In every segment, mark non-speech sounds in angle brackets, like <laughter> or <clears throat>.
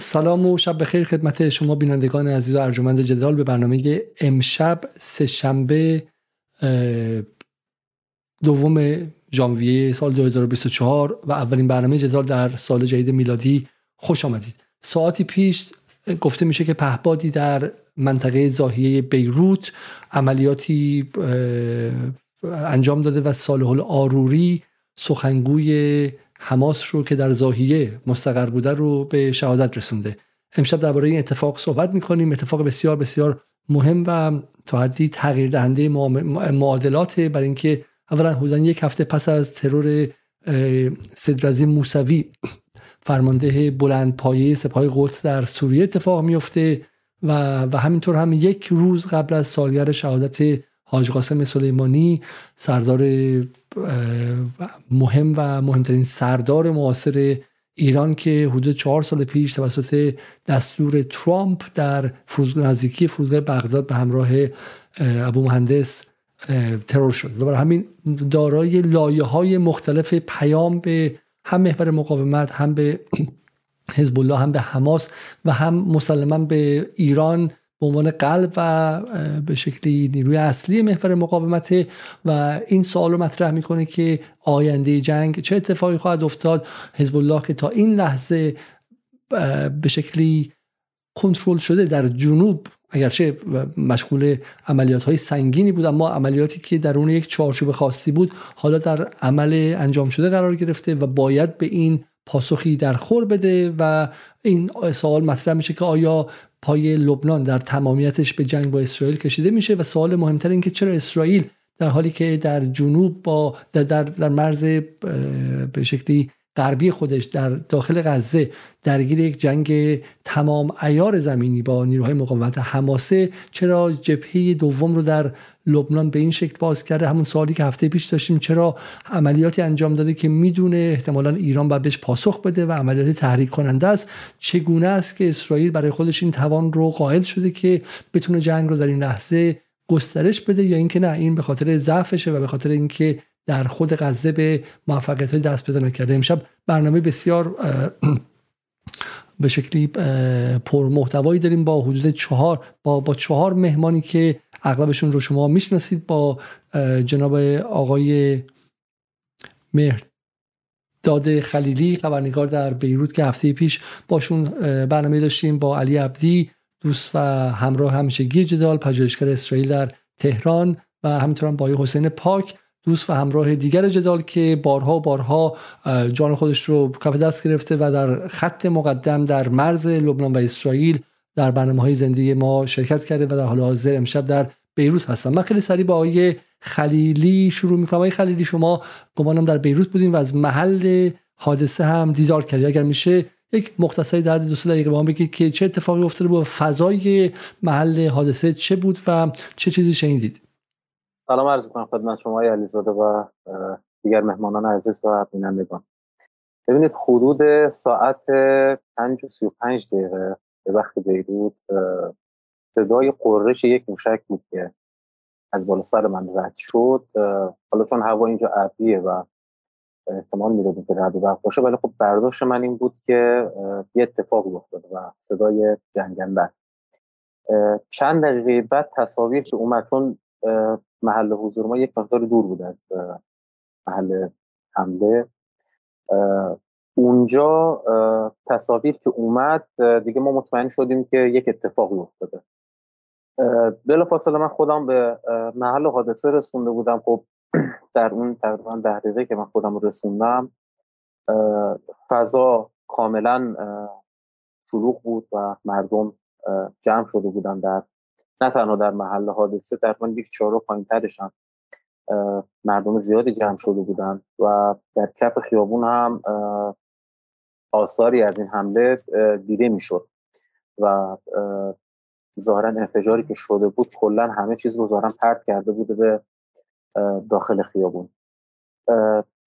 سلام و شب بخیر خدمت شما بینندگان عزیز و ارجمند جدال به برنامه امشب سه شنبه دوم ژانویه سال 2024 و اولین برنامه جدال در سال جدید میلادی. خوش آمدید. ساعتی پیش گفته میشه که پهبادی در منطقه زاهیه بیروت عملیاتی انجام داده و صالح آروری سخنگوی حماس رو که در زاهیه مستقر بوده رو به شهادت رسونده. امشب درباره این اتفاق صحبت می‌کنیم. اتفاق بسیار بسیار مهم و تا حدی تغییر دهنده معادلات برای اینکه اولا حدودا یک هفته پس از ترور صدرزی موسوی فرمانده بلند پایه سپاه قدس در سوریه اتفاق میفته و, و همینطور هم یک روز قبل از سالگرد شهادت حاج قاسم سلیمانی سردار مهم و مهمترین سردار معاصر ایران که حدود چهار سال پیش توسط دستور ترامپ در نزدیکی فرودگاه بغداد به همراه ابو مهندس ترور شد. و برای همین دارای لایه های مختلف پیام به هم محور مقاومت هم به <clears throat> حزب الله هم به حماس و هم مسلما به ایران به عنوان قلب و به شکلی نیروی اصلی محور مقاومت و این سوال رو مطرح می‌کنه که آینده جنگ چه اتفاقی خواهد افتاد. حزب الله که تا این لحظه به شکلی کنترل شده در جنوب اگرچه مشغول عملیات های سنگینی بود اما عملیاتی که در اون یک چارچوب خاصی بود حالا در عمل انجام شده قرار گرفته و باید به این پاسخی در خور بده و این سوال مطرح میشه که آیا پای لبنان در تمامیتش به جنگ با اسرائیل کشیده میشه و سوال مهمتر این که چرا اسرائیل در حالی که در جنوب با در, در, در مرز به شکلی غربی خودش در داخل غزه درگیر یک جنگ تمام ایار زمینی با نیروهای مقاومت حماسه چرا جبهه دوم رو در لبنان به این شکل باز کرده؟ همون سوالی که هفته پیش داشتیم چرا عملیاتی انجام داده که می‌دونه احتمالا ایران باید بهش پاسخ بده و عملیات تحریک کننده است؟ چگونه است که اسرائیل برای خودش این توان رو قائل شده که بتونه جنگ رو در این لحظه گسترش بده یا اینکه نه این به خاطر ضعفشه و به خاطر اینکه در خود غزه به موفقیت های دست پیدا نکرده. امشب برنامه بسیار به شکلی پر محتوایی داریم با حدود چهار با, با چهار مهمانی که اغلبشون رو شما می‌شناسید با جناب آقای مهر داد خلیلی خبرنگار در بیروت که هفته پیش باشون برنامه داشتیم با علی عبدی دوست و همراه همیشگی جدال پژوهشگر اسرائیل در تهران و همینطور هم با حسین پاک. دوست و همراه دیگر جدال که بارها و بارها جان خودش رو کف دست گرفته و در خط مقدم در مرز لبنان و اسرائیل در برنامه های زندگی ما شرکت کرده و در حال حاضر امشب در بیروت هستم. من خیلی سریع با آقای خلیلی شروع می‌کنم. آقای خلیلی شما گمانم در بیروت بودیم و از محل حادثه هم دیدار کردید اگر میشه یک مختصری در دو دقیقه با هم بگید که چه اتفاقی افتاده بود فضای محل حادثه چه بود و چه چیزی شنیدید؟ سلام عرض می‌کنم خدمت شما علیزاده و دیگر مهمانان عزیز و بینندگان. ببینید حدود ساعت 5 و 35 دقیقه به وقت بیروت صدای قررش یک موشک بود که از بالا سر من رد شد. حالا چون هوا اینجا ابریه و احتمال می‌دادیم که رد و باشه ولی خب برداشت من این بود که یه اتفاق افتاده و صدای جنگنده. چند دقیقه بعد تصاویر که اومد چون محل حضور ما یک مقدار دور بود از محل حمله. اونجا تصاویر که اومد دیگه ما مطمئن شدیم که یک اتفاقی افتاده. بلا فاصله من خودم به محل حادثه رسونده بودم. خب <clears throat> در اون تقریبا ده دقیقه که من خودم رسوندم فضا کاملا شلوغ بود و مردم جمع شده بودن در نه تنها در محل حادثه در من یک چهارو پایین ترش هم مردم زیادی جمع شده بودن و در کف خیابون هم آثاری از این حمله دیده می‌شد و ظاهرا انفجاری که شده بود کلا همه چیز رو ظاهرا پرت کرده بوده به داخل خیابون.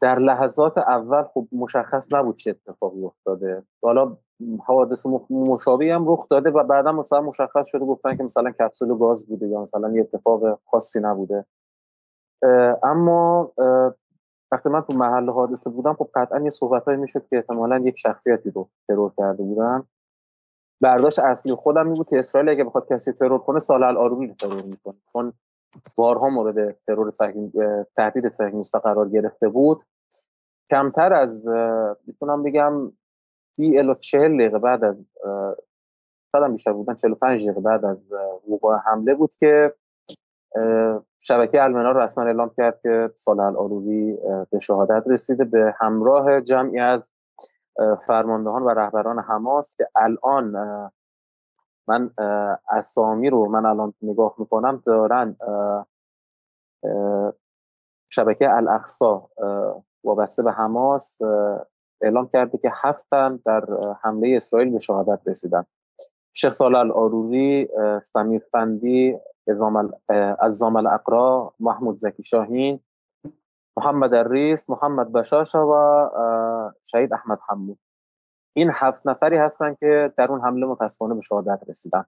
در لحظات اول خب مشخص نبود چه اتفاقی افتاده. حالا حوادث مشابهی هم رخ داده و بعدا مثلا مشخص شده گفتن که مثلا کپسول گاز بوده یا مثلا یه اتفاق خاصی نبوده. اما وقتی من تو محل حادثه بودم خب قطعا یه صحبتهایی می‌شد که احتمالا یک شخصیتی رو ترور کرده بودن. برداشت اصلی خودم این بود که اسرائیل اگه بخواد کسی ترور کنه سال الارومی رو ترور می‌کنه. چون بارها مورد ترور تهدید صهیونیست قرار گرفته بود. کمتر از می‌تونم بگم سی الی چهل دقیقه بعد از شاید بیشتر بودن 45 دقیقه بعد از وقوع حمله بود که شبکه المنار رسما اعلام کرد که صالح الاروری به شهادت رسیده به همراه جمعی از فرماندهان و رهبران حماس که الان من اسامی رو من الان نگاه می‌کنم دارن شبکه الاقصا وابسته به حماس اعلام کرده که هفتن در حمله اسرائیل به شهادت رسیدن. شیخ سال الاروری سمیر فندی از زامل اقرا محمود زکی شاهین محمد الریس محمد بشاشا و شهید احمد حمود. این هفت نفری هستن که در اون حمله متاسفانه به شهادت رسیدن.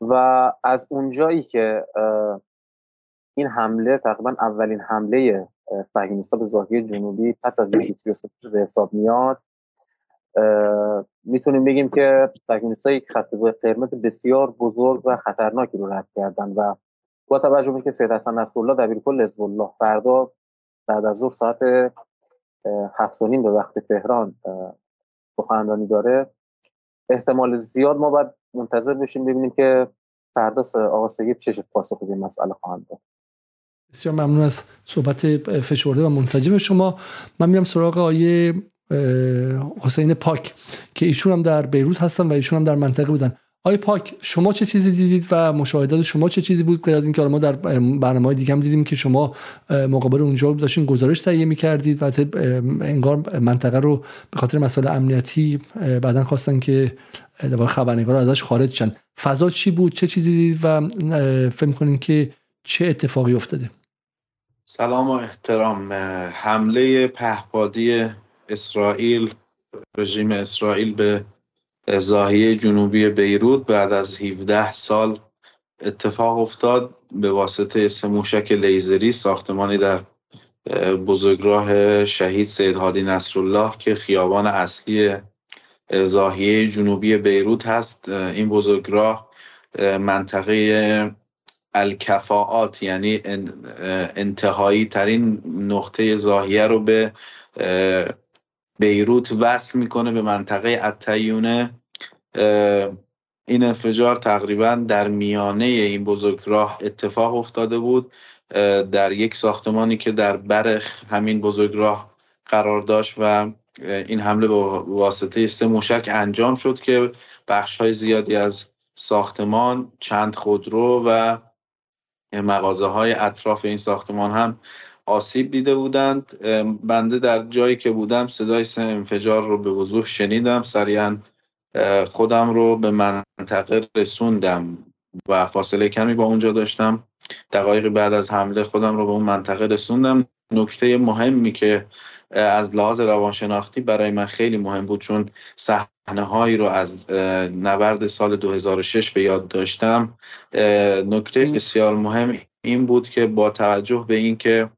و از اونجایی که این حمله تقریبا اولین حمله صهیونیست‌ها به زاهیه جنوبی پس از 2023 به حساب میاد می‌تونیم بگیم که صهیونیست‌ها یک خط قرمز بسیار بزرگ و خطرناکی رو رد کردن و با توجه به که سید حسن نصرالله دبیرکل حزب الله فردا بعد از ظهر ساعت هفت به وقت تهران سخنرانی داره. احتمال زیاد ما باید منتظر بشیم ببینیم که فردا آقا سید چه پاسخ به مسئله خواهند داد. بسیار ممنون از صحبت فشرده و منسجم شما. من میرم سراغ آیه حسین پاک که ایشون هم در بیروت هستن و ایشون هم در منطقه بودن. آی پاک شما چه چیزی دیدید و مشاهدات شما چه چیزی بود؟ غیر از اینکه ما در برنامه دیگه هم دیدیم که شما مقابل اونجا داشتین گزارش تهیه می‌کردید و انگار منطقه رو به خاطر مسائل امنیتی بعدا خواستن که خبرنگار ازش خارج شن. فضا چی بود؟ چه چیزی دیدید و فکر کنین که چه اتفاقی افتاده؟ سلام و احترام. حمله پهپادی اسرائیل رژیم اسرائیل به زاهیه جنوبی بیروت بعد از 17 سال اتفاق افتاد به واسطه سموشک لیزری ساختمانی در بزرگراه شهید سید هادی نصرالله که خیابان اصلی زاهیه جنوبی بیروت هست. این بزرگراه منطقه الکفاعات یعنی انتهایی ترین نقطه زاهیه رو به بیروت وصل می‌کنه به منطقه اتیونه این انفجار تقریبا در میانه این بزرگ راه اتفاق افتاده بود در یک ساختمانی که در برخ همین بزرگ راه قرار داشت و این حمله به واسطه سه موشک انجام شد که بخش های زیادی از ساختمان چند خودرو و مغازه های اطراف این ساختمان هم آسیب دیده بودند. بنده در جایی که بودم صدای سه انفجار رو به وضوح شنیدم. سریعا خودم رو به منطقه رسوندم و فاصله کمی با اونجا داشتم. دقایقی بعد از حمله خودم رو به اون منطقه رسوندم. نکته مهمی که از لحاظ روانشناختی برای من خیلی مهم بود چون صحنه هایی رو از نبرد سال 2006 به یاد داشتم. نکته بسیار مهم این بود که با توجه به اینکه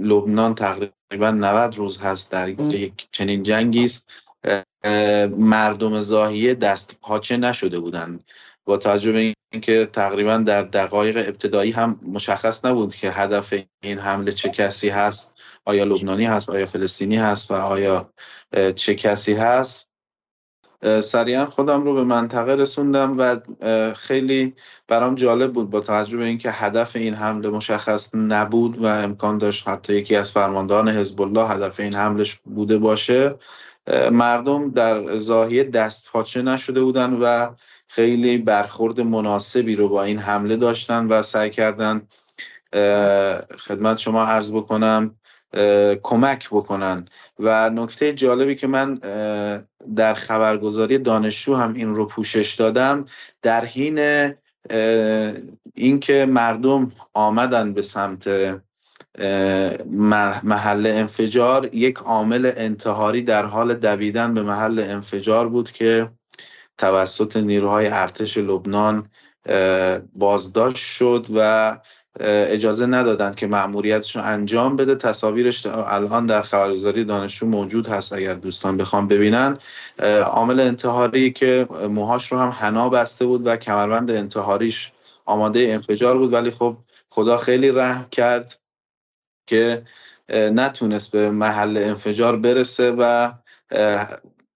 لبنان تقریبا 90 روز هست در یک چنین جنگی است مردم زاهیه دست پاچه نشده بودند. با توجه به اینکه تقریبا در دقایق ابتدایی هم مشخص نبود که هدف این حمله چه کسی هست. آیا لبنانی هست آیا فلسطینی هست و آیا چه کسی هست؟ سریعا خودم رو به منطقه رسوندم و خیلی برام جالب بود با توجه به اینکه هدف این حمله مشخص نبود و امکان داشت حتی یکی از فرماندهان حزب الله هدف این حملش بوده باشه. مردم در زاهیه دست پاچه نشده بودن و خیلی برخورد مناسبی رو با این حمله داشتن و سعی کردن خدمت شما عرض بکنم کمک بکنن. و نکته جالبی که من در خبرگزاری دانشجو هم این رو پوشش دادم در حین اینکه مردم آمدن به سمت محل انفجار یک عامل انتحاری در حال دویدن به محل انفجار بود که توسط نیروهای ارتش لبنان بازداشت شد و اجازه ندادند که مأموریتشون انجام بده. تصاویرش الان در خبرگزاری دانشجو موجود هست اگر دوستان بخوام ببینن. عامل انتحاری که موهاش رو هم حنا بسته بود و کمربند انتحاریش آماده انفجار بود. ولی خب خدا خیلی رحم کرد که نتونست به محل انفجار برسه و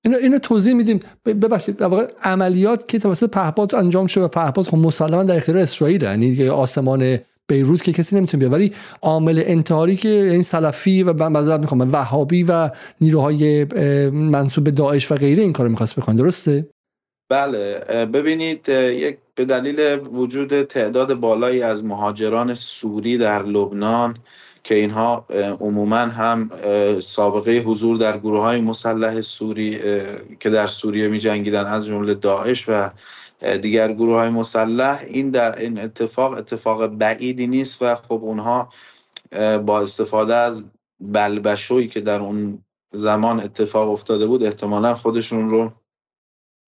اینو اینو توضیح میدیم. ببخشید در واقع عملیات که توسط پهپاد انجام شده پهپاد خب مسلما در اختیار اسرائیل یعنی آسمان بیروت که کسی نمی‌تونه بیاد ولی عامل انتحاری که این سلفی و معذرت می‌خوام وهابی و نیروهای منصوب به داعش و غیره این کارو می‌خواست بکنه. درسته؟ بله. ببینید یک به دلیل وجود تعداد بالایی از مهاجران سوری در لبنان که اینها عموما هم سابقه حضور در گروه های مسلح سوری که در سوریه می جنگیدن از جمله داعش و دیگر گروه های مسلح این در این اتفاق اتفاق بعیدی نیست و خب اونها با استفاده از بلبشویی که در اون زمان اتفاق افتاده بود احتمالا خودشون رو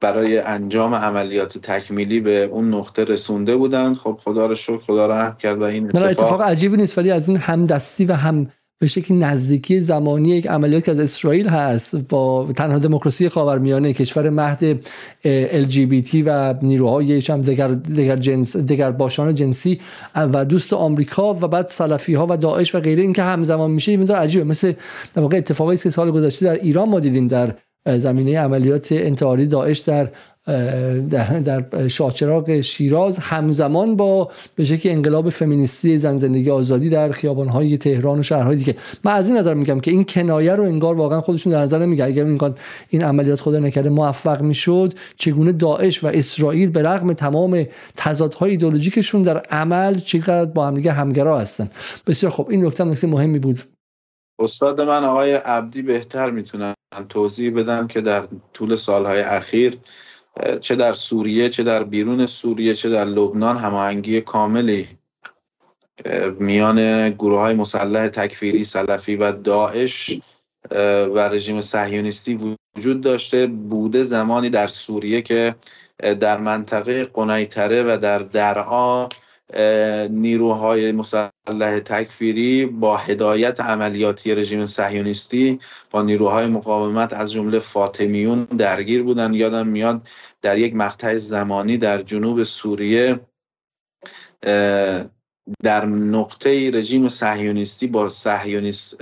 برای انجام عملیات تکمیلی به اون نقطه رسونده بودن. خب خدا رو شکر خدا رحم کرد و این اتفاق, اتفاق عجیبی نیست ولی از این همدستی و هم به شکل نزدیکی زمانی یک عملیات که از اسرائیل هست با تنها دموکراسی خاورمیانه کشور مهد LGBT و نیروهای هم دگر, دگر, جنس دگر باشان جنسی و دوست آمریکا و بعد سلفی ها و داعش و غیره. این که همزمان میشه این عجیبه. مثل در واقع اتفاقی است که سال گذشته در ایران ما دیدیم در زمینه عملیات انتحاری داعش در در, شاهچراغ شیراز همزمان با به شکل انقلاب فمینیستی زن زندگی آزادی در خیابانهای تهران و شهرهای دیگه. من از این نظر میگم که این کنایه رو انگار واقعا خودشون در نظر نمیگه اگر این این عملیات خدا نکرده موفق می‌شد چگونه داعش و اسرائیل به رغم تمام تضادهای ایدئولوژیکشون در عمل چقدر با هم دیگه همگرا هستن؟ بسیار خب این نکته نکته مهمی بود. استاد من آقای عبدی بهتر می‌تونن توضیح بدم که در طول سالهای اخیر چه در سوریه چه در بیرون سوریه چه در لبنان هماهنگی کاملی. میان گروه های مسلح تکفیری سلفی و داعش و رژیم صهیونیستی وجود داشته. بوده زمانی در سوریه که در منطقه قنیتره و در درعا نیروهای مسلح تکفیری با هدایت عملیاتی رژیم صهیونیستی با نیروهای مقاومت از جمله فاطمیون درگیر بودن. یادم میاد در یک مقطع زمانی در جنوب سوریه در نقطه رژیم صهیونیستی با صهیونیست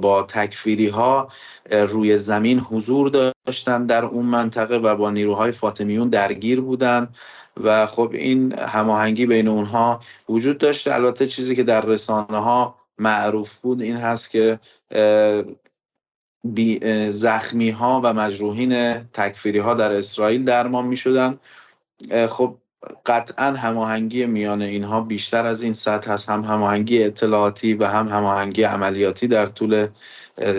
با تکفیری ها روی زمین حضور داشتند در اون منطقه و با نیروهای فاطمیون درگیر بودند و خب این هماهنگی بین اونها وجود داشته. البته چیزی که در رسانه ها معروف بود این هست که زخمی ها و مجروحین تکفیری ها در اسرائیل درمان می شدن خب قطعا هماهنگی میان اینها بیشتر از این سطح هست هم هماهنگی اطلاعاتی و هم هماهنگی عملیاتی در طول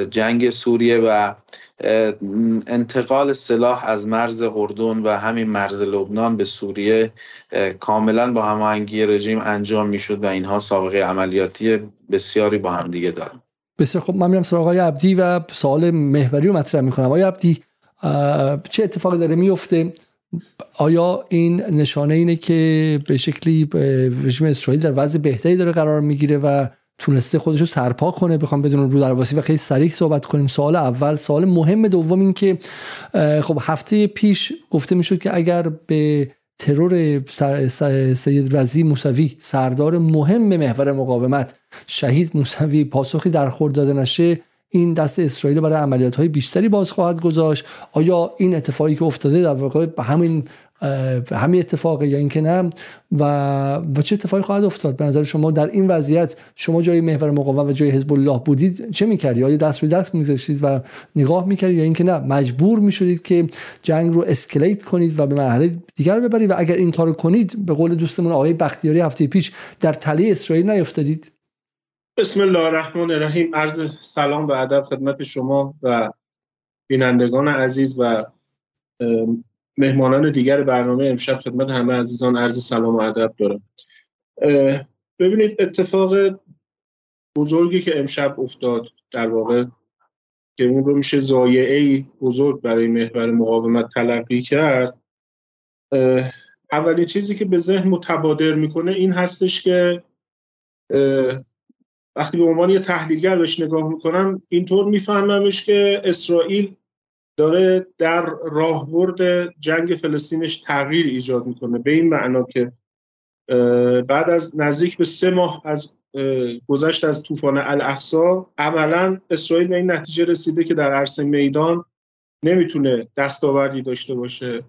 جنگ سوریه و انتقال سلاح از مرز اردن و همین مرز لبنان به سوریه کاملا با هماهنگی رژیم انجام می‌شد و اینها سابقه عملیاتی بسیاری با هم دیگه دارن. بسیار خب من میرم سراغ آقای عبدی و سوال محوری رو مطرح می‌کنم. آقای عبدی چه اتفاقی داره میفته آیا این نشانه اینه که به شکلی رژیم اسرائیل در وضع بهتری داره قرار می‌گیره و تونسته خودش رو سرپا کنه بخوام بدون رو درواسی و خیلی سریع صحبت کنیم. سوال اول سوال مهم دوم این که خب هفته پیش گفته می‌شد که اگر به ترور سید رزی موسوی سردار مهم محور مقاومت شهید موسوی پاسخی در خورد داده نشه این دست اسرائیل برای عملیات های بیشتری باز خواهد گذاشت. آیا این اتفاقی که افتاده در واقع به همین همین اتفاقه یا اینکه نه. و و چه اتفاقی خواهد افتاد؟ به نظر شما در این وضعیت شما جای محور مقاومت و جای حزب الله بودید چه می‌کردید آیا دست روی دست میگذاشتید و نگاه می‌کردید یا اینکه نه؟ مجبور می‌شدید که جنگ رو اسکلیت کنید و به مرحله دیگر ببرید و اگر این کارو کنید به قول دوستمون آقای بختیاری هفته پیش در تله اسرائیل نیفتادید؟ بسم الله الرحمن الرحیم. عرض سلام و ادب خدمت شما و بینندگان عزیز و مهمانان دیگر برنامه امشب خدمت همه عزیزان عرض سلام و ادب دارم. ببینید اتفاق بزرگی که امشب افتاد در واقع که اون رو میشه زایعه بزرگ برای محور مقاومت تلقی کرد. اولین چیزی که به ذهن متبادر می‌کنه این هستش که وقتی به عنوان یه تحلیلگر بهش نگاه می‌کنم اینطور میفهممش که اسرائیل داره در راهبرد جنگ فلسطینش تغییر ایجاد می‌کنه. به این معنا که بعد از نزدیک به سه ماه از گذشت از طوفان الاقصا عملا اسرائیل به این نتیجه رسیده که در عرصه میدان نمی‌تونه دستاوردی داشته باشه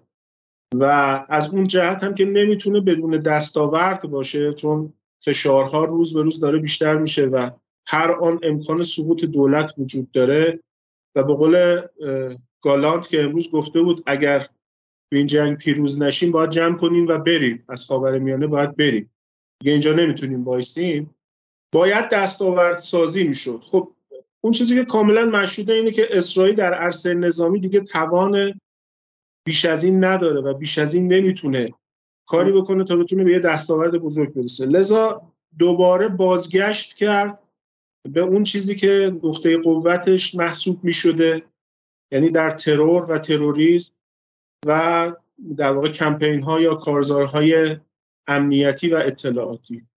و از اون جهت هم که نمی‌تونه بدون دستاورد باشه چون فشارها روز به روز داره بیشتر میشه و هر آن امکان سقوط دولت وجود داره و به قول گالانت که امروز گفته بود اگر به این جنگ پیروز نشیم باید جمع کنیم و بریم. از خاور میانه باید بریم. دیگه اینجا نمی‌تونیم وایسیم. باید دستاورد سازی می‌شد. خب اون چیزی که کاملا مشهوده اینه که اسرائیل در عرصه نظامی دیگه توان بیش از این نداره و بیش از این نمی‌تونه کاری بکنه تا بتونه به یه دستاورد بزرگ برسه. لذا دوباره بازگشت کرد به اون چیزی که نقطه قوتش محسوب می شده یعنی در ترور و تروریسم و در واقع کمپین ها یا کارزارهای امنیتی و اطلاعاتی.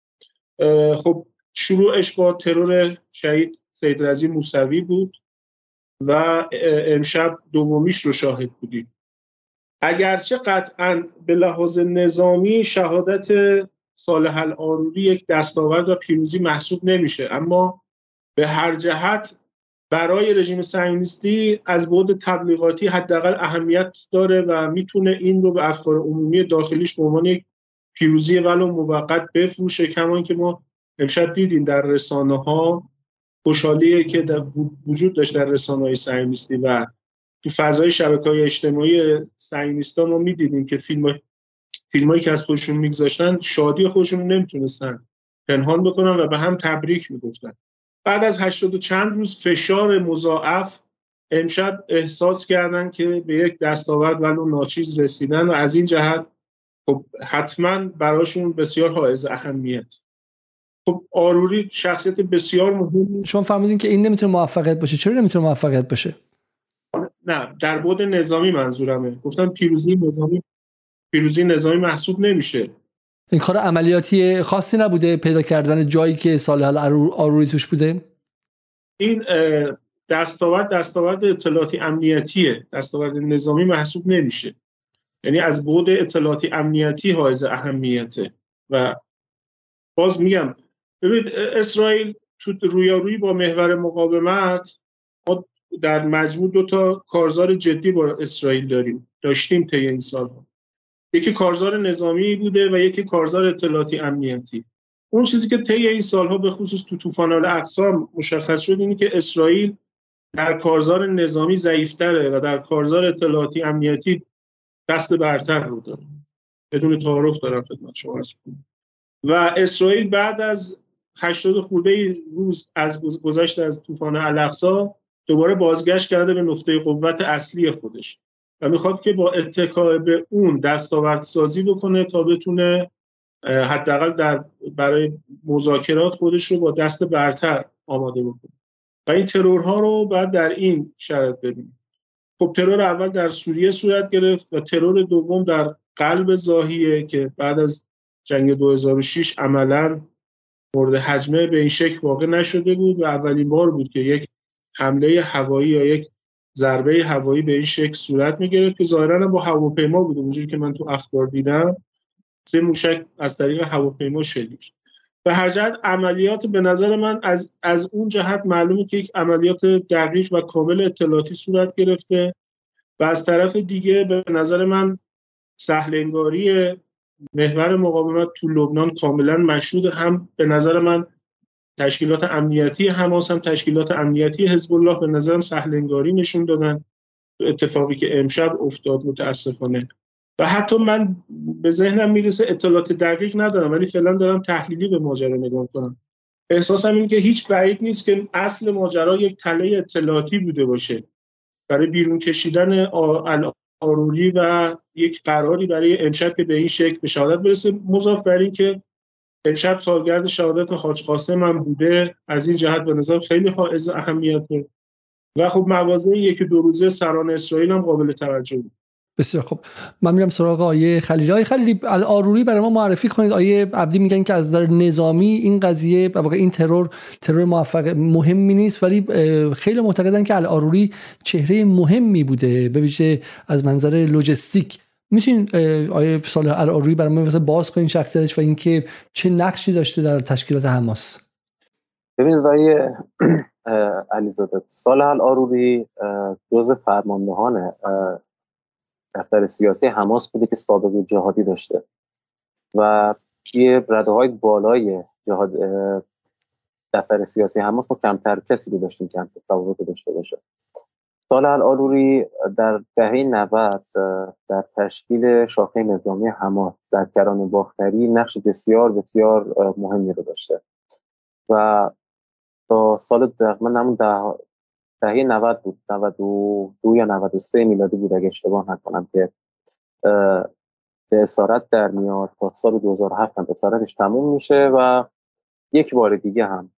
خب شروعش با ترور شهید سید رزی موسوی بود و امشب دومیش رو شاهد بودیم. اگرچه قطعا به لحاظ نظامی شهادت صالح الاروری یک دستاورد و پیروزی محسوب نمیشه اما به هر جهت برای رژیم صهیونیستی از بعد تبلیغاتی حداقل اهمیت داره و می‌تونه این رو به افکار عمومی داخلیش به عنوان یک پیروزی ولو موقت بفروشه کما که ما امشب دیدیم در رسانه ها خوشحالی که در وجود داشت در رسانه های صهیونیستی و تو فضای شبکه های اجتماعی صهیونیستا ما می‌دیدیم که فیلم فیلمایی که از خودشون میگذاشتن شادی خودشون نمی‌تونستن پنهان بکنن و به هم تبریک می‌گفتن. بعد از هشتاد و چند روز فشار مضاعف امشب احساس کردن که به یک دستاورد ولو ناچیز رسیدن و از این جهت خب حتما براشون بسیار حائز اهمیت. خب آروری شخصیت بسیار مهم شما فهمیدین که این نمی‌تونه موفقیت باشه. چرا نمی‌تونه موفقیت باشه؟ نه در بود نظامی منظورمه. گفتم پیروزی نظامی پیروزی نظامی محسوب نمیشه. این کار عملیاتی خاصی نبوده پیدا کردن جایی که صالح آروری توش بوده؟ این دستاورد دستاورد اطلاعاتی امنیتیه. دستاورد نظامی محسوب نمیشه. یعنی از بود اطلاعاتی امنیتی حائز اهمیته. و باز میگم ببینید اسرائیل تو رویارویی با محور مقاومت ما در مجموع دو تا کارزار جدی با اسرائیل داریم. داشتیم طی این سالها. یکی کارزار نظامی بوده و یکی کارزار اطلاعاتی امنیتی. اون چیزی که طی این سالها به خصوص تو طوفان الاقصا مشخص شد اینه که اسرائیل در کارزار نظامی ضعیفتره و در کارزار اطلاعاتی امنیتی دست برتر رو داره. بدون تعارف دارم خدمت شما و اسرائیل بعد از 80 خورده روز از گذشت از طوفان الاقصا دوباره بازگشت کرده به نقطه قوت اصلی خودش. و می‌خواد که با اتکا به اون دستاورد سازی بکنه تا بتونه حداقل در برای مذاکرات خودش رو با دست برتر آماده بکنه. و این ترورها رو بعد در این شرط ببینیم. خب ترور اول در سوریه صورت گرفت و ترور دوم در قلب زاهیه که بعد از جنگ 2006 عملا مورد حجمه به این شکل واقع نشده بود و اولین بار بود که یک حمله هوایی یا یک ضربه هوایی به این شکل صورت می‌گرفت که ظاهرا با هواپیما بود اونجوری که من تو اخبار دیدم سه موشک از طریق هواپیما شلیک به هر جهت عملیات به نظر من از, از اون جهت معلومه که یک عملیات دقیق و کامل اطلاعاتی صورت گرفته و از طرف دیگه به نظر من سهلنگاری محور مقاومت تو لبنان کاملا مشهود. هم به نظر من تشکیلات امنیتی حماس هم تشکیلات امنیتی حزب الله به نظرم سهلنگاری نشون دادن. اتفاقی که امشب افتاد متاسفانه. و حتی من به ذهنم می‌رسه اطلاعات دقیق ندارم ولی فعلا دارم تحلیلی به ماجرا نگاه کنم. احساسم این که هیچ بعید نیست که اصل ماجرا یک تله اطلاعاتی بوده باشه. برای بیرون کشیدن آروری و یک قراری برای امشب که به این شکل به شهادت برسه مضاف بر این که امشب سالگرد شهادت حاج قاسم هم بوده. از این جهت به نظر خیلی حائز اهمیته. و خب موازه یک دو روزه سران اسرائیل هم قابل توجه بود. بسیار خب. من میرم سراغ آیه خلیلی آیه خلیلی آروری برای ما معرفی کنید. آیه عبدی میگن که از در نظامی این قضیه واقع این ترور ترور موفق مهمی نیست ولی خیلی معتقدن که آروری چهره مهمی بوده. به ویژه از منظر لوجستیک می‌تونین آیه سال برای ما باز کنین شخصیتش و اینکه چه نقشی داشته در تشکیلات حماس. ببینید آیه علیزاده. سال آروری جز فرماندهان دفتر سیاسی حماس بوده که سابقه جهادی داشته. و توی رده های بالای جهاد دفتر سیاسی حماس ما کمتر کسی رو داشتیم که همچه داشته باشه. سال آروری در دهه 90 در تشکیل شاخه نظامی حماس در کران باختری نقش بسیار بسیار مهمی رو داشته. و تا سال تقریبا همون دهه 90 بود 92 یا 93 میلادی بود اگه اشتباه نکنم که به اسارت در میاد تا سال 2007 هم. اسارتش تموم میشه و یک بار دیگه هم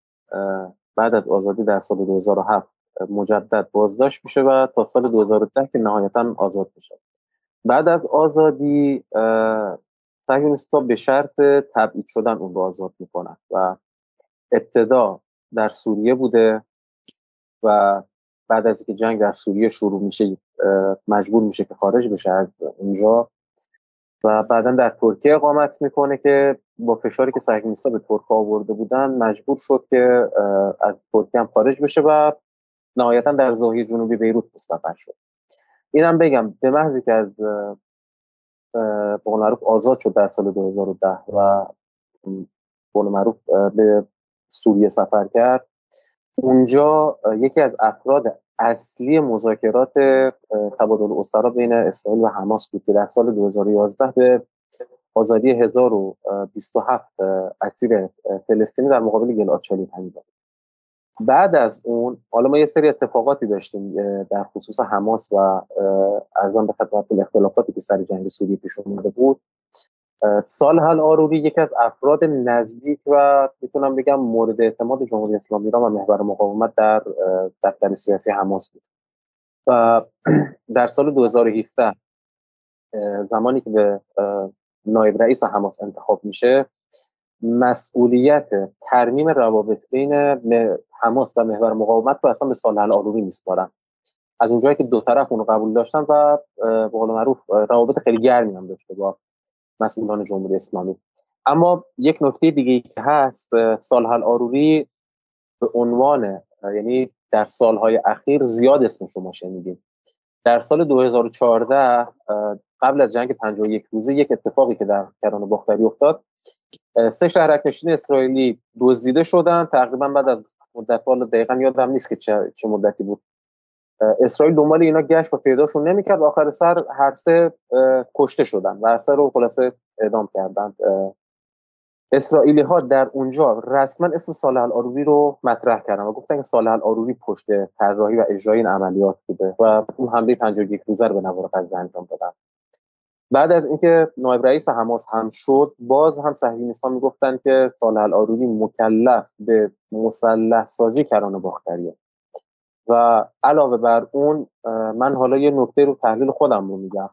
بعد از آزادی در سال 2007 مجدد بازداشت میشه و تا سال 2010 که نهایتا آزاد میشه بعد از آزادی صهیونیست‌ها به شرط تبعید شدن اون رو آزاد می‌کنن و ابتدا در سوریه بوده و بعد از اینکه جنگ در سوریه شروع میشه مجبور میشه که خارج بشه از اونجا و بعدا در ترکیه اقامت می‌کنه که با فشاری که صهیونیست‌ها به ترک آورده بودن مجبور شد که از ترکیه هم خارج بشه و نهایتا در زاویه جنوبی بیروت مستقر شد. اینم بگم به محضی که از بقول معروف آزاد شد در سال 2010 و بقول معروف به سوریه سفر کرد. اونجا یکی از افراد اصلی مذاکرات تبادل اسرا بین اسرائیل و حماس بود که در سال 2011 به آزادی 1027 اسیر فلسطینی در مقابل گلاد شالی داد بعد از اون حالا ما یه سری اتفاقاتی داشتیم در خصوص حماس و ارزان به خدمت اختلافاتی که سر جنگ سوریه پیش اومده بود. سال حل آروری یکی از افراد نزدیک و می‌تونم بگم مورد اعتماد جمهوری اسلامی ایران و محور مقاومت در دفتر سیاسی حماس بود. و <clears throat> در سال 2017 زمانی که به نایب رئیس حماس انتخاب میشه مسئولیت ترمیم روابط بین حماس و محور مقاومت رو اصلا به سالحل آروری میسپارن از اونجایی که دو طرف اونو قبول داشتن و به قول معروف روابط خیلی گرمی هم داشته با مسئولان جمهوری اسلامی. اما یک نکته دیگه که هست سالحل آروری به عنوان یعنی در سالهای اخیر زیاد اسمش رو ما شنیدیم. در سال 2014 قبل از جنگ 51 روزه یک اتفاقی که در کران باختری افتاد. سه شهرک نشین اسرائیلی دزدیده شدن. تقریبا بعد از مدت والا دقیقا یادم نیست که چه, چه مدتی بود. اسرائیل دنبال اینا گشت و پیداشون نمی‌کرد. آخر سر هر سه کشته شدن و هر سه رو خلاصه اعدام کردند. اسرائیلی ها در اونجا رسما اسم صالح الاروری رو مطرح کردن و گفتن که صالح الاروری پشت طراحی و اجرای این عملیات بوده و اون حمله 51 روزه رو به نوار غزه انجام دادن. بعد از اینکه نایب رئیس حماس هم شد باز هم صهیونیستان می‌گفتن که صالح العارودی مکلف به مسلح سازی کران باختریه. و علاوه بر اون من حالا یه نکته رو تحلیل خودم رو میگم.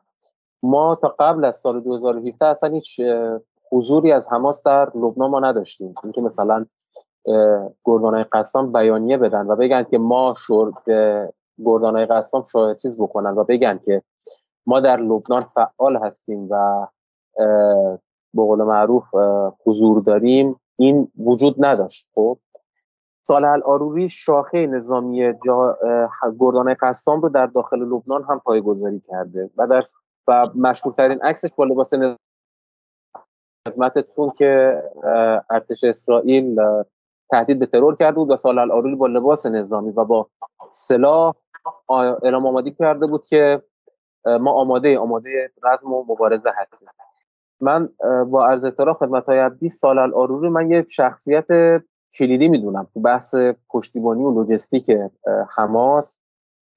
ما تا قبل از سال 2017 اصلا هیچ حضوری از حماس در لبنان ما نداشتیم. اینکه مثلا گردانای قسام بیانیه بدن و بگن که ما شد گردانای قسام شاید چیز بکنن و بگن که ما در لبنان فعال هستیم و به قول معروف حضور داریم. این وجود نداشت. خب سال آروری شاخه نظامی جا... گردانه قسام رو در داخل لبنان هم پایگذاری کرده و در و مشهورترین عکسش با لباس خدمتتون که ارتش اسرائیل تهدید به ترور کرده بود و سال آروری با لباس نظامی و با سلاح اعلام آمادی کرده بود که ما آماده آماده رزم و مبارزه هستیم. من با عرض احترام خدمت های 20 سال الاروری من یه شخصیت کلیدی می‌دونم تو بحث پشتیبانی و لوجستیک حماس.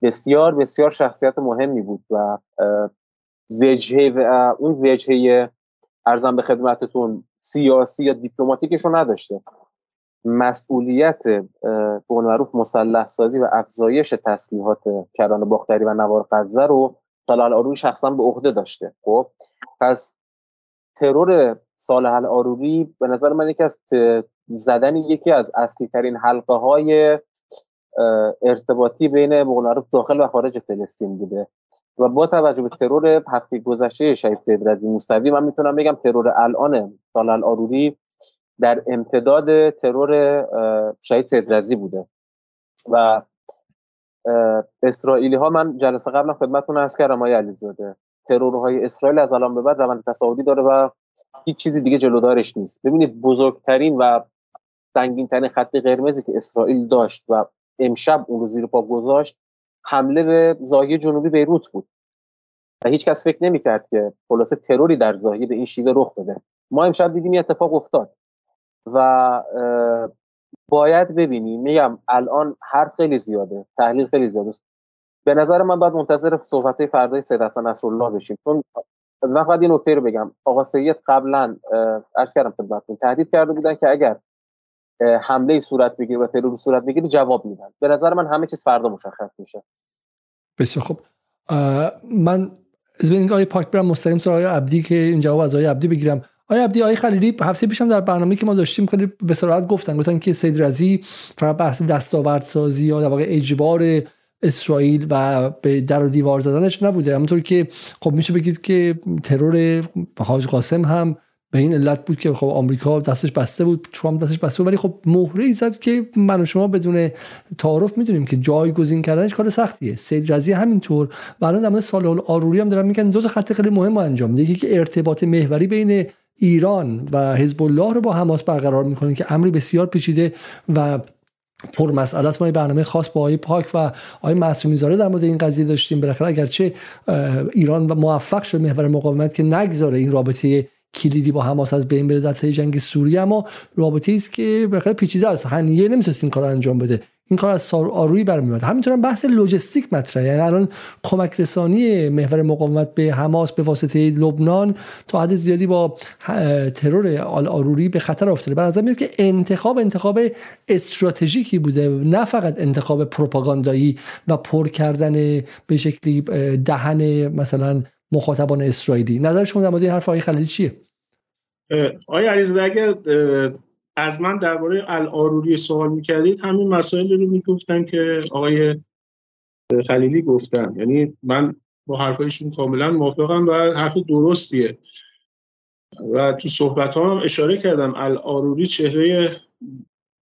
بسیار بسیار شخصیت مهمی بود و وجهه و اون وجهه ارزم به خدمتتون سیاسی یا دیپلماتیکش رو نداشته. مسئولیت به معروف مسلح سازی و افزایش تسلیحات کران باختری و نوار غزه رو صالح آروری شخصا به عهده داشته. خب پس ترور صالح آروری به نظر من یکی از زدن یکی از اصلی ترین حلقه های ارتباطی بین معرف داخل و خارج فلسطین بوده. و با توجه به ترور هفته گذشته شهید سید رزی موسوی من می‌تونم بگم ترور الان سال آروری در امتداد ترور شهید سید رزی بوده. و اسرائیلی ها من جلسه قبلا خدمتتون عرض کردم آقای علیزاده. ترورهای اسرائیل از الان به بعد روند تصاعدی داره و هیچ چیزی دیگه جلودارش نیست. ببینید بزرگترین و سنگینترین خط قرمزی که اسرائیل داشت و امشب اون رو زیر پا گذاشت حمله به زاهی جنوبی بیروت بود. و هیچ کس فکر نمی‌کرد که خلاصه تروری در زاهی به این شیوه رخ بده. ما امشب دیدیم این اتفاق افتاد. و باید ببینیم میگم الان حرف خیلی زیاده تحلیل خیلی زیاده. به نظر من باید منتظر صحبت فردای سید حسن نصرالله بشیم. چون من فقط این نکته رو بگم. آقا سید قبلا عرض کردم خدمتتون تهدید کرده بودن که اگر حمله صورت بگیره و ترور صورت بگیره جواب میدن. به نظر من همه چیز فردا مشخص میشه. بسیار خوب. من از بین آقای پاک برم مستقیم سر آقای عبدی که این جواب از آقای عبدی بگیرم. آقای عبدی آقای خلیلی هفته پیشم در برنامه که ما داشتیم خیلی به سراحت گفتن گفتن که سید رزی فقط بحث دستاوردسازی یا در واقع اجبار اسرائیل و به در و دیوار زدنش نبوده. همونطور که خب میشه بگید که ترور حاج قاسم هم به این علت بود که خب آمریکا دستش بسته بود ترامپ دستش بسته بود ولی خب مهره ای زد که من و شما بدون تعارف می‌دونیم که جایگزین کردنش کار سختیه. سید رضی همینطور و الان در مورد سال آروری هم دارن میگن دو تا خط خیلی مهم انجام میده. یکی که ارتباط محوری بین ایران و حزب الله رو با حماس برقرار می‌کنه که امری بسیار پیچیده و پر مسئله است. ما برنامه خاص با آقای پاک و آقای معصومی زاده در مورد این قضیه داشتیم. بالاخره اگرچه ایران موفق شد محور مقاومت که نگذاره این رابطه کلیدی با حماس از بین بره در جنگ سوریه اما رابطه است که بخیر پیچیده است. هنیه نمی‌تونست این کار انجام بده. این کار از سار آروی برمیاد همینطور هم بحث لوجستیک مطرحه یعنی الان کمک رسانی محور مقاومت به حماس به واسطه لبنان تا حد زیادی با ترور آل آروری به خطر افتاده. به نظر که انتخاب انتخاب استراتژیکی بوده. نه فقط انتخاب پروپاگاندایی و پر کردن به شکلی دهن مثلا مخاطبان اسرائیلی. نظر شما در مورد حرف آقای خلیلی چیه؟ آقای علیزاده اگر از من درباره الاروری سوال می‌کردید همین مسائل رو می‌گفتن که آقای خلیلی گفتن. یعنی من با حرفایشون کاملا موافقم و حرف درستیه. و تو صحبت ها هم اشاره کردم الاروری چهره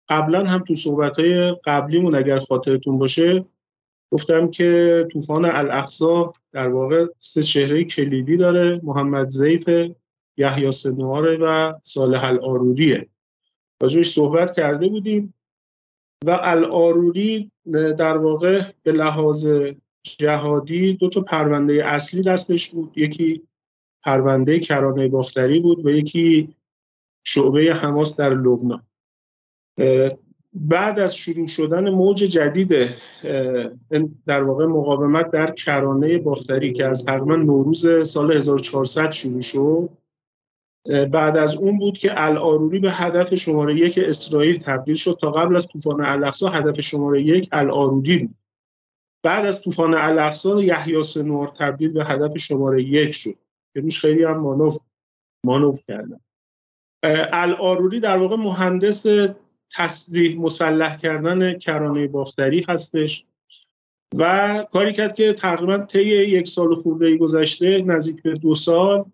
قبلا هم تو صحبت های قبلیمون اگر خاطرتون باشه گفتم که طوفان الاقصا در واقع سه چهره کلیدی داره محمد زیف یحیی سنواره و صالح الاروریه راجبش صحبت کرده بودیم و الاروری در واقع به لحاظ جهادی دو تا پرونده اصلی دستش بود. یکی پرونده کرانه باختری بود و یکی شعبه حماس در لبنان. بعد از شروع شدن موج جدید در واقع مقاومت در کرانه باختری که از تقریبا نوروز سال 1400 شروع شد بعد از اون بود که الاروری به هدف شماره یک اسرائیل تبدیل شد تا قبل از طوفان الاقصا هدف شماره یک الاروری بود. بعد از طوفان الاقصا یحیی سنوار تبدیل به هدف شماره یک شد که روش خیلی هم مانوف مانوف کردن. الاروری در واقع مهندس تصدیح مسلح کردن کرانه باختری هستش و کاری کرد که تقریبا طی یک سال خورده گذشته نزدیک به دو سال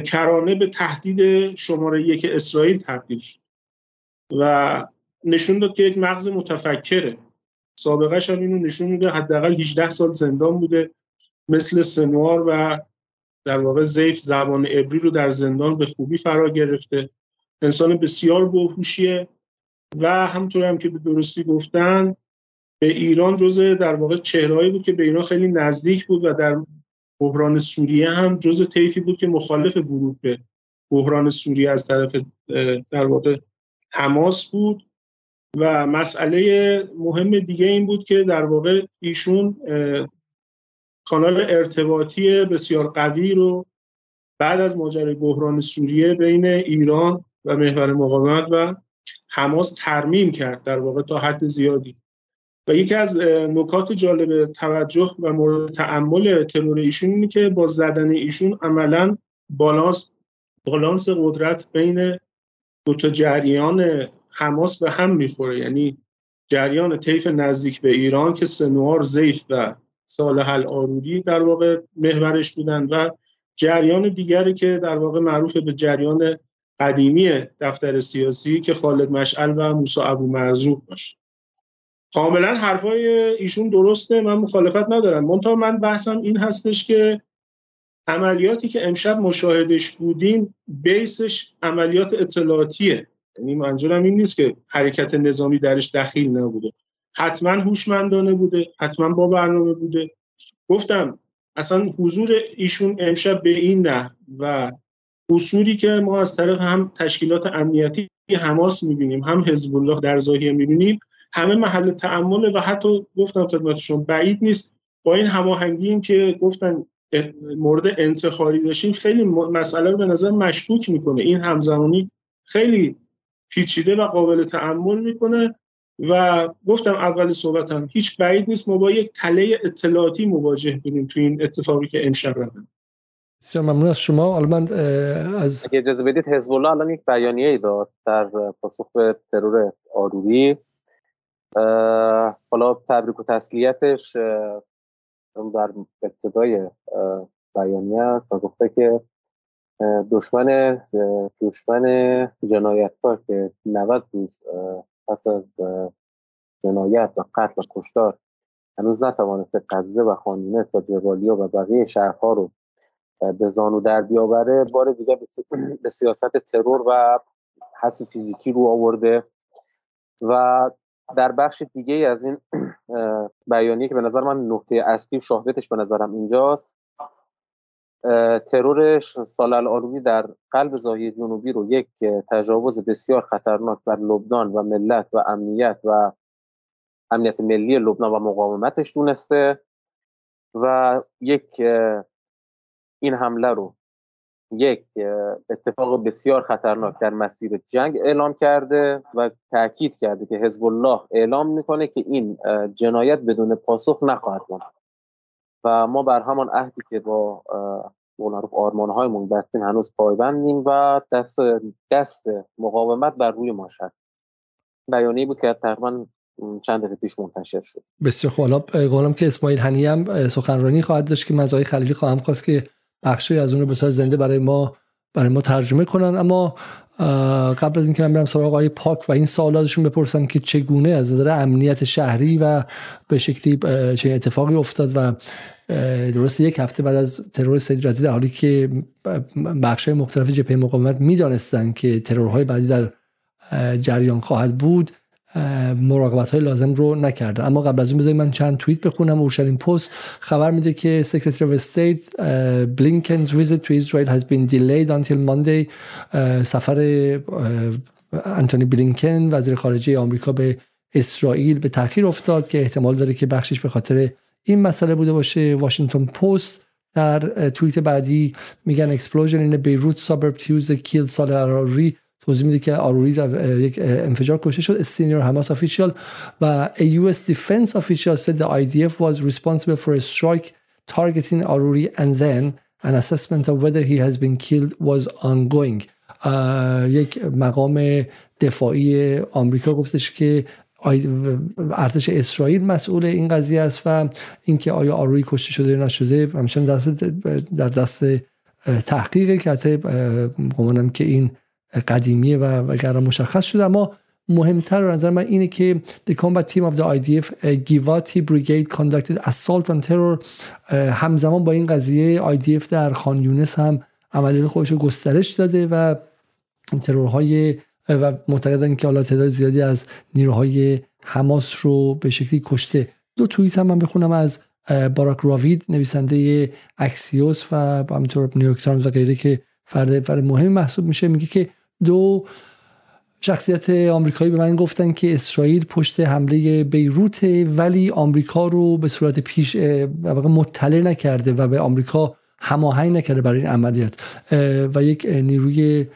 کرانه به تهدید شماره یک اسرائیل تبدیل شد و نشون داد که یک مغز متفکره. سابقه هم اینو نشون میده حداقل 18 سال زندان بوده مثل سنوار و در واقع زیف زبان عبری رو در زندان به خوبی فرا گرفته. انسان بسیار باهوشیه و همطور هم که به درستی گفتن به ایران جز در واقع چهرهایی بود که به ایران خیلی نزدیک بود و در بحران سوریه هم جز طیفی بود که مخالف ورود به بحران سوریه از طرف در واقع حماس بود. و مسئله مهم دیگه این بود که در واقع ایشون کانال ارتباطی بسیار قوی رو بعد از ماجرای بحران سوریه بین ایران و محور مقاومت و حماس ترمیم کرد در واقع تا حد زیادی. و یکی از نکات جالب توجه و مورد تعمل ترور ایشون اینه که با زدن ایشون عملا بالانس بالانس قدرت بین دو تا جریان حماس به هم می‌خوره. یعنی جریان طیف نزدیک به ایران که سنوار زیف و صالح الارودی در واقع محورش بودن و جریان دیگری که در واقع معروف به جریان قدیمی دفتر سیاسی که خالد مشعل و موسی ابو مرزوق باشه کاملا حرفای ایشون درسته من مخالفت ندارم. منتها من بحثم این هستش که عملیاتی که امشب مشاهدش بودیم بیسش عملیات اطلاعاتیه. یعنی منظورم این نیست که حرکت نظامی درش دخیل نبوده. حتما هوشمندانه بوده حتما با برنامه بوده. گفتم اصلا حضور ایشون امشب به این نه و اصولی که ما از طرف هم تشکیلات امنیتی حماس می‌بینیم هم حزب الله در ظاهر می‌بینیم همه محل تعمل و حتی گفتم خدمتشون بعید نیست. با این هماهنگی که گفتن مورد انتخاری داشتیم خیلی مسئله رو به نظر مشکوک می‌کنه. این همزمانی خیلی پیچیده و قابل تعمل می‌کنه و گفتم اول صحبتم هیچ بعید نیست. ما با یک تله اطلاعاتی مواجه بودیم تو این اتفاقی که امشب رفتن بسیار ممنون از شما. حالا من از اگه اجازه بدید حزب الله الان یک بیانیه ای داد در پاسخ به ترور آروری. حالا تبریک و تسلیتش در ابتدای بیانیه است و گفته که دشمن دشمن جنایتکار که 90 روز پس از جنایت و قتل و کشتار هنوز نتوانسته قضیه و خانیونس و جوالیا و بقیه شهرها رو به زانو در بیاوره بار دیگه به سیاست ترور و حس فیزیکی رو آورده و در بخش دیگه از این بیانیه که به نظر من نقطه اصلی و شاهدتش به نظرم اینجاست ترورش سال العروبی در قلب زاهی جنوبی رو یک تجاوز بسیار خطرناک بر لبنان و ملت و امنیت و امنیت ملی لبنان و مقاومتش دونسته و یک این حمله رو یک اتفاق بسیار خطرناک در مسیر جنگ اعلام کرده و تاکید کرده که حزب الله اعلام می‌کنه که این جنایت بدون پاسخ نخواهد ماند. و ما بر همان عهدی که با معروف آرمان هایمون بستیم هنوز پایبندیم و دست دست مقاومت بر روی ما شد بیانیه بود که تقریبا چند دقیقه پیش منتشر شد. بسیار خوب. حالا که اسماعیل هنی هم سخنرانی خواهد داشت که مزای خلیلی خواهم خواست که بخشی از اون رو بسیار زنده برای ما برای ما ترجمه کنن. اما قبل از اینکه من برم سراغ آقای پاک و این سوالاتشون بپرسم که چگونه از نظر امنیت شهری و به شکلی چه اتفاقی افتاد و درست یک هفته بعد از ترور سید رزی در حالی که بخش مختلف جبهه مقاومت می‌دانستند که ترورهای بعدی در جریان خواهد بود مراقبت های لازم رو نکرده اما قبل از اون بذارید من چند توییت بخونم. اورشلیم پست خبر میده که سکرتری of State بلینکنز visit to Israel has been delayed until Monday. سفر انتونی بلینکن وزیر خارجه آمریکا به اسرائیل به تاخیر افتاد که احتمال داره که بخشش به خاطر این مسئله بوده باشه. واشنگتن پست در توییت بعدی میگن explosion in a Beirut suburb Tuesday killed Saleh توضیح میده که آروری در یک انفجار کشته شد سینیور حماس official و a US defense official said the IDF was responsible for a strike targeting Aruri and then an assessment of whether he has been killed was ongoing. یک مقام دفاعی آمریکا گفتش که ارتش اسرائیل مسئول این قضیه است و اینکه آیا آروری کشته شده یا نشده همچنان دست در دست تحقیقی که حتی که این قدیمیه و وگرا مشخص شده. اما مهمتر به نظر من اینه که the combat team of the IDF Givati brigade conducted assault on terror همزمان با این قضیه IDF در خان یونس هم عملیات خودش رو گسترش داده و ترورهای و معتقدن که حالا تعداد زیادی از نیروهای حماس رو به شکلی کشته. دو توییت هم من بخونم از باراک راوید نویسنده اکسیوس و همینطور نیویورک تایمز و غیره که فرد فرد مهم محسوب میشه. میگه که دو شخصیت آمریکایی به من گفتن که اسرائیل پشت حمله بیروت ولی آمریکا رو به صورت پیش مطلع نکرده و به آمریکا هماهنگ نکرده برای این عملیات. و یک نیروی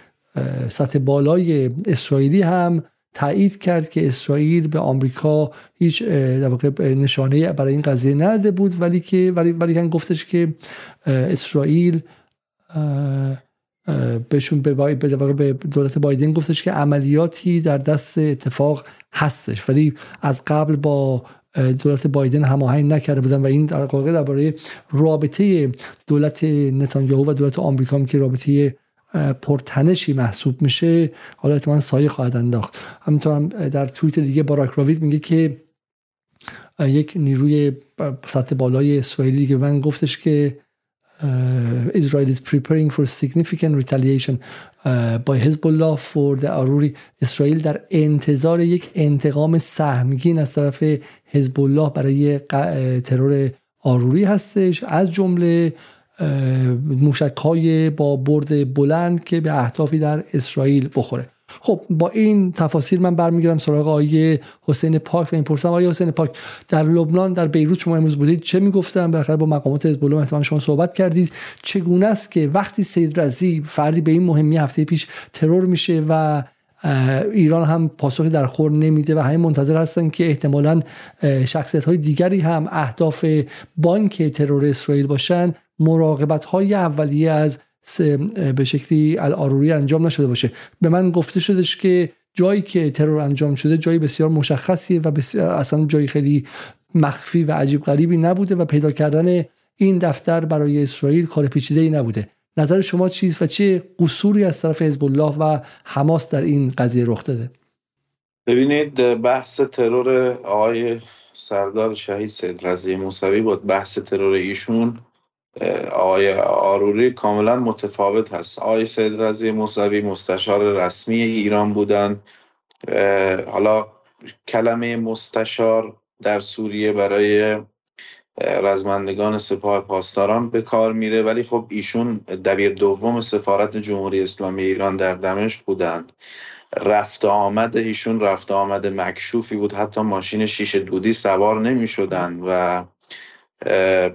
سطح بالای اسرائیلی هم تایید کرد که اسرائیل به آمریکا هیچ در واقع نشانه برای این قضیه نداده بود ولی که ولی ولی گفتش که اسرائیل بهشون به, به دولت بایدن گفتش که عملیاتی در دست اتفاق هستش. ولی از قبل با دولت بایدن هماهنگ نکرده بودن و این در واقع درباره رابطه دولت نتانیاهو و دولت آمریکا که رابطه پرتنشی محسوب میشه حالا احتمالا سایه خواهد انداخت. همینطور هم در توییت دیگه باراک راوید میگه که یک نیروی سطح بالای اسرائیلی دیگه من گفتش که Israel is preparing for significant retaliation by Hezbollah for the Aruri. اسرائیل در انتظار یک انتقام سهمگین از طرف حزب الله برای ترور آروری هستش. از جمله موشک های با برد بلند که به اهدافی در اسرائیل بخوره. خب با این تفاصیل من برمیگردم سراغ آقای حسین پاک و این پرسم آقای حسین پاک در لبنان در بیروت شما امروز بودید چه می‌گفتن؟ بالاخره با مقامات حزب الله احتمال شما صحبت کردید. چگونه است که وقتی سید رزی فردی به این مهمی هفته پیش ترور میشه و ایران هم پاسخی در خور نمیده و همین منتظر هستن که احتمالا شخصیت های دیگری هم اهداف بانک ترور اسرائیل باشن مراقبت های اولیه از به شکلی الاروری انجام نشده باشه. به من گفته شدش که جایی که ترور انجام شده جایی بسیار مشخصیه و بسیار اصلا جایی خیلی مخفی و عجیب غریبی نبوده و پیدا کردن این دفتر برای اسرائیل کار پیچیده ای نبوده. نظر شما چیست و چه قصوری از طرف حزب الله و حماس در این قضیه رخ داده؟ ببینید بحث ترور آقای سردار شهید سید رضی موسوی بود. بحث ترور ایشون آقای آروری کاملا متفاوت هست. آقای سید رضی موسوی مستشار رسمی ایران بودند حالا کلمه مستشار در سوریه برای رزمندگان سپاه پاسداران به کار میره ولی خب ایشون دبیر دوم سفارت جمهوری اسلامی ایران در دمشق بودند رفت آمد ایشون رفت آمد مکشوفی بود. حتی ماشین شیش دودی سوار نمی شدن و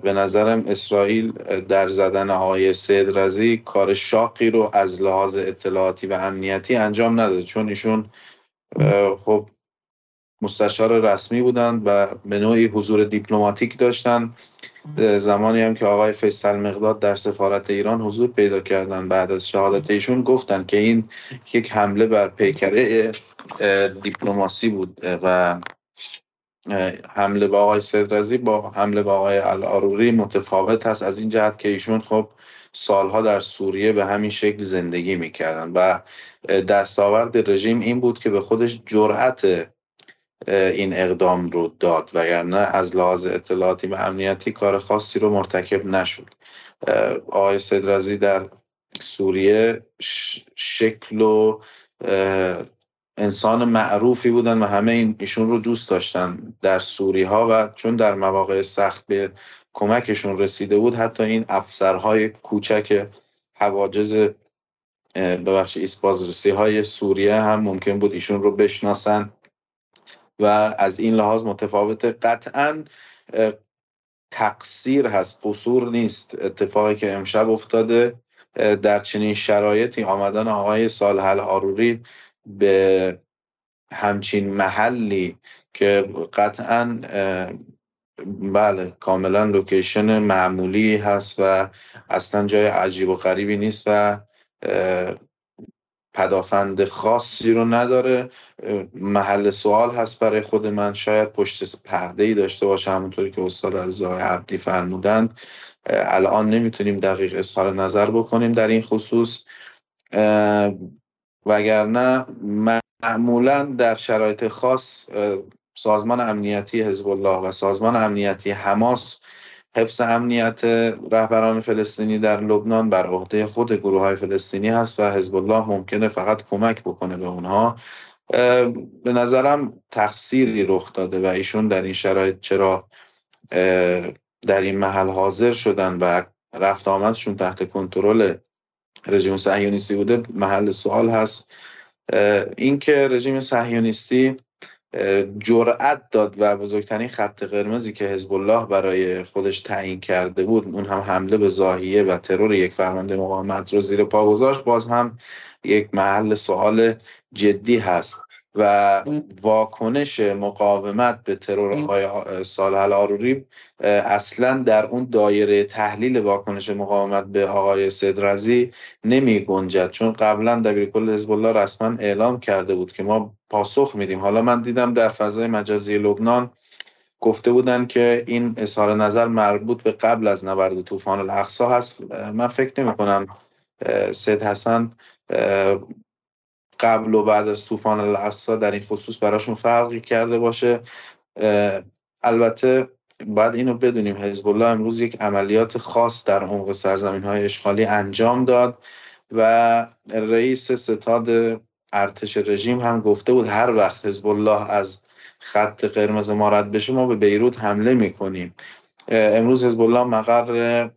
به نظرم اسرائیل در زدن آقای سید رزی کار شاقی رو از لحاظ اطلاعاتی و امنیتی انجام نداد چون ایشون خب مستشار رسمی بودند و به نوعی حضور دیپلماتیک داشتند زمانی هم که آقای فیصل مقداد در سفارت ایران حضور پیدا کردن بعد از شهادت ایشون گفتن که این یک حمله بر پیکره دیپلماسی بود. و حمله به آقای سیدرزی با حمله به آقای الاروری متفاوت هست. از این جهت که ایشون خب سالها در سوریه به همین شکل زندگی می‌کردن و دستاورد رژیم این بود که به خودش جرأت این اقدام رو داد وگرنه از لحاظ اطلاعاتی و امنیتی کار خاصی رو مرتکب نشد. آقای سیدرزی در سوریه شکل و انسان معروفی بودن و همه این ایشون رو دوست داشتن در سوری ها و چون در مواقع سخت به کمکشون رسیده بود حتی این افسرهای کوچک حواجز ببخش ایسپازرسی های سوریه هم ممکن بود ایشون رو بشناسن و از این لحاظ متفاوت. قطعا تقصیر هست قصور نیست. اتفاقی که امشب افتاده در چنین شرایطی آمدن آقای سالحل آروری به همچین محلی که قطعا بله کاملا لوکیشن معمولی هست و اصلا جای عجیب و غریبی نیست و پدافند خاصی رو نداره. محل سوال هست برای خود من. شاید پشت پرده ای داشته باشه همونطوری که استاد از عبدی فرمودند. الان نمی‌تونیم دقیق اظهار نظر بکنیم در این خصوص. وگرنه معمولا در شرایط خاص سازمان امنیتی حزب الله و سازمان امنیتی حماس حفظ امنیت رهبران فلسطینی در لبنان بر عهده خود گروه های فلسطینی هست و حزب الله ممکنه فقط کمک بکنه به اونها. به نظرم تقصیری رخ داده و ایشون در این شرایط چرا در این محل حاضر شدن و رفت آمدشون تحت کنترل رژیم صهیونیستی بوده محل سوال هست. اینکه رژیم صهیونیستی جرأت داد و بزرگترین خط قرمزی که حزب الله برای خودش تعیین کرده بود اون هم حمله به زاهیه و ترور یک فرمانده مقاومت رو زیر پا گذاشت باز هم یک محل سوال جدی هست. و واکنش مقاومت به ترور آقای سالح آروری اصلا در اون دایره تحلیل واکنش مقاومت به آقای سدرزی نمی گنجد. چون قبلا دبیرکل حزب الله رسما اعلام کرده بود که ما پاسخ میدیم. حالا من دیدم در فضای مجازی لبنان گفته بودن که این اظهار نظر مربوط به قبل از نبرد طوفان الاقصا هست. من فکر نمی کنم سید حسن قبل و بعد از طوفان الاقصا در این خصوص براشون فرقی کرده باشه. البته بعد اینو بدونیم حزب الله امروز یک عملیات خاص در عمق سرزمین های اشغالی انجام داد و رئیس ستاد ارتش رژیم هم گفته بود هر وقت حزب الله از خط قرمز ما رد بشه ما به بیروت حمله می‌کنیم. امروز حزب الله مقر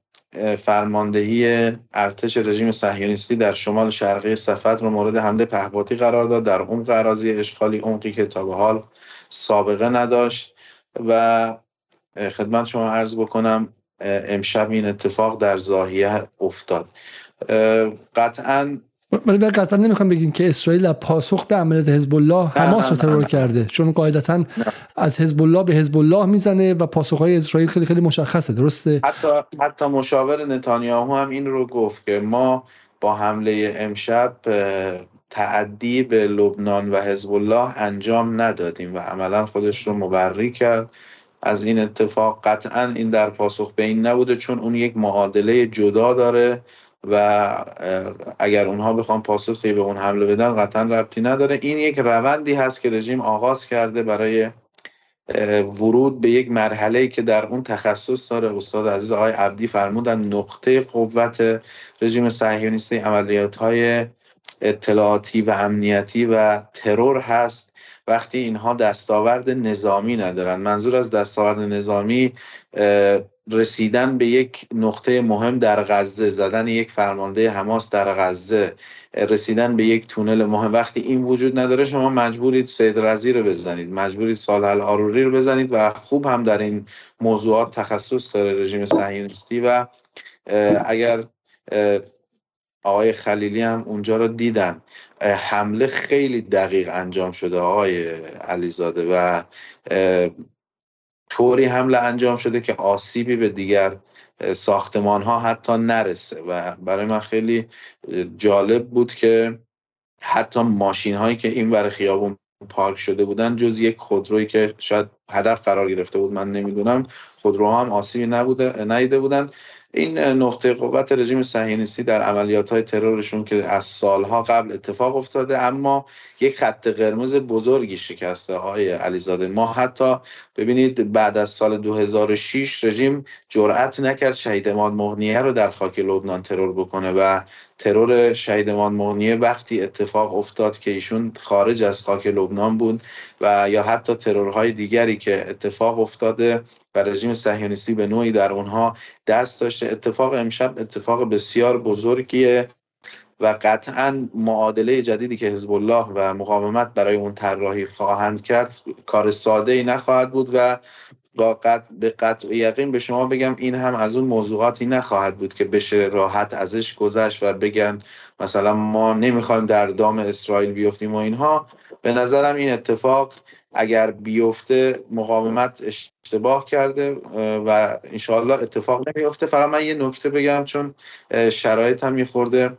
فرماندهی ارتش رژیم صهیونیستی در شمال شرقی صفت رو مورد حمله پهپادی قرار داد. در عمق اراضی اشغالی عمقی که تا به حال سابقه نداشت. و خدمت شما عرض بکنم امشب این اتفاق در زاهیه افتاد. قطعا ولی قطعا نمی‌خوام بگین که اسرائیل در پاسخ به عملیات حزب الله حماس رو ترور کرده. چون قاعدتا از حزب الله به حزب الله می‌زنه و پاسخهای اسرائیل خیلی خیلی مشخصه. درسته؟ حتی حتی مشاور نتانیاهو هم این رو گفت که ما با حمله امشب تعدی به لبنان و حزب الله انجام ندادیم و عملا خودش رو مبری کرد. از این اتفاق قطعا این در پاسخ به این نبوده چون اون یک معادله جدا داره. و اگر اونها بخوان پاسخی به اون حمله بدن قطعا ربطی نداره. این یک روندی هست که رژیم آغاز کرده برای ورود به یک مرحله که در اون تخصص داره. استاد عزیز آقای عبدی فرمودن نقطه قوت رژیم صهیونیستی عملیات های اطلاعاتی و امنیتی و ترور هست. وقتی اینها دستاورد نظامی ندارن. منظور از دستاورد نظامی رسیدن به یک نقطه مهم در غزه زدن یک فرمانده حماس در غزه رسیدن به یک تونل مهم. وقتی این وجود نداره شما مجبورید سید رزی رو بزنید مجبورید سالح آروری رو بزنید و خوب هم در این موضوعات تخصص داره رژیم صهیونیستی و اگر آقای خلیلی هم اونجا رو دیدن. حمله خیلی دقیق انجام شده آقای علیزاده و طوری حمله انجام شده که آسیبی به دیگر ساختمان ها حتی نرسه و برای من خیلی جالب بود که حتی ماشین هایی که این ور خیابون پارک شده بودن جز یک خودرویی که شاید هدف قرار گرفته بود من نمی‌دونم خودروها هم آسیبی نبوده نیده بودن. این نقطه قوت رژیم صهیونیستی در عملیات های ترورشون که از سالها قبل اتفاق افتاده اما یک خط قرمز بزرگی شکسته های علیزاده. ما حتی ببینید بعد از سال 2006 رژیم جرأت نکرد شهید اماد مغنیه رو در خاک لبنان ترور بکنه و ترور شهید اماد مغنیه وقتی اتفاق افتاد که ایشون خارج از خاک لبنان بود و یا حتی ترورهای دیگری که اتفاق افتاده و رژیم صهیونیستی به نوعی در اونها دست داشته. اتفاق امشب اتفاق بسیار بزرگیه. و قطعا معادله جدیدی که حزب الله و مقاومت برای اون طراحی خواهند کرد کار ساده ای نخواهد بود و با قطع به قطع یقین به شما بگم این هم از اون موضوعاتی نخواهد بود که بشه راحت ازش گذشت و بگن مثلا ما نمی‌خوایم در دام اسرائیل بیفتیم و اینها. به نظرم این اتفاق اگر بیفته مقاومت اشتباه کرده و انشاءالله اتفاق نمیفته فقط من یه نکته بگم چون شرایط هم خورده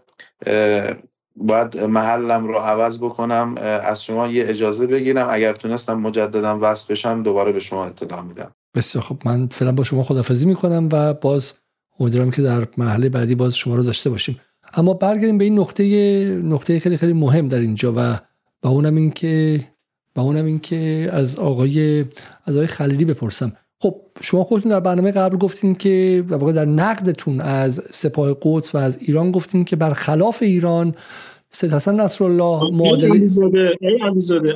باید محلم رو عوض بکنم. از شما یه اجازه بگیرم. اگر تونستم مجددا وصل بشم دوباره به شما اطلاع میدم. بسیار خب من فعلا با شما خدافزی می‌کنم و باز امیدوارم که در محله بعدی باز شما رو داشته باشیم. اما برگردیم به این نقطه نقطه خیلی خیلی مهم در اینجا و و اونم این که و اونم این که از آقای از آقای خلیلی بپرسم. خب شما خودتون در برنامه قبل گفتین که واقع در نقدتون از سپاه قدس و از ایران گفتین که برخلاف ایران سید حسن نصرالله خب، معادله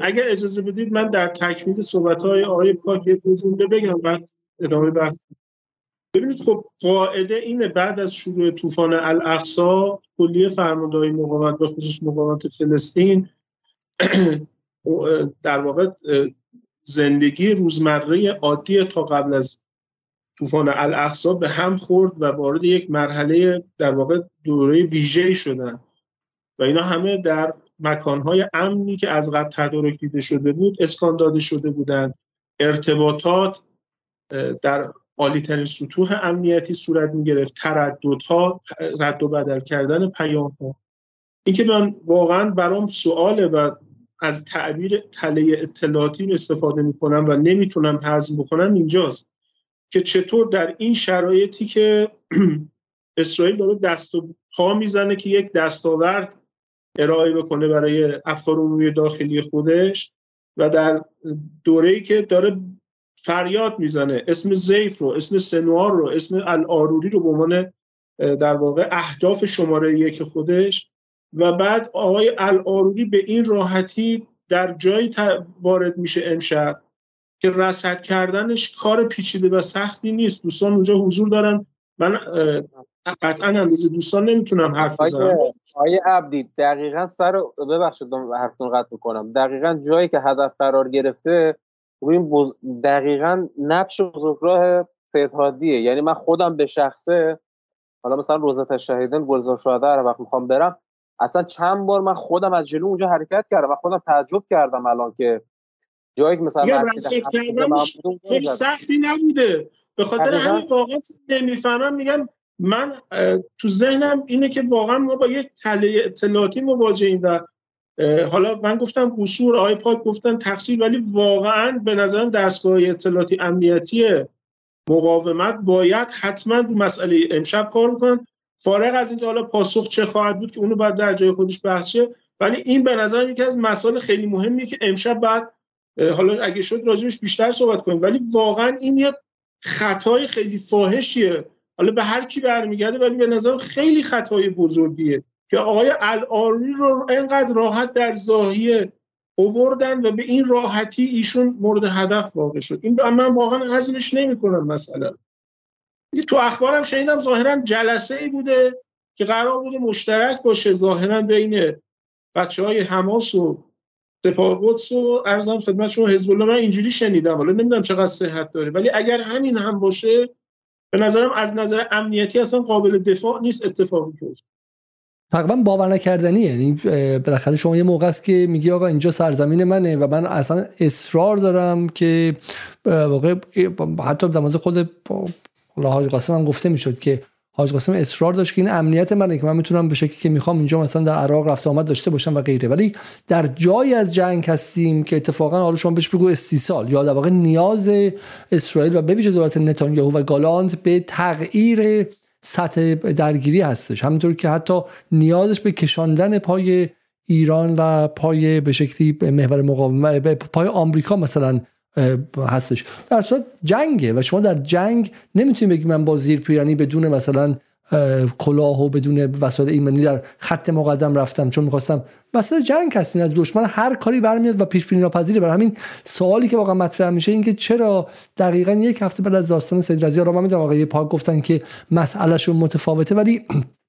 اگر اجازه بدید من در تکمیل صحبت های آقای پاک جمله بگم بعد ادامه بحث ببینید خب قاعده اینه بعد از شروع طوفان الاقصا کلیه فرماندهای مقاومت به خصوص مقاومت فلسطین <clears throat> در واقع زندگی روزمره عادی تا قبل از طوفان الاقصا به هم خورد و وارد یک مرحله در واقع دوره ویژه شدن. و اینا همه در مکانهای امنی که از قبل تدارک دیده شده بود اسکان داده شده بودند. ارتباطات در عالیترین سطوح امنیتی صورت می گرفت ترددها رد و بدل کردن پیام ها اینکه من واقعا برام سواله و از تعبیر تله اطلاعاتی استفاده می‌کنم و نمی‌تونم هضم بکنم اینجاست که چطور در این شرایطی که <clears throat> اسرائیل داره دست و پا می‌زنه که یک دستاورد ارائه بکنه برای افکار عمومی داخلی خودش و در دوره‌ای که داره فریاد می‌زنه اسم زیف رو اسم سنوار رو اسم الاروری رو به عنوان در واقع اهداف شماره یک خودش و بعد آقای الاروری به این راحتی در جایی وارد میشه امشب که رسد کردنش کار پیچیده و سختی نیست. دوستان اونجا حضور دارن. من قطعا اندازه دوستان نمی‌تونم حرف بزنم. آیه عبدی دقیقا سر ببخشید حرفتون قطع می‌کنم. دقیقا جایی که هدف قرار گرفته روی بز... دقیقا نقش بزرگراه سید هادیه. یعنی من خودم به شخصه حالا مثلا روزت شهیدن گلزار شهده هر وقت می‌خوام برم اصلا چند بار من خودم از جلو اونجا حرکت کردم و خودم تعجب کردم الان که جایی که مثلا خیلی سختی نبوده. به خاطر همین واقعا نمی‌فهمم میگم من تو ذهنم اینه که واقعا ما با یک تله اطلاعاتی مواجهیم و حالا من گفتم قصور آقای پاک گفتن تقصیر ولی واقعا به نظرم دستگاه اطلاعاتی امنیتی مقاومت باید حتما رو مسئله امشب کار کنن فارغ از اینکه حالا پاسخ چه خواهد بود که اونو باید در جای خودش بحث ولی این به نظرم یکی از مسائل خیلی مهمیه که امشب بعد حالا اگه شد راجبش بیشتر صحبت کنیم. ولی واقعا این یه خطای خیلی فاحشیه. حالا به هر کی برمیگرده ولی به نظر خیلی خطای بزرگیه که آقای الاری رو انقدر راحت در زاهیه اووردن و به این راحتی ایشون مورد هدف واقع شد. این من واقعا هضمش نمی‌کنم مثلا تو اخبارم شنیدم ظاهرا جلسه ای بوده که قرار بوده مشترک باشه ظاهرا بین بچه های حماس و سپاه قدس و ارزم خدمت شما حزب الله من اینجوری شنیدم. حالا نمی‌دونم چقدر صحت داره ولی اگر همین هم باشه به نظرم از نظر امنیتی اصلا قابل دفاع نیست اتفاقی که تقریبا باور نکردنیه. یعنی بالاخره شما یه موقع است که میگی آقا اینجا سرزمین منه و من اصلا اصرار دارم که واقع حتی در مورد خود حاج قاسم هم گفته می‌شد که حاج قاسم اصرار داشت که این امنیت منه که من می‌تونم به شکلی که می‌خوام اینجا مثلا در عراق رفت آمد داشته باشم و غیره. ولی در جایی از جنگ هستیم که اتفاقا حالا شما بهش بگو استیصال یا در واقع نیاز اسرائیل و به ویژه دولت نتانیاهو و گالانت به تغییر سطح درگیری هستش. همینطور که حتی نیازش به کشاندن پای ایران و پای به شکلی محور مقاومت پای آمریکا مثلا هستش. در صورت جنگه و شما در جنگ نمی‌تونید بگی من با زیر پیرانی بدون مثلا کلاه و بدون وسایل ایمنی در خط مقدم رفتم چون می‌خواستم. مثلا جنگ هستین از دشمن هر کاری برمیاد و پیش بینی ناپذیره. برای همین سوالی که واقعا مطرح میشه این که چرا دقیقا یک هفته بعد از داستان سید رضی را من می‌دونم آقای پاک گفتن که مسئلهشون متفاوته ولی <clears throat>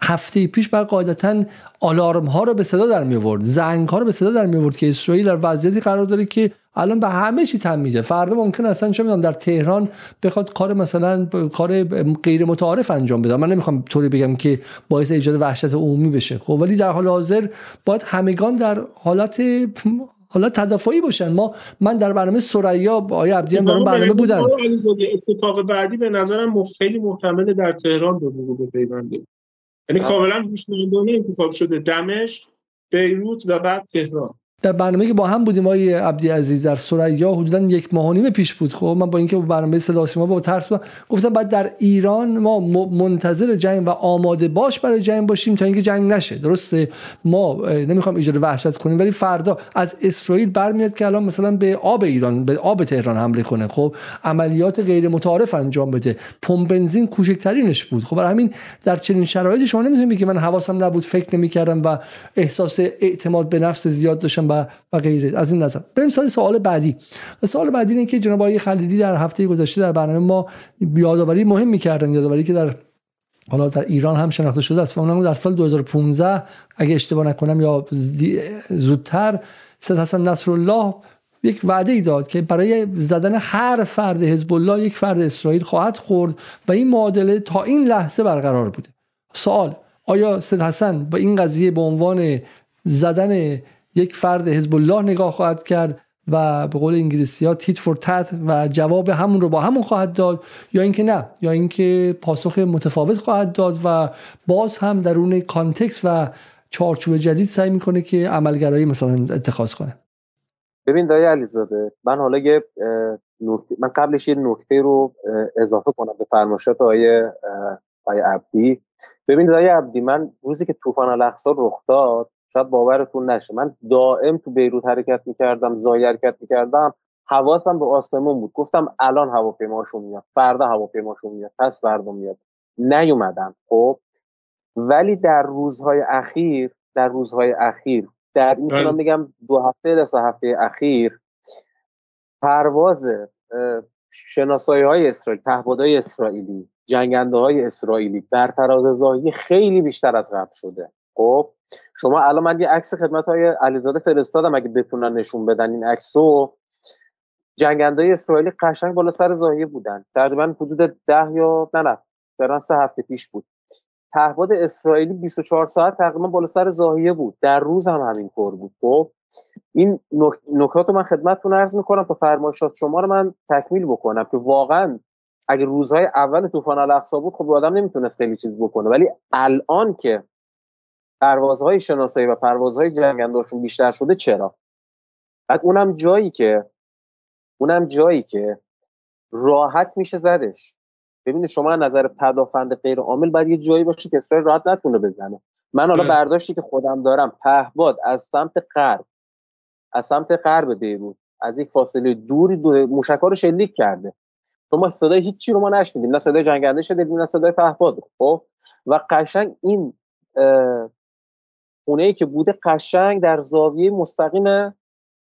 هفته پیش بر قاعدتا آلارم ها رو به صدا در می آورد زنگ ها رو به صدا در می آورد که اسرائیل در وضعیتی قرار داره که الان به همه چی تن میده. فردا ممکن اصلا چه می‌دونم در تهران بخواد کار مثلا کار غیر متعارف انجام بده. من نمی‌خوام طوری بگم که باعث ایجاد وحشت عمومی بشه. خب ولی در حال حاضر باید همگان در حالت حالا تدافعی باشن. ما من در برنامه سریا با آقای عبدی هم در برنامه بودن. اتفاق بعدی به نظرم خیلی محتمل در تهران به وقوع بپیونده. یعنی کاملا هوشمندانه انتخاب شده. دمشق بیروت و بعد تهران. در برنامه که با هم بودیم آقای عبدی عزیز در سریا حدودا یک ماه و نیم پیش بود. خب من با اینکه برنامه ما با ترس بودم گفتم بعد در ایران ما منتظر جنگ و آماده باش برای جنگ باشیم تا اینکه جنگ نشه. درسته؟ ما نمی‌خوام ایجاد وحشت کنیم ولی فردا از اسرائیل برمیاد که الان مثلا به آب ایران به آب تهران حمله کنه. خب عملیات غیر متعارف انجام بده. پمپ بنزین کوچکترینش بود. خب برای همین در چنین شرایطی شما نمی‌تونید که من حواسم نبود فکر نمی‌کردم و احساس اعتماد به نفس زیاد داشتم. و و غیره. از این نظر. بریم سال سوال بعدی. سوال بعدی اینه که جناب آقای خلیلی در هفته گذشته در برنامه ما یادآوری مهم می‌کردن. یادآوری که در حالا در ایران هم شناخته شده است. و اونم در سال 2015 اگه اشتباه نکنم یا زودتر سید حسن نصرالله یک وعده ای داد که برای زدن هر فرد حزب الله یک فرد اسرائیل خواهد خورد و این معادله تا این لحظه برقرار بوده. سوال آیا سید حسن با این قضیه به عنوان زدن یک فرد حزب الله نگاه خواهد کرد و به قول انگلیسی ها tit for tat و جواب همون رو با همون خواهد داد یا اینکه نه یا اینکه پاسخ متفاوت خواهد داد و باز هم درون context و چارچوب جدید سعی می‌کنه که عملگرایی مثلا اتخاذ کنه. ببین دایی علیزاده من حالا یه من قبلش یه نکته رو اضافه کنم به فرمایشات آقای آقای عبدی. ببین دایی عبدی من روزی که طوفان الاقصا رخ داد شاید باورتون نشه. من دائم تو بیروت حرکت می‌کردم ضاحیه حرکت می‌کردم. حواسم به آسمون بود. گفتم الان هواپیماشون میاد. فردا هواپیماشون میاد. پس فردا میاد. نیومدم. خب؟ ولی در روزهای اخیر در روزهای اخیر در این می‌تونم بله. بگم دو هفته تا سه هفته اخیر پرواز شناسایی های اسرائیل های اسرائیلی جنگنده های اسرائیلی بر تراز خیلی بیشتر از قبل شده. خب شما الان من یه عکس خدمت های علیزاده فرستادم اگه بتونن نشون بدن این عکسو. جنگنده اسرائیلی قشنگ بالا سر زاهیه بودن. تقریبا حدود ده یا نه نه در سه هفته پیش بود. پهباد اسرائیلی 24 ساعت تقریبا بالا سر زاهیه بود. در روز هم همینطور بود. خب این نکات رو من خدمتتون عرض می‌کنم تا فرمایشات شما رو من تکمیل بکنم که واقعا اگه روزهای اول طوفان الاقصا بود خب آدم نمی‌تونست خیلی چیز بکنه. ولی الان که پروازهای شناسایی و پروازهای جنگنداشون بیشتر شده چرا؟ بعد اونم جایی که اونم جایی که راحت میشه زدش. ببینید شما نظر پدافند غیر عامل باید یه جایی باشه که اسرائیل راحت نتونه بزنه. من حالا برداشتی که خودم دارم پهباد از سمت غرب از سمت غرب بیروت از یک فاصله دوری دو موشکا رو شلیک کرده. شما صدای هیچی رو ما نشنیدیم. نه صدای جنگنده شده نه صدای پهباد خب؟ و قشنگ این خونه ای که بوده قشنگ در زاویه مستقیم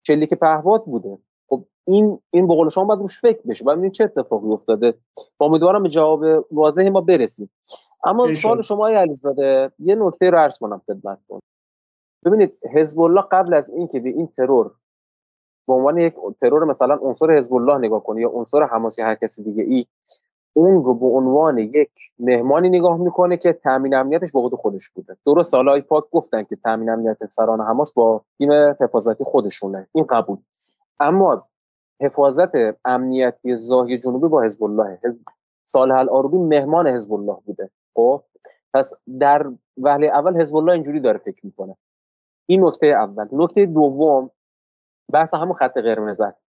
شلیک پهباد بوده. خب این این به قول شما باید روش فکر بشه. باید چه اتفاقی افتاده. امیدوارم به جواب واضحی ما برسیم. اما سوال شما ای علیزاده یه نکته رو عرض کنم خدمتتون ببینید حزب الله قبل از اینکه به این ترور به عنوان یک ترور مثلا عنصر حزب الله نگاه کنه یا عنصر حماس یا هر کسی دیگه ای اون رو به عنوان یک مهمانی نگاه می‌کنه که تامین امنیتش به خودش بوده. درست سالهای پاک گفتن که تامین امنیت سران حماس با تیم حفاظتی خودشونه. این قبول. اما حفاظت امنیتی زاهی جنوبی با حزب الله صالح الاروبی مهمان حزب الله بوده. خب پس در وهله اول حزب الله اینجوری داره فکر می‌کنه. این نکته اول. نکته دوم بحث همون خط قرمز است.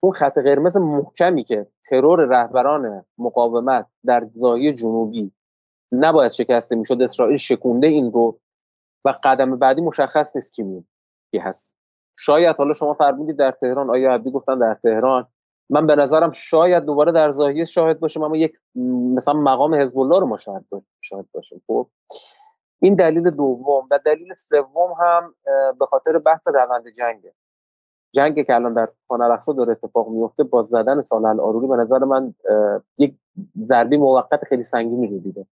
اون خط قرمز محکمی که ترور رهبران مقاومت در زایی جنوبی نباید شکسته می‌شد اسرائیل شکونده این رو و قدم بعدی مشخص نیست کی کی هست. شاید حالا شما فرمودید در تهران آیا عبدی گفتن در تهران. من به نظرم شاید دوباره در زاهیه شاهد باشیم اما یک مثلا مقام حزب الله رو ما شاهد شاهد باشیم. خب این دلیل دوم. و دلیل سوم هم به خاطر بحث روند جنگه. جنگ که الان در خانه داره اتفاق میفته با زدن سال الاروری به نظر من یک ضربه موقت خیلی سنگینی رو دیده.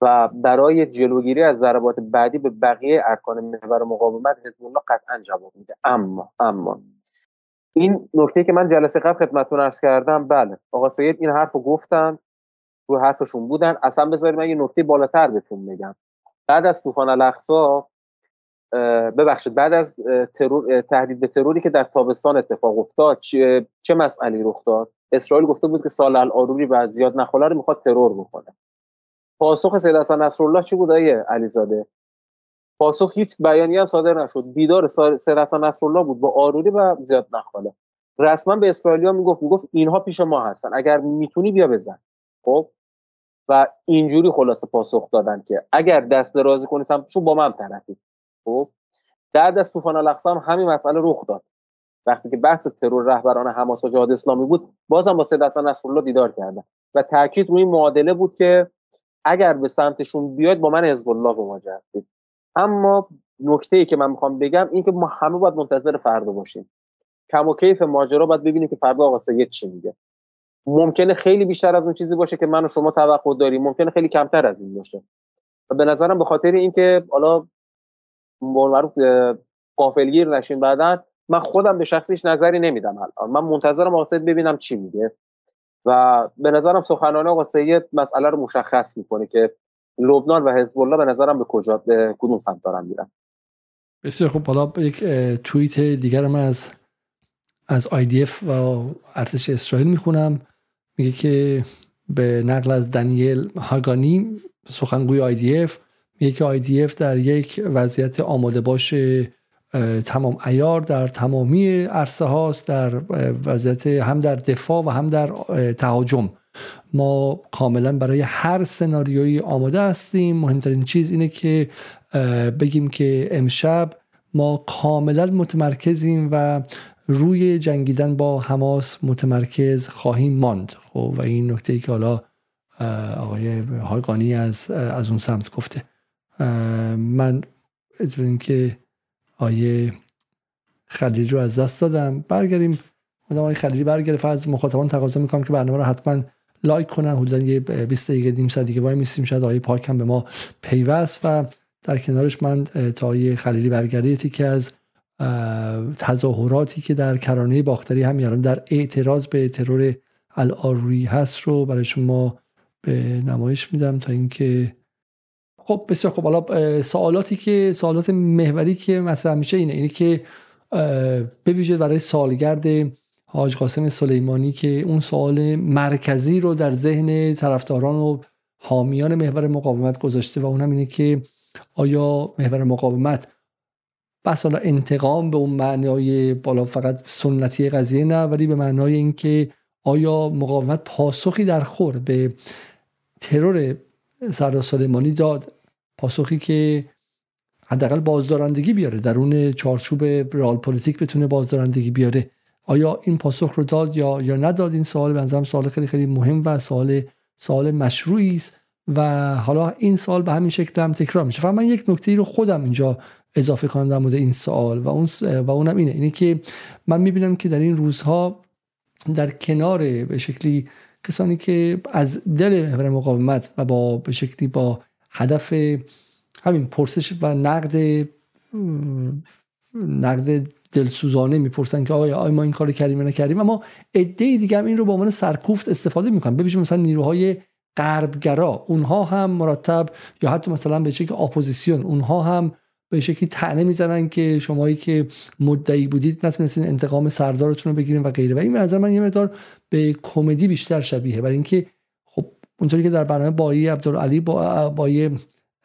و برای جلوگیری از ضربات بعدی به بقیه ارکان محور مقاومت حزب الله قطعا جواب میده. اما اما این نکته که من جلسه قبل خدمتتون عرض کردم بله آقا سید این حرف رو گفتن رو حرفشون بودن. اصلا بذارید من یه نکته بالاتر بهتون میگم بعد از طوفان الاقصا ببخشید بعد از ترور تهدید به تروری که در تابستان اتفاق افتاد چه, چه مسئله رخ داد؟ اسرائیل گفته بود که سال الاروری بعد زیاد نخوله رو می‌خواد ترور بکنه. پاسخ سید حسن نصرالله چی بود آیه علیزاده؟ پاسخ هیچ بیانیه هم صادر نشد. دیدار سید حسن نصرالله بود با آروری و زیاد نخوله رسما به اسرائیلیا می‌گفت می‌گفت اینها پیش ما هستن. اگر می‌تونی بیا بزن. خب؟ و اینجوری خلاصه پاسخ دادن که اگر دست درازی کنی سمتشون با من طرفی. خب بعد از طوفان الاقصا هم همین مسئله رخ داد. وقتی که بحث ترور رهبران حماس و جهاد اسلامی بود بازم با سید حسن نصرالله دیدار کردن و تاکید روی معادله بود که اگر به سمتشون بیاید با من حزب الله مواجه هستید. اما نکته ای که من می‌خوام بگم این که ما همه باید منتظر فردا باشیم. کم و کیف ماجرا باید ببینیم که فردا آقا سید چی میگه. ممکنه خیلی بیشتر از اون چیزی باشه که من و شما توقع داریم. ممکنه خیلی کمتر از این باشه. و به نظرم به خاطر اینکه حالا معروف قافلگیر نشیم بعدا من خودم به شخصیش نظری نمیدم الان. من منتظرم آقا ببینم چی میگه. و به نظرم سخنان آقا سید مسئله رو مشخص می‌کنه که لبنان و حزب الله به نظرم به کجا به کدوم سمت دارن میرن. بسیار خب حالا یک توییت دیگرم از از IDF و ارتش اسرائیل می‌خونم. میگه که به نقل از دانیل هاگانی سخنگوی IDF میگه که IDF در یک وضعیت آماده باش تمام ایار در تمامی عرصه هاست در وضعیت هم در دفاع و هم در تهاجم. ما کاملا برای هر سناریویی آماده هستیم. مهمترین چیز اینه که بگیم که امشب ما کاملا متمرکزیم و روی جنگیدن با حماس متمرکز خواهیم ماند. خب و این نکته ای که حالا آقای هایگانی از از اون سمت گفته. من از که آیه خلیلی رو از دست دادم. برگردیم. مدام آقای خلیلی برگرده. از مخاطبان تقاضا می‌کنم که برنامه رو حتما لایک کنن. حدودا یه 20 دقیقه نیم ساعت دیگه وای میسیم. شاید آقای پاک هم به ما پیوست و در کنارش من تا آقای خلیلی برگردی که از تظاهراتی که در کرانه باختری هم در اعتراض به ترور الآروی هست رو برای شما به نمایش میدم تا اینکه خب بسیار خب حالا سوالاتی که سوالات محوری که مطرح میشه اینه. اینه که به برای سالگرد حاج قاسم سلیمانی که اون سوال مرکزی رو در ذهن طرفداران و حامیان محور مقاومت گذاشته و اونم اینه که آیا محور مقاومت بس حالا انتقام به اون معنای بالا فقط سنتی قضیه نه ولی به معنای اینکه آیا مقاومت پاسخی در خور به ترور سردار سلیمانی داد؟ پاسخی که حداقل بازدارندگی بیاره درون چارچوب رال پلیتیک بتونه بازدارندگی بیاره. آیا این پاسخ رو داد یا یا نداد؟ این سوال به نظرم سوال خیلی خیلی مهم و سوال سوال مشروعی است و حالا این سوال به همین شکل هم تکرار میشه. فقط من یک نکته رو خودم اینجا اضافه کنم در مورد این سوال و اون و اونم اینه. اینه که من می‌بینم که در این روزها در کنار به شکلی کسانی که از دل محور مقاومت و با به شکلی با هدف همین پرسش و نقد نقد دلسوزانه می‌پرسن که آیا آیا ما این کار کردیم نکردیم. اما عده دیگه هم این رو به عنوان سرکوفت استفاده می‌کنن. ببینید مثلا نیروهای غربگرا اونها هم مرتب یا حتی مثلا به شکل اپوزیسیون اونها هم به شکلی تنه می‌زنن که شمایی که مدعی بودید نتونستین انتقام سردارتون رو بگیرین و غیره. و این به من یه مقدار به کمدی بیشتر شبیه برای اینکه اونطوری که در برنامه بایی عبدالعلی با بای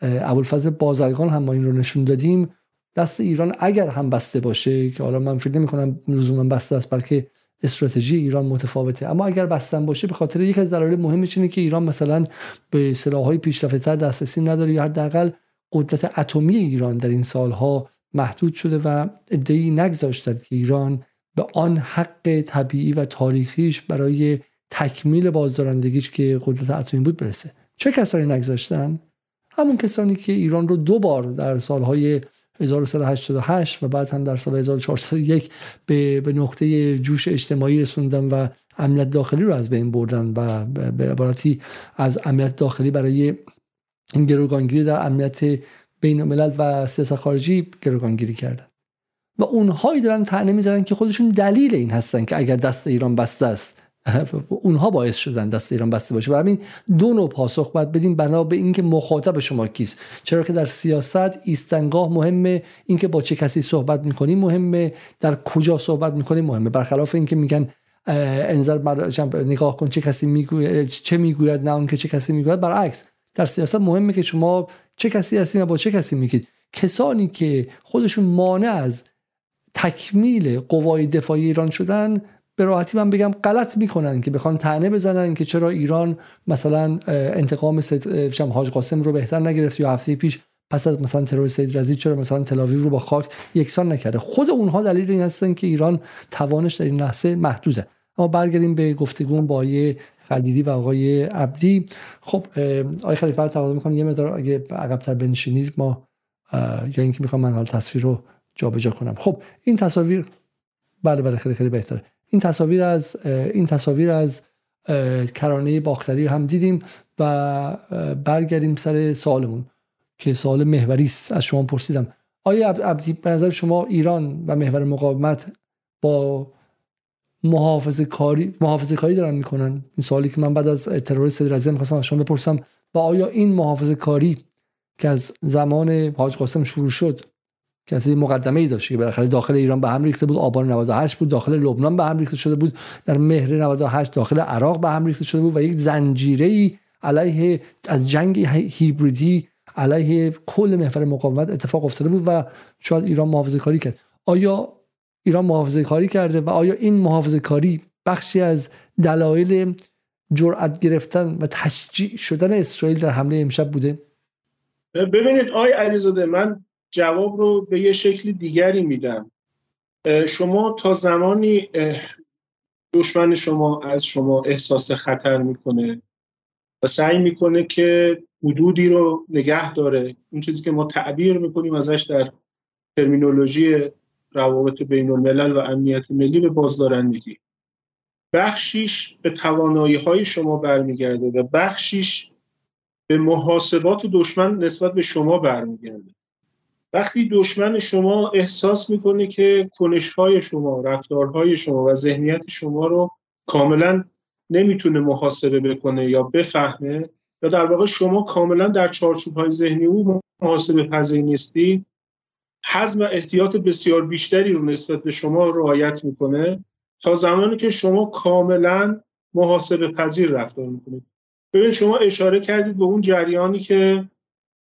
ابوالفضل بازرگان هم ما این رو نشون دادیم دست ایران اگر هم بسته باشه که حالا من فکر نمی کنم لزوما بسته است بلکه استراتژی ایران متفاوته. اما اگر بستن باشه به خاطر یک از دلایل مهمش اینه که ایران مثلا به سلاح‌های پیشرفته‌تر دسترسی نداره یا حداقل قدرت اتمی ایران در این سالها محدود شده و ادعی نگذاشتد که ایران به آن حق طبیعی و تاریخیش برای تکمیل بازدارندگیش که قدرت اتمی بود برسه. چه کسانی نگذاشتن؟ همون کسانی که ایران رو دو بار در سالهای 1388 و بعد هم در سال 1401 به, به نقطه جوش اجتماعی رسوندن و امنیت داخلی رو از بین بردن و به عبارتی از امنیت داخلی برای این گروگانگیری در امنیت بین الملل و سیاست خارجی گروگانگیری کردن. و اونهایی دارن تعنی می‌زنن که خودشون دلیل این هستن که اگر دست ایران بسته است. اونها باعث شدن دست ایران بسته باشه. برای همین دو نوع پاسخ باید بدیم بنا به اینکه مخاطب شما کیست. چرا که در سیاست ایستنگاه مهمه اینکه با چه کسی صحبت می‌کنیم مهمه در کجا صحبت می‌کنیم مهمه. برخلاف اینکه میگن انظر نگاه کن چه کسی می‌گوید چه می‌گوید نه که چه کسی می‌گوید. برعکس در سیاست مهمه که شما چه کسی هستین و با چه کسی میگید. کسانی که خودشون مانع از تکمیل قوای دفاعی ایران شدن به راحتی من بگم غلط می‌کنن که بخوان تنه بزنن که چرا ایران مثلا انتقام سید حاج قاسم رو بهتر نگرفت یا هفته پیش پس از مثلا ترور سید رزید چرا مثلا تلاویو رو با خاک یکسان نکرده؟ خود اونها دلیل این هستن که ایران توانش در این لحظه محدوده. اما برگردیم به گفتگو با آقای خلیلی و آقای عبدی. خب آقای خلیفه تقاضا می‌کنم یه مقدار اگه عقب‌تر بنشینید ما یا اینکه می‌خوام من حال تصویر رو جابجا کنم. خب این تصاویر بله بله خیلی خیلی بهتره. این تصاویر از این تصاویر از کرانه باختری هم دیدیم و برگردیم سر سوالمون که سوال محوری است. از شما پرسیدم. آیا عبدی به نظر شما ایران و محور مقاومت با محافظه کاری محافظه کاری دارن می‌کنن؟ این سوالی که من بعد از ترور سید رزم می‌خواستم از شما بپرسم. و آیا این محافظه کاری که از زمان حاج قاسم شروع شد کسی مقدمه ای داشت که بالاخره داخل ایران به هم ریخته بود آبان 98 بود داخل لبنان به هم ریخته شده بود در مهر 98 داخل عراق به هم ریخته شده بود و یک زنجیره ای علیه از جنگ هیبریدی علیه کل محور مقاومت اتفاق افتاده بود و شاید ایران محافظه کاری کرد. آیا ایران محافظه کاری کرده و آیا این محافظه کاری بخشی از دلایل جرأت گرفتن و تشجیع شدن اسرائیل در حمله امشب بوده؟ ببینید آی علیزاده من جواب رو به یه شکل دیگری میدم. شما تا زمانی دشمن شما از شما احساس خطر می‌کنه و سعی می‌کنه که حدودی رو نگه داره اون چیزی که ما تعبیر می‌کنیم ازش در ترمینولوژی روابط بین الملل و امنیت ملی به بازدارندگی. بخشیش به توانایی های شما برمیگرده و بخشیش به محاسبات دشمن نسبت به شما برمیگرده. وقتی دشمن شما احساس می‌کنه که کنشهای شما رفتارهای شما و ذهنیت شما رو کاملا نمی‌تونه محاسبه بکنه یا بفهمه یا در واقع شما کاملا در چارچوب های ذهنی او محاسبه پذیر نیستی حزم و احتیاط بسیار بیشتری رو نسبت به شما رعایت می‌کنه تا زمانی که شما کاملا محاسبه پذیر رفتار می‌کنید. ببینید شما اشاره کردید به اون جریانی که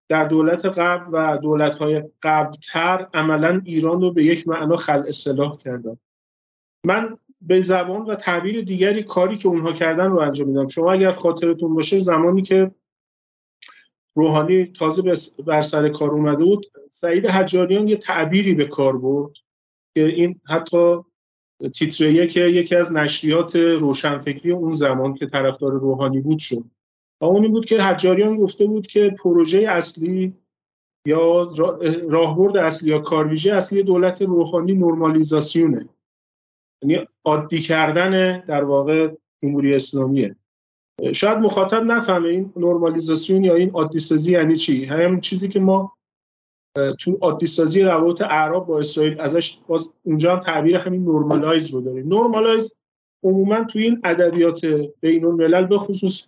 در دولت قبل و دولت‌های قبلتر عملا ایران رو به یک معنا خل اصلاح کردن. من به زبان و تعبیر دیگری کاری که اونها کردن رو انجام میدم. شما اگر خاطرتون باشه زمانی که روحانی تازه بر سر کار اومده بود سعید حجاریان یه تعبیری به کار برد که این حتی تیتره که یکی از نشریات روشنفکری اون زمان که طرفدار روحانی بود شد. و اون بود که حجاریان گفته بود که پروژه اصلی یا راهبرد اصلی یا کارویژه اصلی دولت روحانی نرمالیزاسیونه. یعنی عادی کردن در واقع جمهوری اسلامیه. شاید مخاطب نفهمه این نرمالیزاسیون یا این عادی سازی یعنی چی. هم چیزی که ما تو عادی سازی روابط اعراب با اسرائیل ازش باز اونجا هم تعبیر همین نرمالایز رو داریم. نرمالایز عموما تو این ادبیات بین الملل به خصوص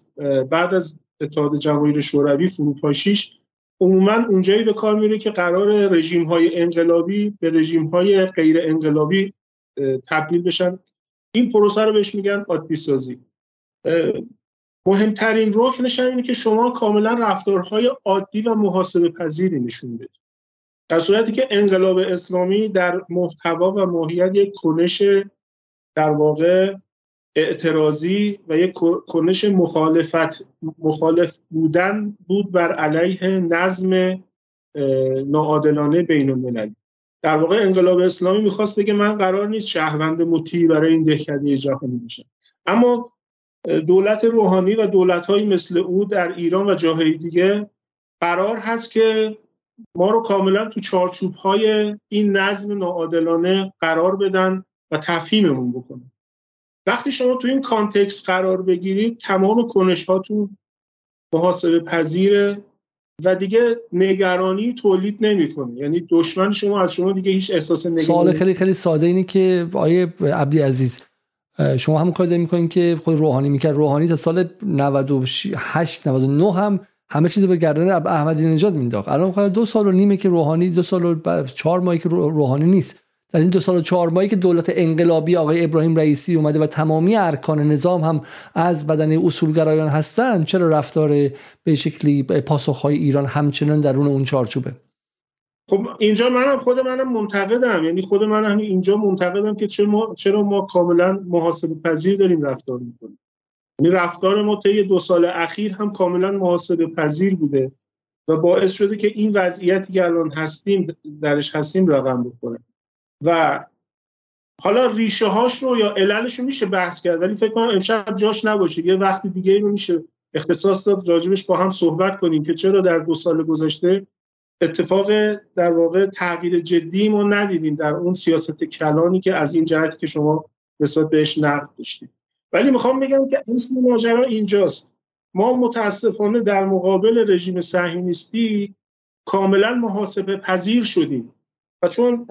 بعد از اتحاد جماهیر شوروی فروپاشیش عموما اونجایی به کار میره که قرار رژیم های انقلابی به رژیم های غیر انقلابی تبدیل بشن. این پروسه رو بهش میگن عادی سازی مهمترین رکنش اینه که شما کاملا رفتارهای عادی و محاسبه پذیری نشون بدید. در صورتی که انقلاب اسلامی در محتوا و ماهیت یک کنش در واقع اعتراضی و یک کنش مخالفت مخالف بودن بود بر علیه نظم ناعادلانه بین المللی در واقع انقلاب اسلامی می‌خواست بگه من قرار نیست شهروند مطیع برای این دهکده جهانی باشم اما دولت روحانی و دولت مثل او در ایران و جاهای دیگه قرار هست که ما رو کاملا تو چارچوب های این نظم ناعادلانه قرار بدن و تفهیممون بکنن. وقتی شما تو این کانتکست قرار بگیرید تمام کنش هاتون محاسبه پذیره و دیگه نگرانی تولید نمی‌کنه. یعنی دشمن شما از شما دیگه هیچ احساس نگرانی سوال خیلی خیلی ساده اینه که آیه عبدی عزیز شما هم کار می‌کنین که خود روحانی می‌کرد. روحانی تا سال 98 99 هم همه چیز به گردن احمدی نژاد مینداخت الان دو سال و نیمه که روحانی دو سال و چهار ماهی که روحانی نیست. در این دو سال و چهار ماهی که دولت انقلابی آقای ابراهیم رئیسی اومده و تمامی ارکان نظام هم از بدن اصولگرایان هستن چرا رفتار به شکلی پاسخهای ایران همچنان درون اون چارچوبه؟ خب اینجا منم خود منم منتقدم. یعنی خود من هم اینجا منتقدم که چرا ما, چرا ما کاملا محاسبه پذیر داریم رفتار می‌کنیم. یعنی رفتار ما طی دو سال اخیر هم کاملا محاسبه پذیر بوده و باعث شده که این وضعیتی که الان هستیم درش هستیم رقم بخوره. و حالا ریشه هاش رو یا عللش رو میشه بحث کرد ولی فکر کنم امشب جاش نباشه. یه وقتی دیگه رو میشه اختصاص داد راجبش با هم صحبت کنیم که چرا در دو سال گذشته اتفاق در واقع تغییر جدی ما ندیدیم در اون سیاست کلانی که از این جهتی که شما نسبت بهش نقد داشتید. ولی می‌خوام بگم که اصل ماجرا اینجاست. ما متاسفانه در مقابل رژیم صهیونیستی کاملا محاسبه پذیر شدیم. و چون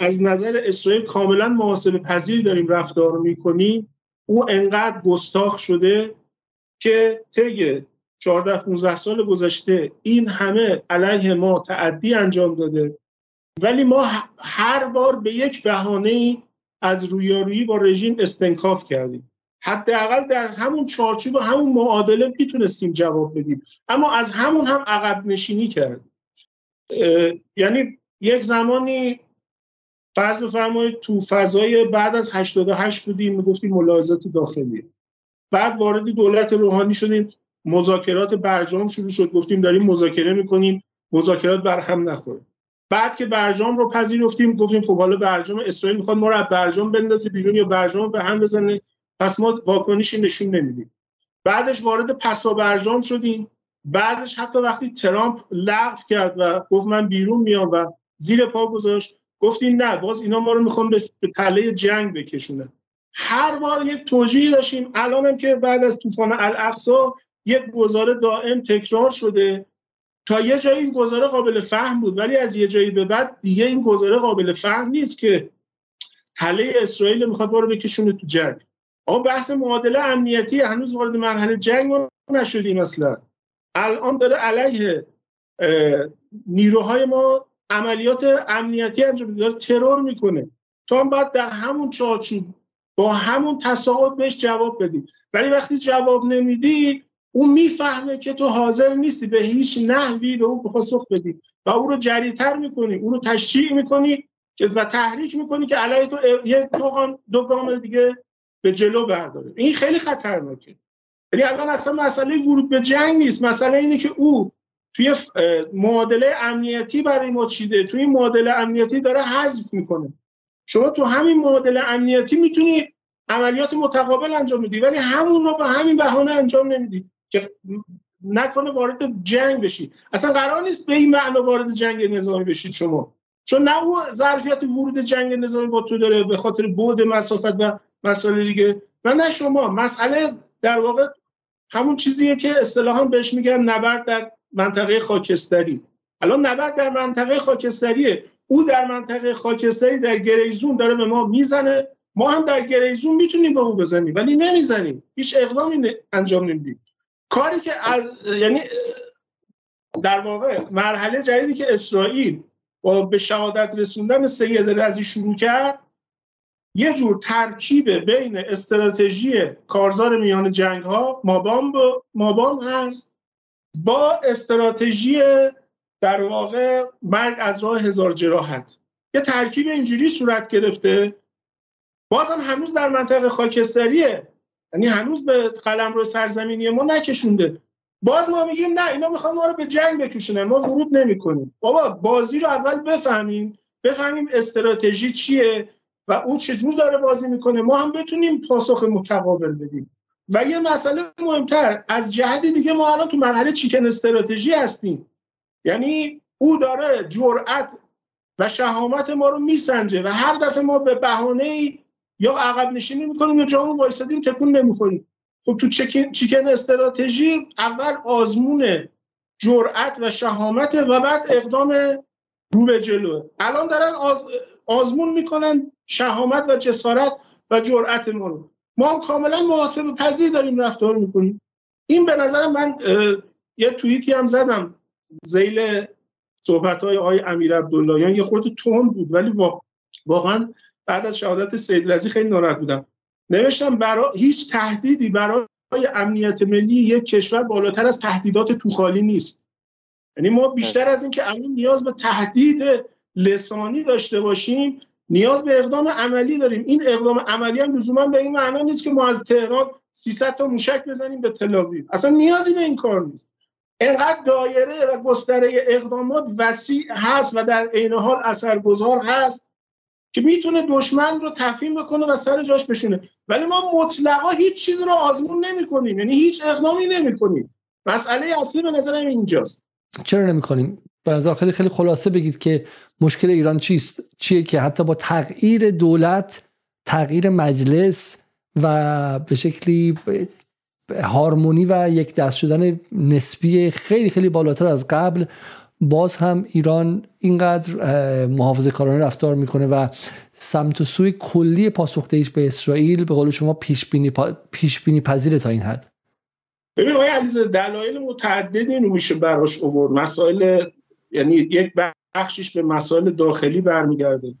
از نظر اسرائیل کاملا محاسبه پذیر داریم رفتار می‌کنیم. او انقدر گستاخ شده که طی 14 15 سال گذشته این همه علیه ما تعدی انجام داده. ولی ما هر بار به یک بهانه از رویارویی با رژیم استنکاف کردیم. حداقل در همون چارچوب همون معادله می‌تونستیم جواب بدیم. اما از همون هم عقب نشینی کردیم. یعنی یک زمانی فرض بفرمایید تو فضای بعد از 88 بودیم می‌گفتیم ملاحظات داخلی. بعد وارد دولت روحانی شدیم مذاکرات برجام شروع شد گفتیم داریم مذاکره می‌کنیم مذاکرات بر هم نخوره. بعد که برجام رو پذیرفتیم گفتیم خب حالا برجام اسرائیل می‌خواد ما رو از برجام بندازه بیرون یا برجام به هم بزنه پس ما واکنشی نشون نمیدیم. بعدش وارد پسا برجام شدیم. بعدش حتی وقتی ترامپ لغو کرد و گفت من بیرون میام و زیر پا گذاشت گفتیم نه باز اینا ما رو می‌خوان به تله جنگ بکشونه هر بار یک توجیهی داشتیم. الانم که بعد از طوفان الاقصا یک گزاره دائم تکرار شده. تا یه جایی این گزاره قابل فهم بود ولی از یه جایی به بعد دیگه این گزاره قابل فهم نیست که تله اسرائیل می‌خواد بارو بکشونه تو جنگ. اما بحث معادله امنیتی هنوز وارد مرحله جنگ نشدیم اصلا. الان داره علیه نیروهای ما عملیات امنیتی انجام میده ترور می‌کنه. تو هم باید در همون چارچوب با همون تصاعد بهش جواب بدی. ولی وقتی جواب نمیدی او می‌فهمه که تو حاضر نیستی به هیچ نحوی به او پاسخ بدی. و او رو جریتر می‌کنی او رو تشجیع می‌کنی و تحریک می‌کنی که علیه تو یه دو گام دیگه به جلو برداره. این خیلی خطرناکه. یعنی الان اصلا مسئله ورود به جنگ نیست. مسئله اینه که او توی معادله امنیتی برای ما چیده؟ توی معادله امنیتی داره حذف می‌کنه. شما تو همین معادله امنیتی می‌تونی عملیات متقابل انجام میدی ولی همون رو به همین بهانه انجام نمیدی که نکنه وارد جنگ بشی. اصلا قرار نیست به این معنا وارد جنگ نظامی بشید شما. چون نه او ظرفیت ورود جنگ نظامی با تو داره به خاطر بود مسافت و مسائل دیگه. و نه شما مسئله در واقع همون چیزیه که اصطلاحا بهش میگن نبرد در منطقه خاکستری. الان نبرد در منطقه خاکستریه. او در منطقه خاکستری در گریزون داره به ما می‌زنه. ما هم در گریزون می‌تونیم به او بزنیم ولی نمی‌زنیم. هیچ اقدامی انجام نمیدیم. کاری که یعنی در واقع مرحله جدیدی که اسرائیل با به شهادت رسوندن سید رزی شروع کرد یه جور ترکیب بین استراتژی کارزار میان جنگ ها مابام, مابام هست. با استراتژی در واقع مرگ از راه هزار جراحت. یه ترکیب اینجوری صورت گرفته. بازم هنوز در منطقه خاکستریه. یعنی هنوز به قلم رو سرزمینی ما نکشونده. باز ما میگیم نه اینا می‌خوان ما رو به جنگ بکشونن. ما ورود نمی‌کنیم. بابا بازی رو اول بفهمیم. بفهمیم استراتژی چیه و او چجور داره بازی می‌کنه. ما هم بتونیم پاسخ متقابل بدیم. و یه مسئله مهمتر از جهت دیگه ما الان تو مرحله چیکن استراتژی هستیم. یعنی او داره جرأت و شهامت ما رو میسنجه و هر دفعه ما به بهانه یا عقب نشینی می‌کنیم یا جامون وایسادیم تکون نمی‌خوریم. خب تو چیکن استراتژی اول آزمون جرأت و شهامت و بعد اقدام رو به جلوه الان دارن آزمون می‌کنن شهامت و جسارت و جرأت ما رو. ما کاملا محاسبه پذیر داریم رفتار می‌کنیم. این به نظرم من یه توییتی هم زدم. زیل صحبت های آقای امیر عبداللهیان یه خورده تون بود ولی واقعا بعد از شهادت سید رزی خیلی ناراحت بودم. نوشتم برای هیچ تهدیدی برای امنیت ملی یک کشور بالاتر از تهدیدات توخالی نیست. یعنی ما بیشتر از اینکه الان نیاز به تهدید لسانی داشته باشیم نیاز به اقدام عملی داریم. این اقدام عملی هم لزوما به این معنا نیست که ما از تهران 300 تا موشک بزنیم به تل اصلا نیازی به این کار نیست. انقدر دایره و گستره اقدامات وسیع هست و در عین حال اثرگذار هست که می‌تونه دشمن رو تفهیم بکنه و سر جاش بشونه. ولی ما مطلقا هیچ چیز رو آزمون نمی کنیم یعنی هیچ اقدامی نمی کنیم مسئله اصلی به نظرم اینجاست. چرا نمی کنیم به خیلی خیلی خلاصه بگید که مشکل ایران چیست؟ چیه که حتی با تغییر دولت تغییر مجلس و به شکلی هارمونی و یک دست شدن نسبی خیلی خیلی بالاتر از قبل باز هم ایران اینقدر محافظه کارانه رفتار می‌کنه و سمت و سوی کلی پاسخدهیش به اسرائیل به قول شما پیش بینی, پیش بینی پذیره تا این حد. ببین آقای علیزاده دلایل متعددی رو میشه براش اوورد مسائل یعنی یک بخشش به مسائل داخلی برمیگرده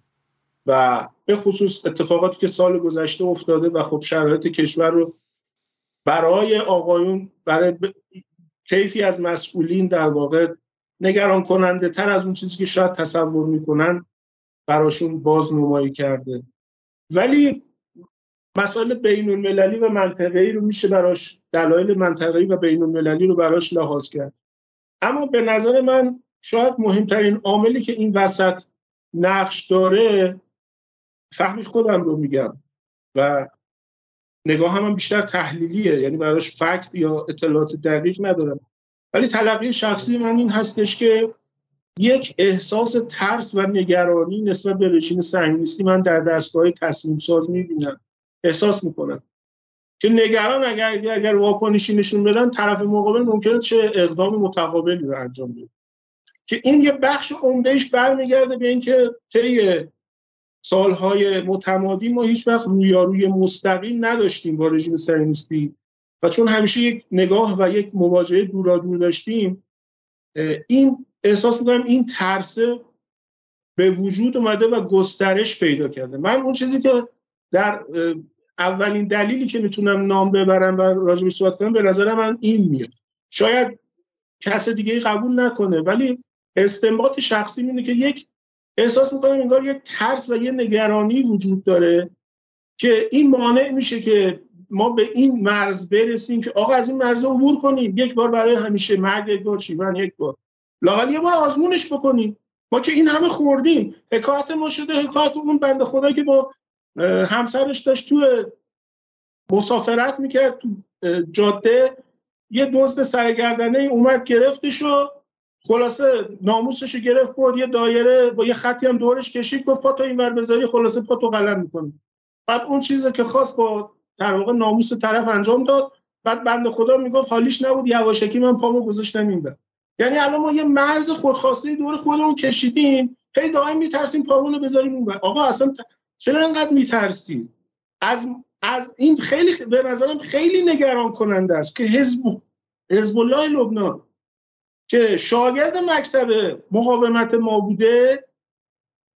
و به خصوص اتفاقاتی که سال گذشته افتاده و خب شرایط کشور رو برای آقایون برای کیفی از مسئولین در واقع نگران کننده تر از اون چیزی که شاید تصور می‌کنن براشون باز نمایی کرده. ولی مسائل بین المللی و منطقه‌ای رو میشه براش دلایل منطقه‌ای و بین المللی رو براش لحاظ کرد. اما به نظر من شاید مهمترین عاملی که این وسط نقش داره فهمی خودم رو میگم و نگاه هم, بیشتر تحلیلیه یعنی براش فکت یا اطلاعات دقیق ندارم. ولی تلقی شخصی من این هستش که یک احساس ترس و نگرانی نسبت به رژیم صهیونیستی من در دستگاه تصمیم ساز می‌بینم احساس می‌کنم. که نگران اگر اگر واکنشی نشون بدن طرف مقابل ممکنه چه اقدام متقابلی رو انجام بده. که این یه بخش عمدهش برمیگرده به اینکه طی سالهای متمادی ما هیچ وقت رویاروی مستقیم نداشتیم با رژیم صهیونیستی و چون همیشه یک نگاه و یک مواجهه دورادور داشتیم این احساس می‌کنم این ترسه به وجود اومده و گسترش پیدا کرده. من اون چیزی که در اولین دلیلی که می‌تونم نام ببرم و راجبی صحبت کنم به نظر من این میاد. شاید کس دیگه قبول نکنه ولی استنباط شخصی اینه که یک احساس می‌کنم انگار یک ترس و یه نگرانی وجود داره که این مانع میشه که ما به این مرز برسیم که آقا از این مرز عبور کنیم. یک بار برای همیشه مرگ یک بار شیون یک بار. لاقل یه بار آزمونش بکنیم. ما که این همه خوردیم. حکایت ما شده حکایت اون بنده خدا که با همسرش داشت تو مسافرت می‌کرد تو جاده. یه دزد سرگردنه اومد گرفتش و خلاصه ناموسش گرفت برد یه دایره با یه خطی هم دورش کشید گفت پا تا این ور بذاری خلاصه پا تو قلم می‌کنی. بعد اون چیزی که خواست با در واقع ناموس طرف انجام داد بعد بنده خدا می‌گفت حالیش نبود یواشکی من پامو گذاشتم این یعنی الان ما یه مرز خودخواسته دور خودمون کشیدیم هی دائم میترسیم پامونو بذاریم اون آقا اصلا چرا انقدر میترسید از از این خیلی به نظرم خیلی نگران کننده است که حزب حزب الله لبنان. که شاگرد مکتب مقاومت ما بوده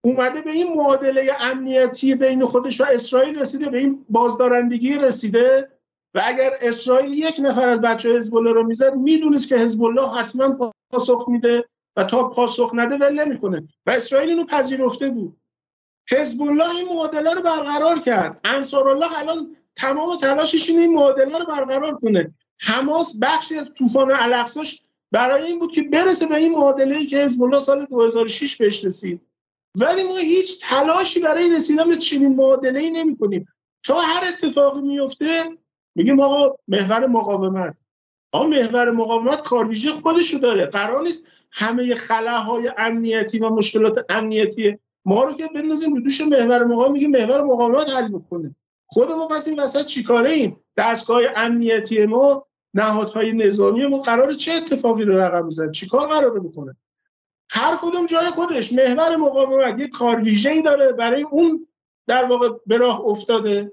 اومده به این معادله امنیتی بین خودش و اسرائیل رسیده به این بازدارندگی رسیده و اگر اسرائیل یک نفر از بچه حزب الله رو می‌زد می‌دونست که حزب الله حتما پاسخ میده و تا پاسخ نده ول نمی‌کنه. و اسرائیل اینو پذیرفته بود. حزب الله این معادله رو برقرار کرد. انصار الله الان تمام تلاشش این معادله رو برقرار کنه. حماس بخشی از طوفان الاقصاش برای این بود که برسه به این معادله ای که حزب الله سال 2006 بهش رسید. ولی ما هیچ تلاشی برای رسیدن به چنین معادله ای نمی کنیم تا هر اتفاقی میفته میگیم آقا محور مقاومت. آقا محور مقاومت کارویژه خودشو داره. قرار نیست همه خلاهای امنیتی و مشکلات امنیتی ما رو که بندازیم رو دوش محور مقاومت. میگیم محور مقاومت حل بکنه. خودمون پس این وسط چیکاره ایم دستگاه امنیتی ما نهادهای نظامی ما قرار چه اتفاقی رو رقم بزنه؟ چیکار قراره بکنه؟ هر کدوم جای خودش محور مقاومت یه کار ای داره برای اون در واقع به راه افتاده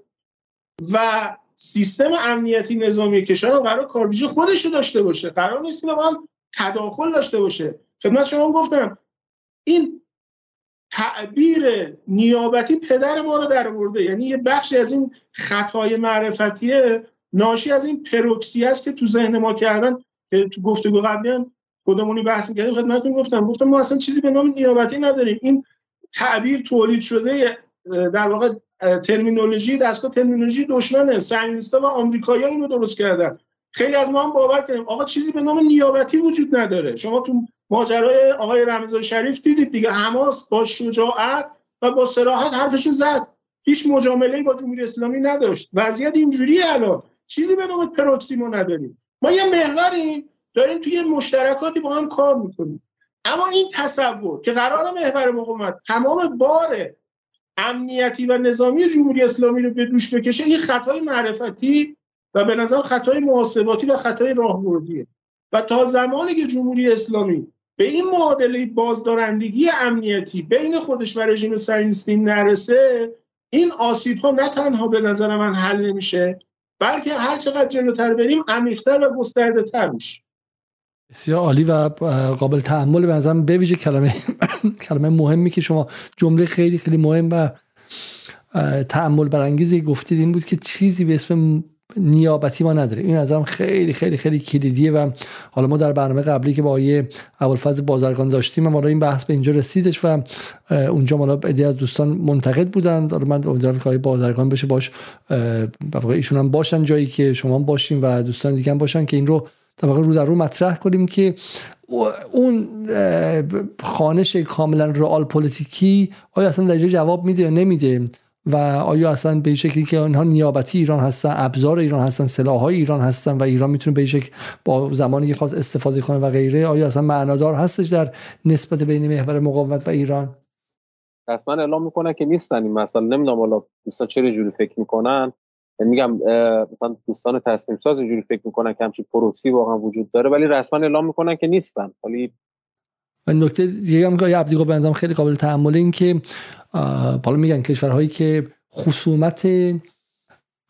و سیستم امنیتی نظامی کشور قرار کار ویژه خودش رو داشته باشه. قرار نیست اینا با هم تداخل داشته باشه. خدمت شما گفتم این تعبیر نیابتی پدر ما رو در برده یعنی یه بخشی از این خطای معرفتیه ناشی از این پروکسی است که تو ذهن ما کردن که تو گفتگو قبلی هم خودمونی بحث می‌کردیم خدمتتون گفتم گفتم ما اصلا چیزی به نام نیابتی نداریم. این تعبیر تولید شده در واقع ترمینولوژی دستگاه ترمینولوژی دشمنه. سنگیستا و آمریکایی‌ها اینو درست کردن. خیلی از ما هم باور کردیم آقا چیزی به نام نیابتی وجود نداره. شما تو ماجرای آقای رمضان شریف دیدید دیگه حماس با شجاعت و با صراحت حرفشون زد. هیچ مجامله با جمهوری اسلامی نداشت. وضعیت اینجوریه الان. چیزی به نام پروکسی ما نداریم. ما یه محوریم داریم توی مشترکاتی با هم کار می‌کنیم. اما این تصور که قرار محور مقاومت تمام بار امنیتی و نظامی جمهوری اسلامی رو به دوش بکشه این خطای معرفتی و به نظر خطای محاسباتی و خطای راهبردیه. و تا زمانی که جمهوری اسلامی به این معادله بازدارندگی امنیتی بین خودش و رژیم صهیونیستی نرسه این آسیب ها نه تنها به نظر من حل نمیشه بلکه هر چقدر جلوتر بریم عمیقتر و گسترده تر میشه. بسیار عالی و قابل تحمل به نظرم به ویژه کلمه کلمه مهمی که شما جمله خیلی خیلی مهم و تعمل برانگیزی گفتید این بود که چیزی به اسم نیابتی ما نداره. این هم خیلی خیلی خیلی کلیدیه و حالا ما در برنامه قبلی که با آیه ابوالفضل بازرگان داشتیم حالا این بحث به اینجا رسیدش و اونجا حالا ایده از دوستان منتقد بودن حالا من امیدوارم که بازرگان بشه باش ایشون هم باشن جایی که شما باشیم و دوستان دیگه هم باشن که این رو در رو در رو مطرح کنیم که اون خانش کاملا رئال پلیتیکی آیا اصلا در جواب میده یا نمیده؟ و آیا اصلا به شکلی که آنها نیابتی ایران هستن ابزار ایران هستن سلاحهای ایران هستن و ایران می‌تونه به شکل با زمانی که خواست استفاده کنه و غیره آیا اصلا معنادار هستش در نسبت بین محور مقاومت و ایران؟ حتما اعلام می‌کنن که نیستن این مثلا نمی‌دونم حالا دوستان چه جوری فکر می‌کنن. یعنی میگم مثلا دوستان تصمیم ساز اینجوری فکر می‌کنن که همچین پروکسی واقعا وجود داره ولی رسما اعلام می‌کنن که نیستن. ولی و نکته دیگه هم که عبدی به خیلی قابل تحمل این که حالا میگن کشورهایی که خصومت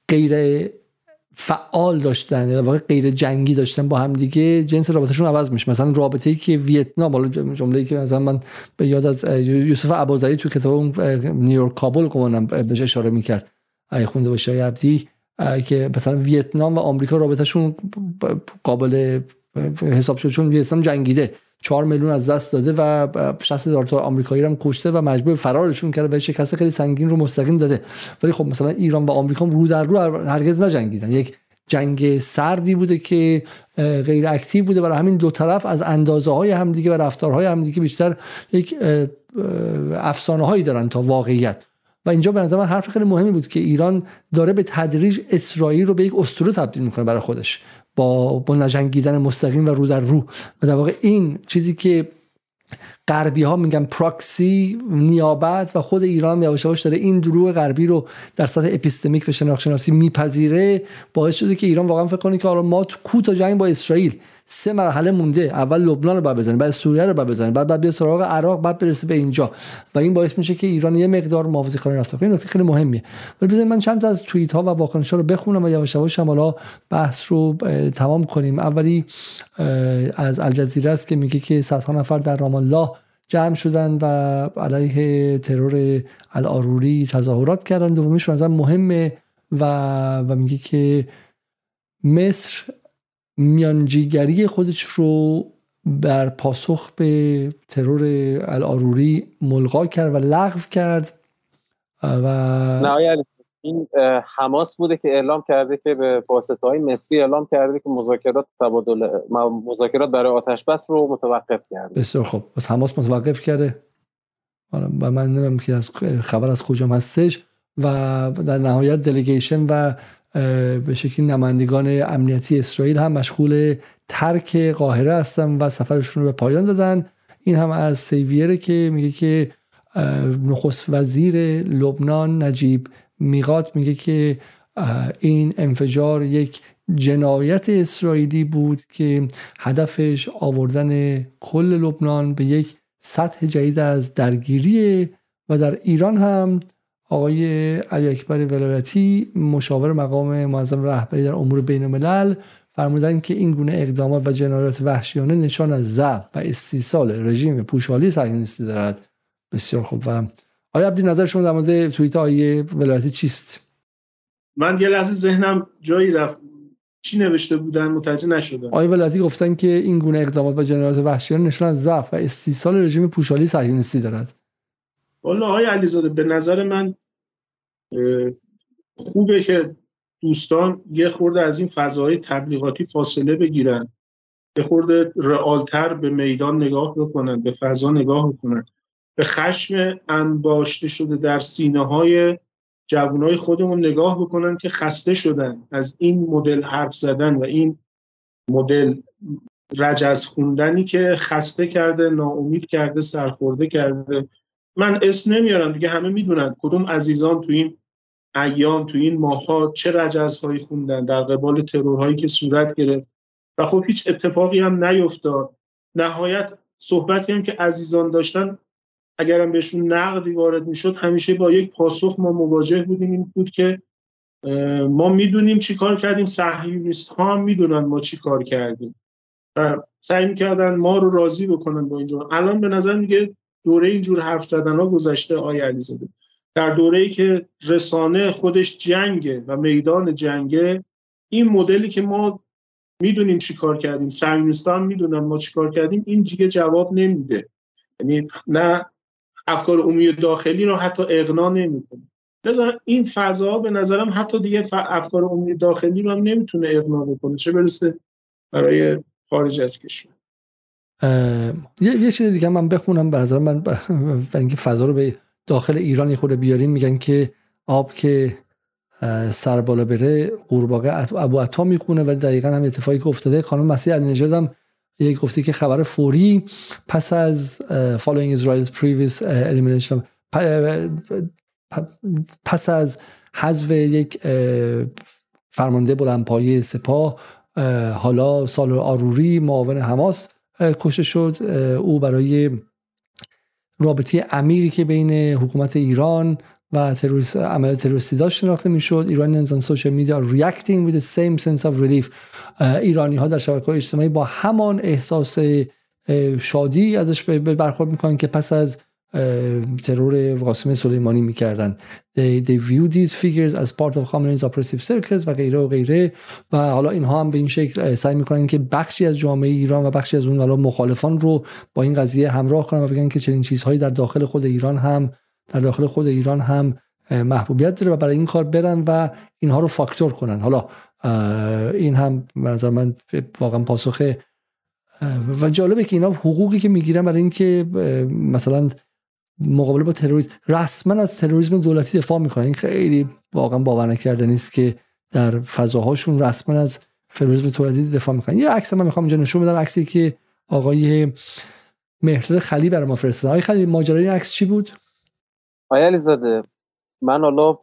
غیر فعال داشتن یا واقع غیر جنگی داشتن با هم دیگه جنس رابطهشون عوض میشه. مثلا رابطه ای که ویتنام حالا جمله ای که مثلا من به یاد از یوسف ابوذری تو کتاب نیویورک کابل گمانم بهش اشاره می‌کرد اگه خونده باشه عبدی که مثلا ویتنام و آمریکا رابطهشون قابل حساب شد چون ویتنام جنگیده. 4 میلیون از دست داده و 60 هزار تا آمریکایی هم کشته و مجبور فرارشون کرده و شکست خیلی سنگین رو مستقیم داده. ولی خب مثلا ایران و آمریکا رو در رو هرگز نجنگیدن. یک جنگ سردی بوده که غیر اکتیو بوده برای همین دو طرف از اندازه های همدیگه و رفتارهای همدیگه بیشتر یک افسانه هایی دارن تا واقعیت. و اینجا به نظر من حرف خیلی مهمی بود که ایران داره به تدریج اسرائیل رو به یک اسطوره تبدیل می‌کنه برای خودش. با با نجنگیدن مستقیم و رو در رو. و در واقع این چیزی که غربی ها میگن پراکسی نیابت و خود ایران یواش یواش داره این دروغ غربی رو در سطح اپیستمیک و شناخت میپذیره باعث شده که ایران واقعا فکر کنه که حالا ما تو کوتا جنگ با اسرائیل سه مرحله مونده. اول لبنان رو بعد بزنیم بعد سوریه رو بعد بزنیم بعد بعد سراغ عراق بعد برسه به اینجا. و این باعث میشه که ایران یه مقدار محافظه کاری رفته این نکته خیلی مهمیه. ولی بزنید من چند تا از توییت ها و واکنش ها رو بخونم و یواش یواش حالا بحث رو تمام کنیم. اولی از الجزیره است که میگه که صدها نفر در رام الله جمع شدن و علیه ترور الاروری تظاهرات کردن. دومیش مثلا مهمه و و میگه که مصر میانجیگری خودش رو بر پاسخ به ترور الاروری ملغا کرد و لغو کرد و نه این حماس بوده که اعلام کرده که به واسطه های مصری اعلام کرده که مذاکرات تبادل مذاکرات برای آتش بس رو متوقف کرده. بسیار خوب. پس حماس متوقف کرده. و من نمیم که از خبر از کجا هستش و در نهایت دلیگیشن و به شکلی نمایندگان امنیتی اسرائیل هم مشغول ترک قاهره هستن و سفرشون رو به پایان دادن. این هم از سیویره که میگه که نخست وزیر لبنان نجیب میقات میگه که این انفجار یک جنایت اسرائیلی بود که هدفش آوردن کل لبنان به یک سطح جدید از درگیری و در ایران هم آقای علی اکبر ولایتی مشاور مقام معظم رهبری در امور بین الملل فرمودن که این گونه اقدامات و جنایات وحشیانه نشان از ضعف و استیصال رژیم پوشالی صهیونیستی دارد. بسیار خوب. و آیا عبدی نظر شما در مورد توییت آقای ولایتی چیست؟ من یه لحظه ذهنم جایی رفت. چی نوشته بودن؟ متوجه نشدم. آقای ولایتی گفتن که این گونه اقدامات و جنایات وحشیانه نشان از ضعف و استیصال رژیم پوشالی صهیونیستی دارد. والا آقای علیزاده به نظر من خوبه که دوستان یه خورده از این فضاهای تبلیغاتی فاصله بگیرن یه خورده رئالتر به میدان نگاه بکنن به فضا نگاه بکنن. به خشم انباشته شده در سینه های جوانای خودمون نگاه بکنن که خسته شدن از این مدل حرف زدن و این مدل رجز خوندنی که خسته کرده ناامید کرده سرخورده کرده. من اسم نمیارم دیگه همه می‌دونن کدوم عزیزان تو این ایام تو این ماهها چه رجزهایی خوندن در قبال ترورهایی که صورت گرفت. و خب هیچ اتفاقی هم نیفتاد. نهایت صحبتی هم که عزیزان داشتن اگرم بهشون نقدی وارد می‌شد همیشه با یک پاسخ ما مواجه بودیم. این بود که ما می‌دونیم چی کار کردیم. صهیونیست ها هم می‌دونن ما چی کار کردیم. و سعی می‌کردن ما رو راضی بکنن با اینجا. الان به نظر میگه دوره اینجور حرف زدن ها گذشته آقای علیزاده. در دوره ای که رسانه خودش جنگه و میدان جنگه این مدلی که ما می‌دونیم چی کار کردیم سرمیستان می‌دونن ما چی کار کردیم این دیگه جواب نمیده. یعنی نه افکار عمومی داخلی رو حتی اقنا نمی‌کنه. لذا این فضا به نظرم حتی دیگه افکار عمومی داخلی رو هم نمی‌تونه اقنا بکنه. چه برسه برای خارج از کشور. یه, یه چیز دیگه من بخونم به نظر من اینکه فضا رو به داخل ایران خود بیاریم میگن که آب که سر بالا بره قورباغه ابو عطا می‌خونه و دقیقا هم اتفاقی که افتاده. خانم مسیح علی نژاد هم یک گفته که خبر فوری پس از following Israel's previous elimination پس از حذف یک فرمانده بلندپایه سپاه حالا سال آروری معاون حماس کشته شد او برای رابطه عمیقی که بین حکومت ایران و تروریست عمل تروریستی داشت شناخته می‌شد. ایران انسان سوشال میدیا reacting with the same sense of relief. ایرانی ها در شبکه اجتماعی با همان احساس شادی ازش برخورد می‌کنن که پس از ترور قاسم سلیمانی می‌کردن. They, they view these figures as part of communist oppressive circles و غیره و غیره. و حالا اینها هم به این شکل سعی می‌کنن که بخشی از جامعه ایران و بخشی از اون حالا مخالفان رو با این قضیه همراه کنن و بگن که چنین چیزهایی در داخل خود ایران هم در داخل خود ایران هم محبوبیت داره و برای این کار برن و اینها رو فاکتور کنن. حالا این هم نظر من واقعا پاسخ و جالبه که اینا حقوقی که می‌گیرن برای اینکه مثلا مقابله با تروریسم. رسما از تروریسم دولتی دفاع می‌کنن این خیلی واقعا باور نکرده نیست که در فضاهاشون رسما از تروریسم دولتی دفاع می‌کنن. یه عکس من می‌خوام اینجا نشون بدم. عکسی که آقای مهرداد خلی برای ما فرستاد. آقای خلی ماجرای این عکس چی بود؟ آقای علیزاده من حالا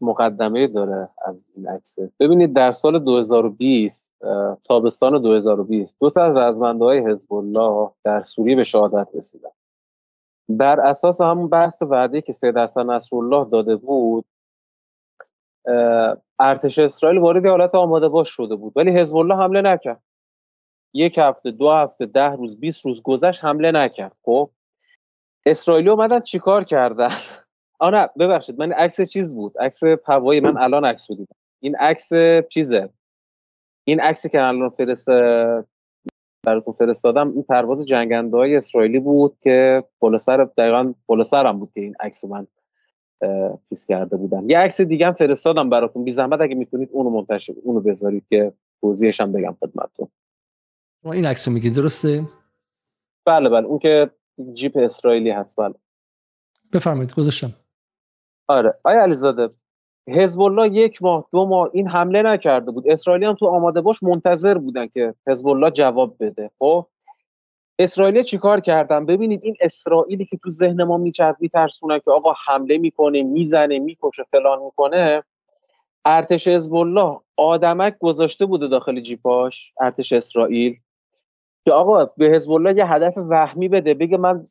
مقدمه داره از این عکسه ببینید در سال 2020 تابستان 2020 دو تا از رزمنده های حزب الله در سوریه به شهادت رسیدن. در اساس همون بحث وعده که سید حسن نصرالله داده بود ارتش اسرائیل وارد حالت آماده باش شده بود. ولی حزب الله حمله نکرد. یک هفته دو هفته ده روز 20 روز گذشت حمله نکرد. خب؟ اسرائیلی اومدن چیکار کردن؟ <laughs> آ نه ببخشید من عکس چیز بود؟ عکس هوایی من الان عکس دیدم. این عکس چیزه؟ این عکسی که الان فرست براتون فرستادم. این پرواز جنگنده های اسرائیلی بود که بالا سر دقیقا بالا سرم بود که این عکس من پیس کرده بودم. یه عکس دیگه هم فرستادم براتون. بی زحمت اگه می‌تونید اونو منتشر اونو بذارید که توضیحش هم بگم خدمتتون. این عکس رو درسته؟ بله بله. اون که جیپ اسرائیلی هست. بله. بفرمایید گذاشتم. آره. آیا علیزاده حزب الله یک ماه دو ماه این حمله نکرده بود. اسرائیلی هم تو آماده باش منتظر بودن که حزب الله جواب بده. خب؟ اسرائیل چیکار کردن؟ ببینید این اسرائیلی که تو ذهن ما میچرد میترسونه که آقا حمله می‌کنه می‌زنه می‌کشه فلان می‌کنه. ارتش حزب الله آدمک گذاشته بوده داخل جیپاش ارتش اسرائیل. که آقا به حزب الله یه هدف وهمی بده بگه من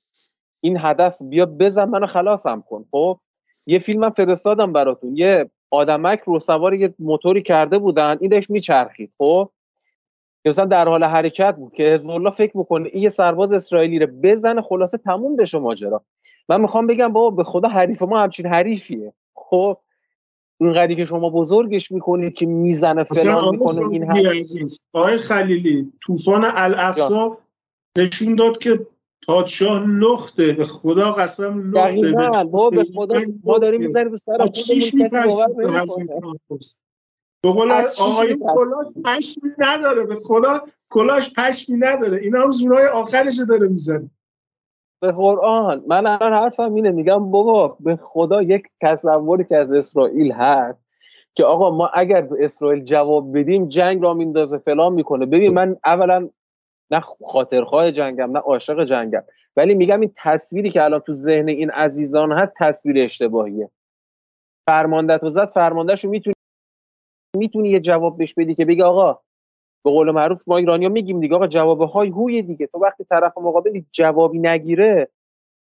این هدف بیا بزن منو خلاصم کن. خب؟ یه فیلم هم فرستادم براتون. یه آدمک رو سوار یه موتوری کرده بودن. این داشت میچرخید خب؟ مثلا در حال حرکت بود که حزب الله فکر می‌کنه این یه سرباز اسرائیلی رو بزنه خلاصه تموم بشه ماجرا. من می‌خوام بگم بابا به خدا حریف ما همچین حریفیه. خب؟ قدی که شما بزرگش می‌کنید که می‌زنه فلان می‌کنه این هم آقای خلیلی طوفان الاقصا نشون داد که پادشاه لخته به خدا قسم لخته ما به خدا ما داریم می‌زنیم به سر به قول آقای کلاش پشمی نداره. به خدا کلاش پشمی نداره. اینا هم زورای آخرش داره می‌زنه. به قرآن. من الان حرفم اینه. میگم بابا به خدا یک تصوری که از اسرائیل هست که آقا ما اگر به اسرائیل جواب بدیم جنگ را میندازه فلان می‌کنه. ببین من اولا نه خاطرخواه جنگم نه عاشق جنگم. ولی میگم این تصویری که الان تو ذهن این عزیزان هست تصویر اشتباهیه. فرمانده تو زد فرماندهش رو می‌تونی می‌تونی یه جواب بهش بدی که بگی آقا به قول معروف ما ایرانیا میگیم دیگه آقا جواب های هوی دیگه. تو وقتی طرف مقابل جوابی نگیره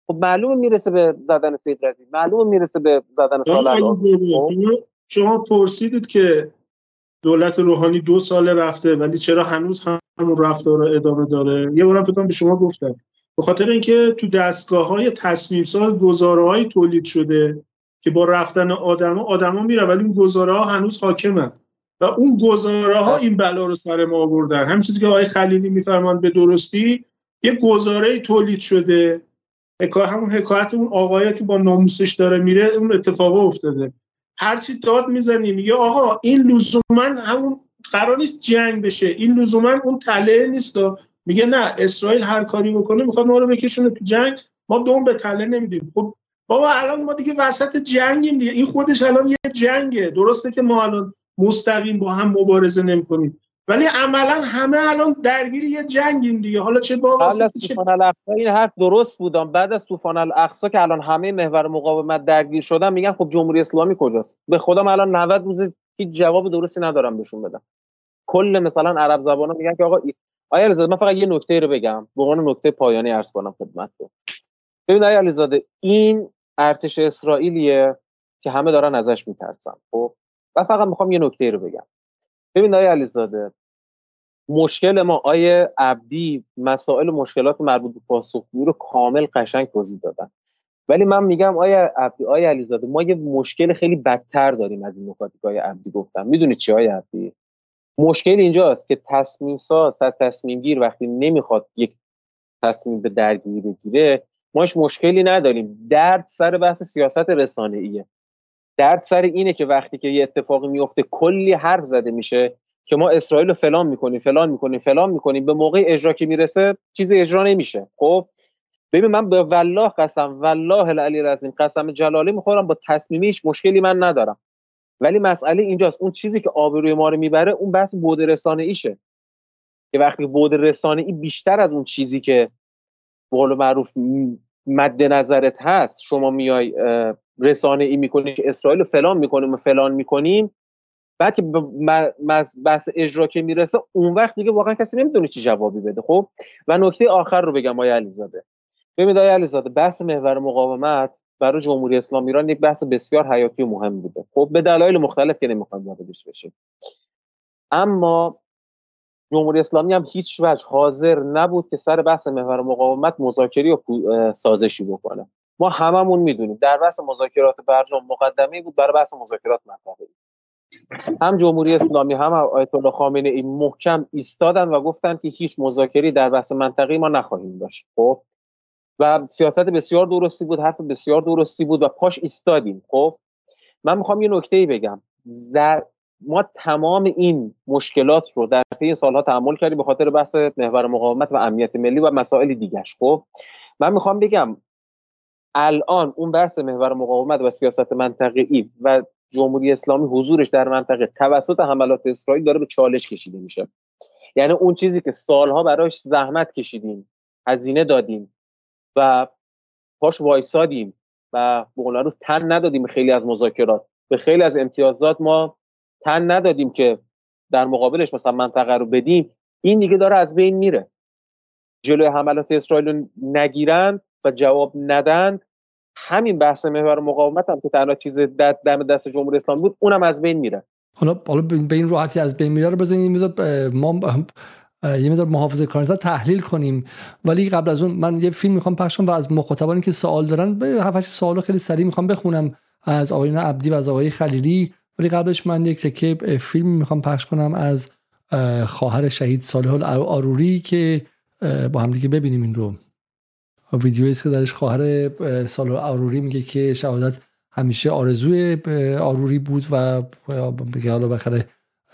خب معلومه می‌رسه به زدن سید رزید معلومه می‌رسه به زدن سال خب؟ شما پرسیدید که دولت روحانی دو سال رفته ولی چرا هنوز همون رفتار رو ادامه داره. یه بارم فکر به شما گفتم. به خاطر اینکه تو دستگاه های تصمیم ساز گزاره تولید شده که با رفتن آدما آدما میره ولی اون گزاره ها هنوز حاکمن. و اون گزاره ها این بلا رو سر ما آوردن. همین چیزی که آقای خلیلی میفرمان به درستی یه گزاره تولید شده. حکایت همون حکایت اون آقایی که با ناموسش داره میره اون اتفاق افتاده. هرچی داد می‌زنی میگه آقا این لزوما همون قرار نیست جنگ بشه. این لزوما اون تله نیست. میگه نه اسرائیل هر کاری بکنه می‌خواد ما رو بکشونه تو جنگ. ما دوم به تله نمیدیم. خب بابا الان ما دیگه وسط جنگیم دیگه. این خودش الان یه جنگه. درسته که ما الان مستقیم با هم مبارزه نمی‌کنیم. ولی عملا همه الان درگیر یه جنگیم دیگه. حالا چه با قبل از طوفان الاقصا این حرف درست بودم. بعد از طوفان الاقصا که الان همه محور مقاومت درگیر شدن میگن خب جمهوری اسلامی کجاست؟ به خودم الان 90 روز هیچ جواب درستی ندارم بهشون بدم. کل مثلا عرب زبانا میگن که آقا آیا علیزاده من فقط یه نکته رو بگم. به عنوان نکته پایانی عرض کنم خدمتتون. ببین آیا علیزاده این ارتش اسرائیلیه که همه دارن ازش میترسن خب؟ و فقط می‌خوام یه نکته رو بگم. ببین آیا علیزاده مشکل ما آیه عبدی مسائل مشکلات مربوط به پاسخگویی رو کامل قشنگ توضیح دادن. ولی من میگم آیا عبدی آیا علیزاده ما یه مشکل خیلی بدتر داریم از این نکاتی که آیا عبدی گفتم. می‌دونی چی آیا عبدی؟ مشکل اینجاست که تصمیم ساز تا تصمیم گیر وقتی نمی‌خواد یک تصمیم به درگیری بگیره ماش مشکلی نداریم. درد سر بحث سیاست رسانه ایه درد سر اینه که وقتی که یه اتفاقی میفته کلی حرف زده میشه که ما اسرائیل رو فلان می‌کنیم فلان می‌کنیم فلان می‌کنیم. به موقع اجرا که می‌رسه چیزی اجرا نمیشه. خب؟ ببین من به والله قسم والله العلی العظیم قسم جلالی می‌خورم با تصمیمیش مشکلی من ندارم. ولی مسئله اینجاست اون چیزی که آبروی ما رو می‌بره اون بحث بود رسانه ایشه. که وقتی بود رسانه ای بیشتر از اون چیزی که قول معروف مد نظرت هست شما میای رسانه ای می‌کنی که اسرائیل فلان می‌کنیم و فلان می‌کنیم بعد که بحث اجرا که می‌رسه اون وقت دیگه واقعا کسی نمی‌دونه چی جوابی بده خب؟ و نکته آخر رو بگم آقای علیزاده. ببینید آقای علیزاده بحث محور مقاومت برای جمهوری اسلامی ایران یک بحث بسیار حیاتی و مهم بوده. خب به دلایل مختلف که نمی‌خوایم واردش بشیم. اما جمهوری اسلامی هم هیچ وجه حاضر نبود که سر بحث محور مقاومت مذاکری و سازشی بکنه. ما هممون می‌دونیم در بحث مذاکرات برجام مقدمه بود برای بحث مذاکرات منطقه‌ای هم جمهوری اسلامی هم آیت الله خامنه ای محکم ایستادن و گفتن که هیچ مذاکری در بحث منطقی ما نخواهیم داشت. خب و سیاست بسیار درستی بود حرف بسیار درستی بود و پاش ایستادیم. خب من می‌خوام یه نکته ای بگم. زر... ما تمام این مشکلات رو در طی سالها تحمل کردیم به خاطر بحث محور مقاومت و امنیت ملی و مسائل دیگرش خب من می‌خوام بگم الان اون بحث محور مقاومت و سیاست منطقه‌ای و جمهوری اسلامی حضورش در منطقه توسط حملات اسرائیل داره به چالش کشیده میشه. یعنی اون چیزی که سالها براش زحمت کشیدیم هزینه دادیم و پاش وایسادیم و به رو تن ندادیم خیلی از مذاکرات. به خیلی از امتیازات ما تن ندادیم که در مقابلش مثلا منطقه رو بدیم. این دیگه داره از بین میره. جلوی حملات اسرائیل رو نگیرند و جواب ندند همین بحث محور مقاومت هم که تنها چیز دم دست جمهوری اسلامی بود اونم از بین میره. حالا حالا به این راحتی از بین میره رو بزنیم. ما یه مقدار محافظه کارانه تحلیل کنیم. ولی قبل از اون من یه فیلم می‌خوام پخش کنم و از مخاطبانی که سوال دارن به هفت سوال خیلی سریع می‌خوام بخونم. از آقایون عبدی و از آقای خلیلی. ولی قبلش من یک تکه فیلم می‌خوام پخش کنم از خواهر شهید صالح آروری که با هم دیگه ببینیم این رو. ویدیویی که درش خواهر صالح آروری میگه که شهادت همیشه آرزوی آروری بود و حالا بخره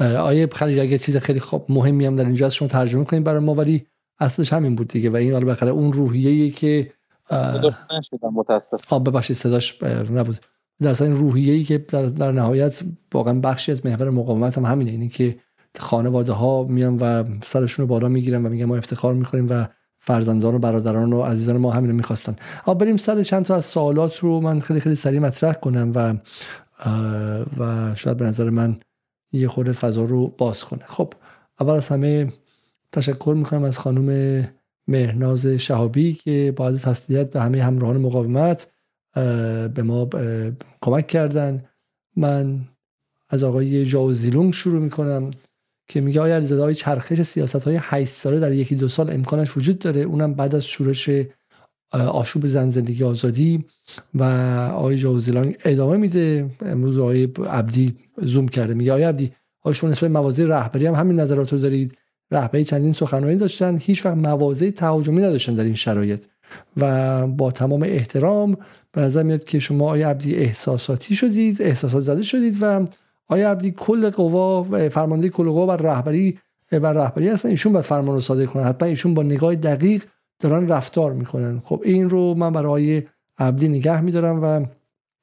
آیه خلیل اگه چیز خیلی خوب مهمی هم در اینجا شما ترجمه کنیم برای ما ولی اصلش همین بود دیگه. و این حالا بخره اون روحیه‌ای که آب ببخشید صداش نبود. در این روحیه‌ای که در, در نهایت واقعا بخشی از محور مقاومت هم همینه. اینه که خانواده ها میان و سرشون رو بالا می‌گیرن و میگن ما افتخار می‌کنیم و فرزندان و برادران و عزیزان ما همینو می‌خواستن. آب بریم سر چند تا از سوالات رو من خیلی خیلی سریع مطرح کنم و و شاید به نظر من یه خورده فضا رو باز کنه. خب اول از همه تشکر می‌کنم از خانم مهناز شهابی که با از تسلیت به همه همراهان مقاومت به ما کمک کردن. من از آقای جاو زیلونگ شروع می‌کنم که میگه آیا علیزاده های چرخش سیاست های 8 ساله در یکی دو سال امکانش وجود داره؟ اونم بعد از شورش آشوب زن زندگی آزادی و آقای جاوزیلان ادامه میده. امروز آقای عبدی زوم کرده. میگه آقای عبدی آیا شما نسبت مواضع رهبری هم همین نظرات رو دارید. رهبری چندین سخنرانی داشتن. هیچ وقت مواضع تهاجمی نداشتن در این شرایط. و با تمام احترام به نظر میاد که شما آیا عبدی احساساتی شدید احساسات زده شدید و آیا عبدی کل قوا و فرمانده کل قوا و رهبری و رهبری هستن. ایشون باید فرمان رو صادر کنن. حتما ایشون با نگاه دقیق دارن رفتار می‌کنن. خب این رو من برای عبدی نگه میدارم و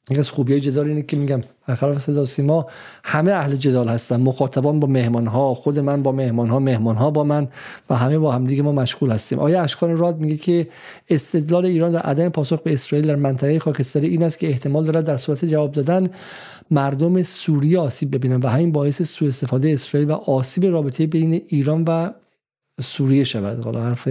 یک از خوبی جدال اینه که میگم برخلاف صدا سیما همه اهل جدال هستن. مخاطبان با مهمان ها خود من با مهمان ها مهمان ها با من و همه با هم دیگه ما مشغول هستیم. آیا اشکان راد میگه که استدلال ایران در عدم پاسخ به اسرائیل در منطقه خاکستری این است که احتمال دارد در صورت جواب دادن مردم سوریه آسیب ببینن و همین باعث سوء استفاده اسرائیل و آسیب رابطه بین ایران و سوریه شود. حالا حرف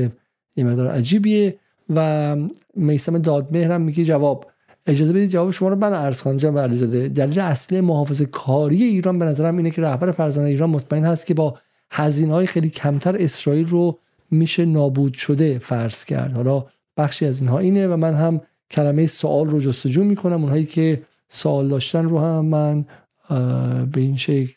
این مقدار عجیبیه. و میسم دادمهرم میگه جواب اجازه بدید جواب شما رو من عرض کنم جناب علیزاده. دلیل اصلی محافظه کاری ایران به نظرم اینه که رهبر فرزانه ایران مطمئن هست که با هزینه های خیلی کمتر اسرائیل رو میشه نابود شده فرض کرد. حالا بخشی از اینها اینه و من هم کلمه سوال رو جستجو می‌کنم. اونهایی که سوال داشتن رو هم من به این شکل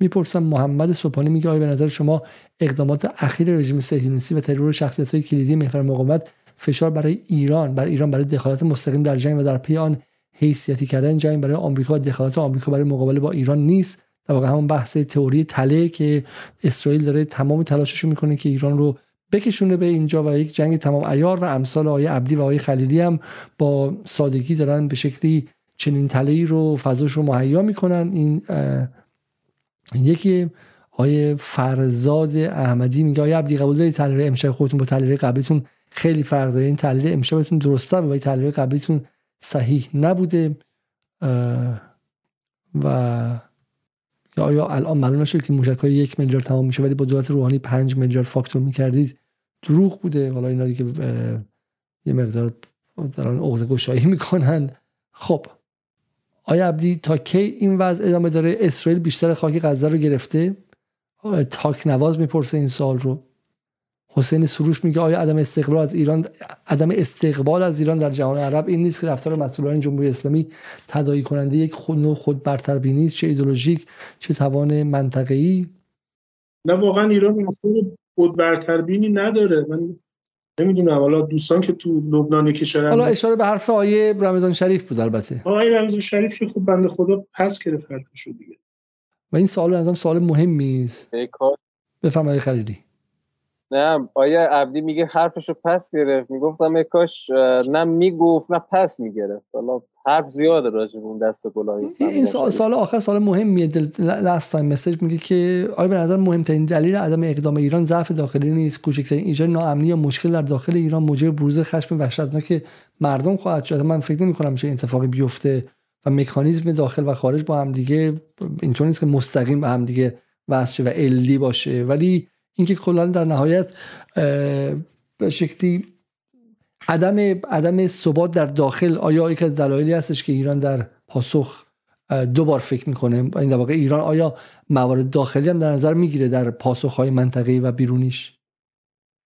می‌پرسم. محمد صبحانی میگه آیا به نظر شما اقدامات اخیر رژیم صهیونیستی و ترور شخصیت های کلیدی محور مقاومت فشار برای ایران برای ایران برای دخالت مستقیم در جنگ و در پی آن حیثیتی کردن جنگ برای آمریکا و دخالت آمریکا برای مقابله با ایران نیست. در واقع همون بحث تئوری تله که اسرائیل داره تمام تلاشش می‌کنه که ایران رو بکشونه به اینجا و یک جنگ تمام ایار و امثال آقای عبدی و آقای خلیلی هم با سادگی دارن به شکلی چنین تله رو فضاش رو مهیا می‌کنن. این یکی آقای فرزاد احمدی میگه آقای عبدی قبول دارید تحلیل امشب خودتون با تحلیل قبلیتون؟ خیلی فرق داره. این تحلیل امشبتون درسته و تحلیل قبلیتون صحیح نبوده. و یا آیا الان معلوم نشد که موشک های یک میلیارد تمام میشه ولی با دولت روحانی پنج میلیارد فاکتور می‌کردید؟ دروغ بوده. حالا اینا دیگه یه مقدار دارن عقد گشایی می‌کنن. خب. آیا عبدی تا کی این وضع ادامه داره؟ اسرائیل بیشتر خاک غزه رو گرفته؟ تاک نواز می‌پرسه این سال رو. حسین سروش میگه آیا عدم استقلال از ایران عدم استقبال از ایران در جهان عرب این نیست که رفتار مسئولان جمهوری اسلامی تداعی کننده یک خود نوع خود برتربینی است چه ایدولوژیک چه توان منطقه‌ای؟ نه واقعا ایران مسئول خود برتربینی نداره. من نمی‌دونم حالا دوستان که تو لبنان کشور حالا اشاره به حرف آیه رمضان شریف بود البته. آیه رمضان شریف که خب بنده خدا پس گرفت حرفشو دیگه. و این سوال از سوال مهمی است. بفرمایید خلیلی. نه آیا عبدی میگه حرفشو پس گرفت؟ می‌گفتم کاش نه می‌گفت نه پس می‌گرفت. حالا حرف زیاده راجع اون دست گلای این سال, سال آخر سال مهمیه. لاست تایم مسیج میگه که آیا به نظر مهمترین دلیل عدم اقدام ایران ضعف داخلی نیست؟ کوچکترین ایجاد ناامنی یا مشکل در داخل ایران موجب بروز خشم وحشتناک مردم خواهد شد. من فکر نمی کنم چه اتفاقی بیفته. و مکانیزم داخل و خارج با هم دیگه اینطور نیست که مستقیم به هم دیگه وصل و الدی باشه. ولی اینکه کلا در نهایت به شکلی عدم عدم ثبات در داخل آیا یکی از دلایلی هستش که ایران در پاسخ دو بار فکر می‌کنه؟ این در واقع ایران آیا موارد داخلی هم در نظر می‌گیره در پاسخ های منطقه‌ای و بیرونیش؟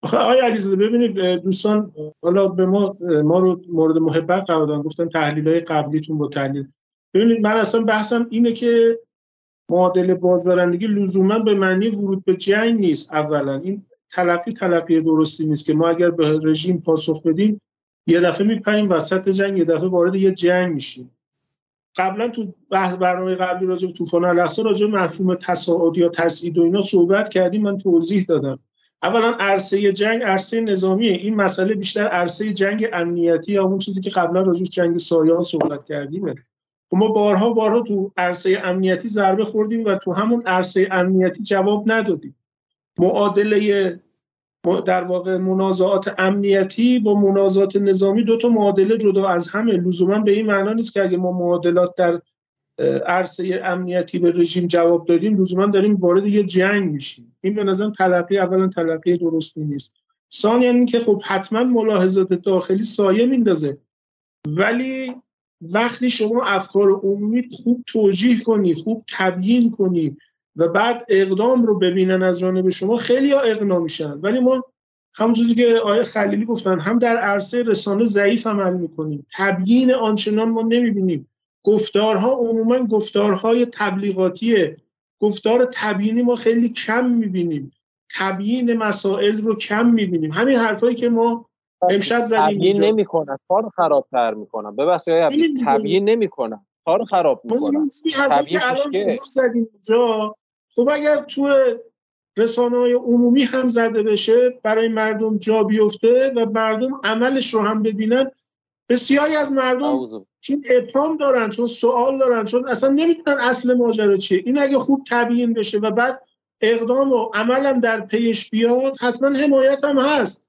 آخه آقای علیزاده ببینید دوستان حالا به ما ما رو مورد محبت قرار دادن گفتن تحلیل های قبلیتون با تحلیل. ببینید من اصلا بحثم اینه که معادله بازدارندگی لزوما به معنی ورود به جنگ نیست اولا. این تلقی تلقی درستی نیست که ما اگر به رژیم پاسخ بدیم یه دفعه میپریم وسط جنگ یه دفعه وارد یه جنگ میشیم. قبلا تو برنامه قبلی راجع به طوفان الاقصی راجع به مفهوم تصاعد یا تسعید و اینا صحبت کردیم من توضیح دادم. اولا عرصه جنگ عرصه نظامیه. این مسئله بیشتر عرصه جنگ امنیتی یا اون چیزی که قبلا راجع جنگ سایه صحبت کردیم خب ما بارها بارها تو عرصه امنیتی ضربه خوردیم و تو همون عرصه امنیتی جواب ندادیم. معادله در واقع منازعات امنیتی با منازعات نظامی دو تا معادله جدا از همه. لزوما به این معنا نیست که اگه ما معادلات در عرصه امنیتی به رژیم جواب دادیم لزوما داریم وارد یه جنگ میشیم. این به نظرم تلقی اولا تلقی درستی نیست. ثانیا که خب حتما ملاحظات داخلی سایه میندازه. ولی وقتی شما افکار عمومی خوب توجیه کنی خوب تبیین کنی و بعد اقدام رو ببینن از جانب شما خیلی ها اقنا میشن. ولی ما همون چیزی که آیه خلیلی گفتن هم در عرصه رسانه ضعیف عمل می‌کنیم. تبیین آنچنان ما نمی‌بینیم. گفتارها عموما گفتارهای تبلیغاتیه. گفتار تبیینی ما خیلی کم می‌بینیم. تبیین مسائل رو کم می‌بینیم. همین حرفایی که ما امشب زدیم تبیین نمی‌کنن. کار خرابتر می‌کنن. ببخشید تبیین نمی‌کنن. کار خراب می‌کنن. تبیین زدیم اینجا. خب اگر تو رسانه های عمومی هم زده بشه برای مردم جا بیفته و مردم عملش رو هم ببینن بسیاری از مردم چون ابهام دارن چون سوال دارن چون اصلا نمی‌دونن اصل ماجرا چیه. این اگه خوب تبیین بشه و بعد اقدام و عملم در پیش بیاد حتما حمایت هم هست.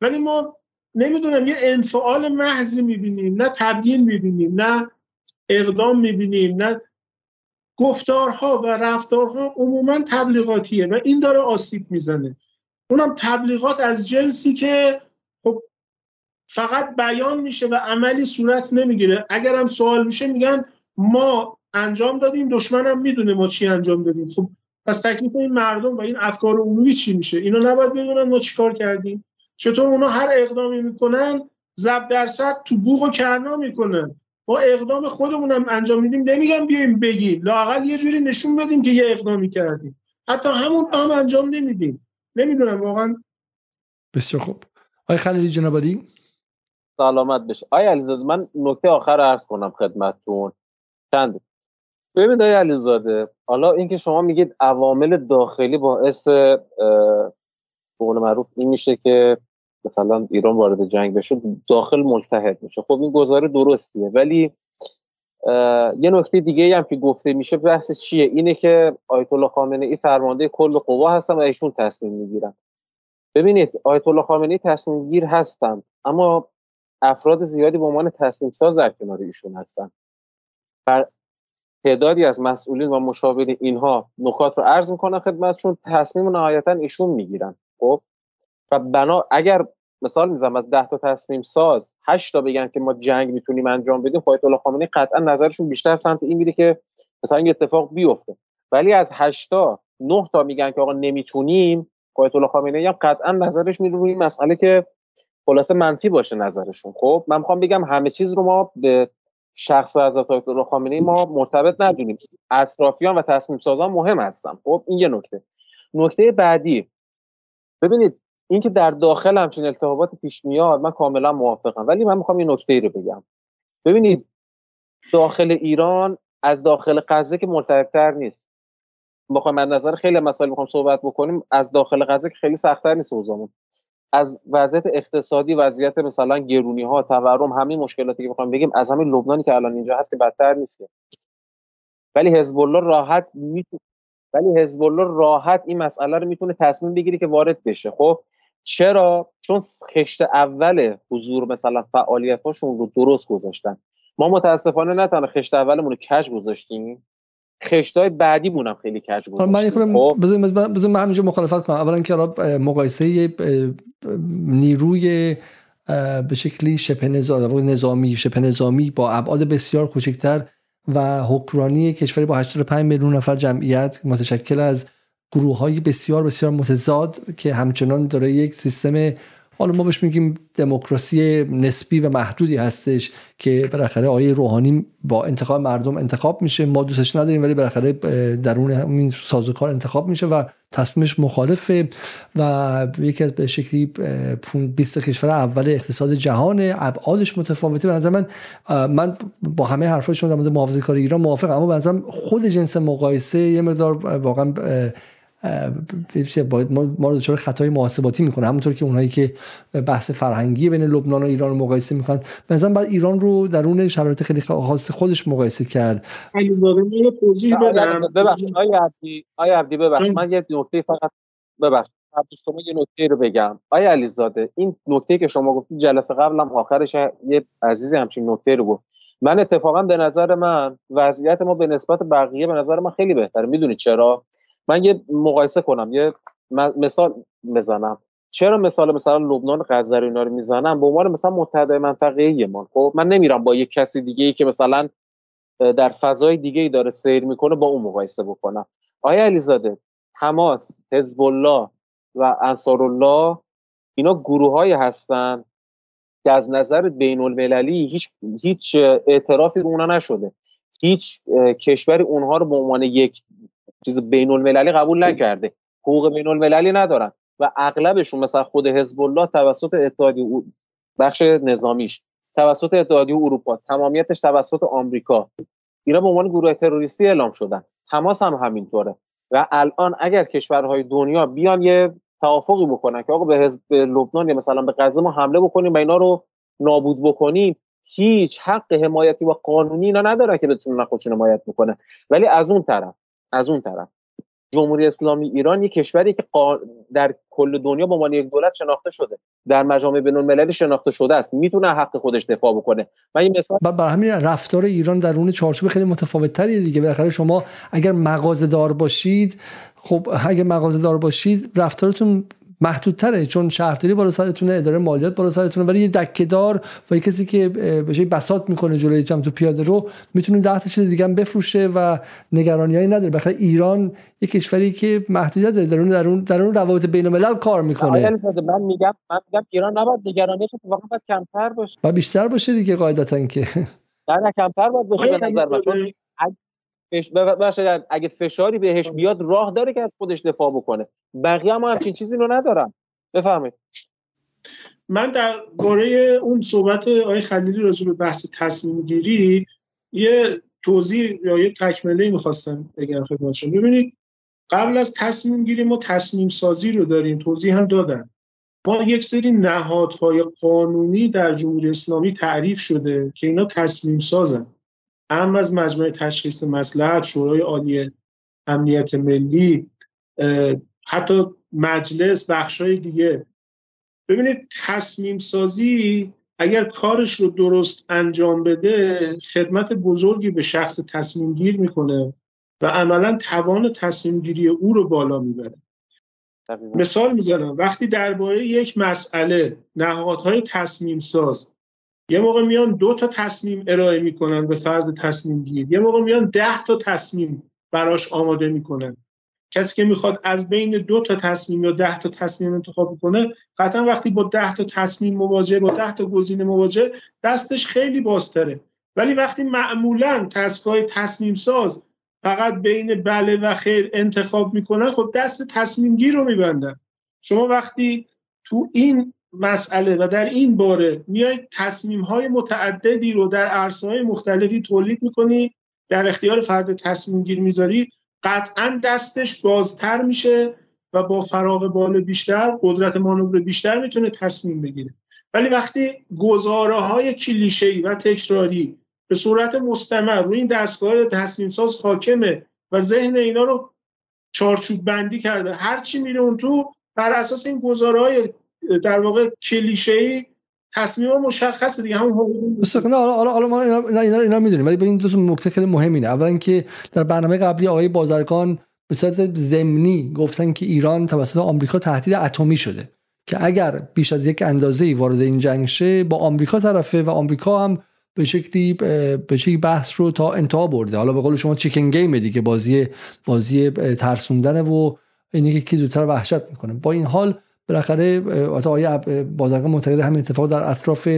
ولی ما نمی‌دونم یه انفعال محضی می‌بینیم نه تبیین می‌بینیم نه اقدام می‌بینیم نه گفتارها و رفتارها عموما تبلیغاتیه و این داره آسیب می‌زنه. اونم تبلیغات از جنسی که فقط بیان میشه و عملی صورت نمی‌گیره. اگرم سوال میشه میگن ما انجام دادیم دشمنم می‌دونه ما چی انجام دادیم. خب پس تکلیف این مردم و این افکار عمومی چی میشه؟ اینا نباید بدونن ما چیکار کردیم. چطور اونا هر اقدامی می‌کنن زب درصد تو بوغ و کرنا می‌کنن. ما اقدام خودمونم انجام میدیم نمیگم بیایم بگیم. لاقل یه جوری نشون بدیم که یه اقدامی کردیم. حتی همون هم انجام نمیدیم. نمی‌دونم واقعا. بسیار خوب. آقای خلیلی جنابادی سلامت بشه. آقای علیزاده من نکته آخر عرض کنم خدمتتون. چند؟ ببینید آقای علیزاده حالا اینکه شما میگید عوامل داخلی باعث به قول معروف این میشه که مثلا ایران وارد جنگ بشه داخل ملتحد میشه. خب این گزاره درستیه ولی یه نکته دیگه هم که گفته میشه بحث چیه؟ اینه که آیت الله خامنه ای فرمانده کل قوا هستن و ایشون تصمیم می‌گیرن. ببینید آیت الله خامنه ای تصمیم گیر هستن اما افراد زیادی به عنوان تصمیم ساز در کنار ایشون هستن. و تعدادی از مسئولین و مشاورین اینها نکات رو عرض می‌کنن خدمتشون تصمیم نهایتا ایشون می‌گیرن. خب؟ و بنا اگر مثال می‌زنم از 10 تا تصمیم ساز 8 تا بگن که ما جنگ می‌تونیم انجام بدیم آیت الله خامنه‌ای قطعا نظرشون بیشتر سمت این میره که مثلا این اتفاق بیفته. ولی از 8 تا 9 تا میگن که آقا نمی‌تونیم آیت الله خامنه‌ای هم قطعا نظرش میره روی مسئله که خلاصه منفی باشه نظرشون. خب من می‌خوام بگم همه چیز رو ما به شخص از الله خامنه‌ای ما مرتبط ندونیم. اطرافیان و تصمیم سازان مهم هستن. خب این یه نکته. نکته بعدی. ببینید اینکه در داخل همچین التهابات پیش میاد من کاملا موافقم. ولی من می‌خوام یه نکته ای رو بگم. ببینید داخل ایران از داخل غزه که ملتهبتر نیست. بخوایم من نظر خیلی مسائل می‌خوام صحبت بکنیم از داخل غزه که خیلی سختتر نیست اوضاعمون. از وضعیت اقتصادی وضعیت مثلا گرونی ها تورم همین مشکلاتی که بخوام بگیم از همین لبنانی که الان اینجا هست که بدتر نیست ولی حزب الله راحت می‌تونه ولی حزب الله راحت این مسئله رو می‌تونه تصمیم بگیره که وارد بشه. خب چرا؟ چون خشت اول حضور مثلا فعالیت هاشون رو درست گذاشتن. ما متاسفانه نه تنها خشت اولمون رو کج گذاشتیم خشت های بعدی مونم خیلی کج گذاشتیم من خب. بذاریم من همینجا مخالفت کنم. اولا که مقایسه نیروی به شکلی شبه نظامی شبه نظامی با ابعاد بسیار کوچکتر و حکمرانی کشوری با 85 میلیون نفر جمعیت متشکل از گروه های بسیار بسیار متضاد که همچنان داره یک سیستم حالا ما بهش میگیم دموکراسی نسبی و محدودی هستش که بالاخره آیه روحانی با انتخاب مردم انتخاب میشه. ما دوستش نداریم ولی بالاخره درون همین سازوکار انتخاب میشه و تصمیمش مخالفه و یکی از به شکلی 20 کشور اول اقتصاد جهان ابعادش متفاوته. به من من با همه حرفای شما در مورد کار ایران موافقم اما به خود جنس مقایسه یه مقدار واقعا ما رو دچار خطای محاسباتی می‌کنه. همونطور که اونایی که بحث فرهنگی بین لبنان و ایران رو مقایسه می‌کنن. مثلا بعد ایران رو درون شرایط خیلی خاص خودش مقایسه کرد. آیا عبدی آیا عبدی ببخش من یه نکته فقط ببخش شما یه نکته رو بگم. آیا علیزاده این نکته که شما گفتید جلسه قبلم آخرش یه عزیزی همچین نکته رو گفت. من اتفاقا به نظر من وضعیت ما به نسبت بقیه به نظر من خیلی بهتره. می‌دونید چرا؟ من یه مقایسه کنم یه مثال بزنم. چرا مثال مثلا لبنان غزه اینا رو می‌زنم؟ به عنوان مثلا متحد منطقه من خب من نمیرم با یک کسی دیگه ای که مثلا در فضای دیگه ای داره سیر می‌کنه با اون مقایسه بکنم. آیا علیزاده حماس حزب الله و انصارالله اینا گروه های هستن که از نظر بین المللی هیچ, هیچ اعترافی رو اونا نشده. هیچ کشوری اونها رو به عنوان یک چیز بین المللی قبول نکرده. حقوق بین المللی ندارن. و اغلبشون مثلا خود حزب الله توسط اتحادیه بخش نظامیش توسط اتحادیه اروپا تمامیتش توسط آمریکا. اینا به عنوان گروه تروریستی اعلام شدن. حماس هم همینطوره. و الان اگر کشورهای دنیا بیان یه توافقی بکنن که آقا به حزب لبنان یا مثلا به غزه ما حمله بکنیم و اینا رو نابود بکنیم هیچ حق حمایتی و قانونی اینا ندارن که بتونن خودشون حمایت بکنه ولی از اون طرف از اون طرف. جمهوری اسلامی ایران یک کشوری که در کل دنیا به عنوان یک دولت شناخته شده. در مجامع بین المللی شناخته شده است. می‌تونه حق خودش دفاع بکنه. من این مثال بر همین رفتار ایران در اون چارچوب خیلی متفاوت تریه دیگه. بالاخره شما اگر مغازه دار باشید خب اگر مغازه دار باشید رفتارتون محدودتره چون شهرداری بالا سرتونه اداره مالیات بالا سرتونه ولی یه دکهدار و یه کسی که بشه بساط می‌کنه جلوی جمع تو پیاده رو می‌تونه ده تا چیز دیگه هم بفروشه و نگرانیایی نداره. بخاطر ایران یه کشوری که محدودیت داره در اون در اون در اون روابط بین الملل کار می‌کنه. من میگم من میگم ایران نباید نگرانیش واقعا باید کمتر باشه. و بیشتر باشه دیگه قاعدتا که. نه کمتر باید باشه به نظر من چون اگه فشاری بهش بیاد راه داره که از خودش دفاع بکنه. بقیه هم همچین چیزی رو ندارن. بفهمید من در باره اون صحبت آقای خلیلی راجع به بحث تصمیم گیری یه توضیح یا یه تکمله می‌خواستم بگم خدمتشون ببینید قبل از تصمیم گیری ما تصمیم سازی رو داریم. توضیح هم دادن ما یک سری نهادهای قانونی در جمهوری اسلامی تعریف شده که اینا تصمیم سازن هم از مجمع تشخیص مسلحت شورای عالی امنیت ملی حتی مجلس بخشای دیگه. ببینید تصمیم سازی اگر کارش رو درست انجام بده خدمت بزرگی به شخص تصمیم گیر می‌کنه و عملا توان تصمیم گیری او رو بالا می‌بره. مثال می‌زنم. وقتی درباره یک مسئله نهادهای تصمیم ساز یه موقع میان دو تا تصمیم ارائه می‌کنن به فرد تصمیم گیر یه موقع میان ده تا تصمیم براش آماده می‌کنن. کسی که می‌خواد از بین دو تا تصمیم یا ده تا تصمیم انتخاب کنه قطعا وقتی با ده تا تصمیم مواجه با ده تا گزینه مواجه دستش خیلی بازتره. ولی وقتی معمولا تسکای تصمیم ساز فقط بین بله و خیر انتخاب می‌کنن خب دست تصمیم گیر رو میبندن. شما وقتی تو این مسئله و در این باره میای تصمیم های متعددی رو در عرصه های مختلفی تولید می‌کنی در اختیار فرد تصمیم گیر می‌ذاری قطعا دستش بازتر میشه و با فراغ بال بیشتر قدرت مانور بیشتر می‌تونه تصمیم بگیره. ولی وقتی گزاره های کلیشه و تکراری به صورت مستمر روی این دستگاه تصمیم ساز حاکمه و ذهن اینا رو چارچوب بندی کرده هر چی میره اون تو بر اساس این گزاره های در واقع کلیشه ای تصمیم مشخصه دیگه همون حقوق نه حالا حالا ما اینا اینا, اینا می‌دونیم ولی این دو تا نکته خیلی مهم اینه اولا که در برنامه قبلی آقای بازرگان به صورت ضمنی گفتن که ایران توسط آمریکا تهدید اتمی شده که اگر بیش از یک اندازه وارد این جنگ شه با آمریکا طرفه و آمریکا هم به شکلی به شکلی بحث رو تا انتها برده. حالا به قول شما chicken game دیگه بازی بازی ترسوندن و اینی که کی زودتر وحشت می‌کنه. با این حال بالاخره آقای بازرگان معتقد همین اتفاق در اطراف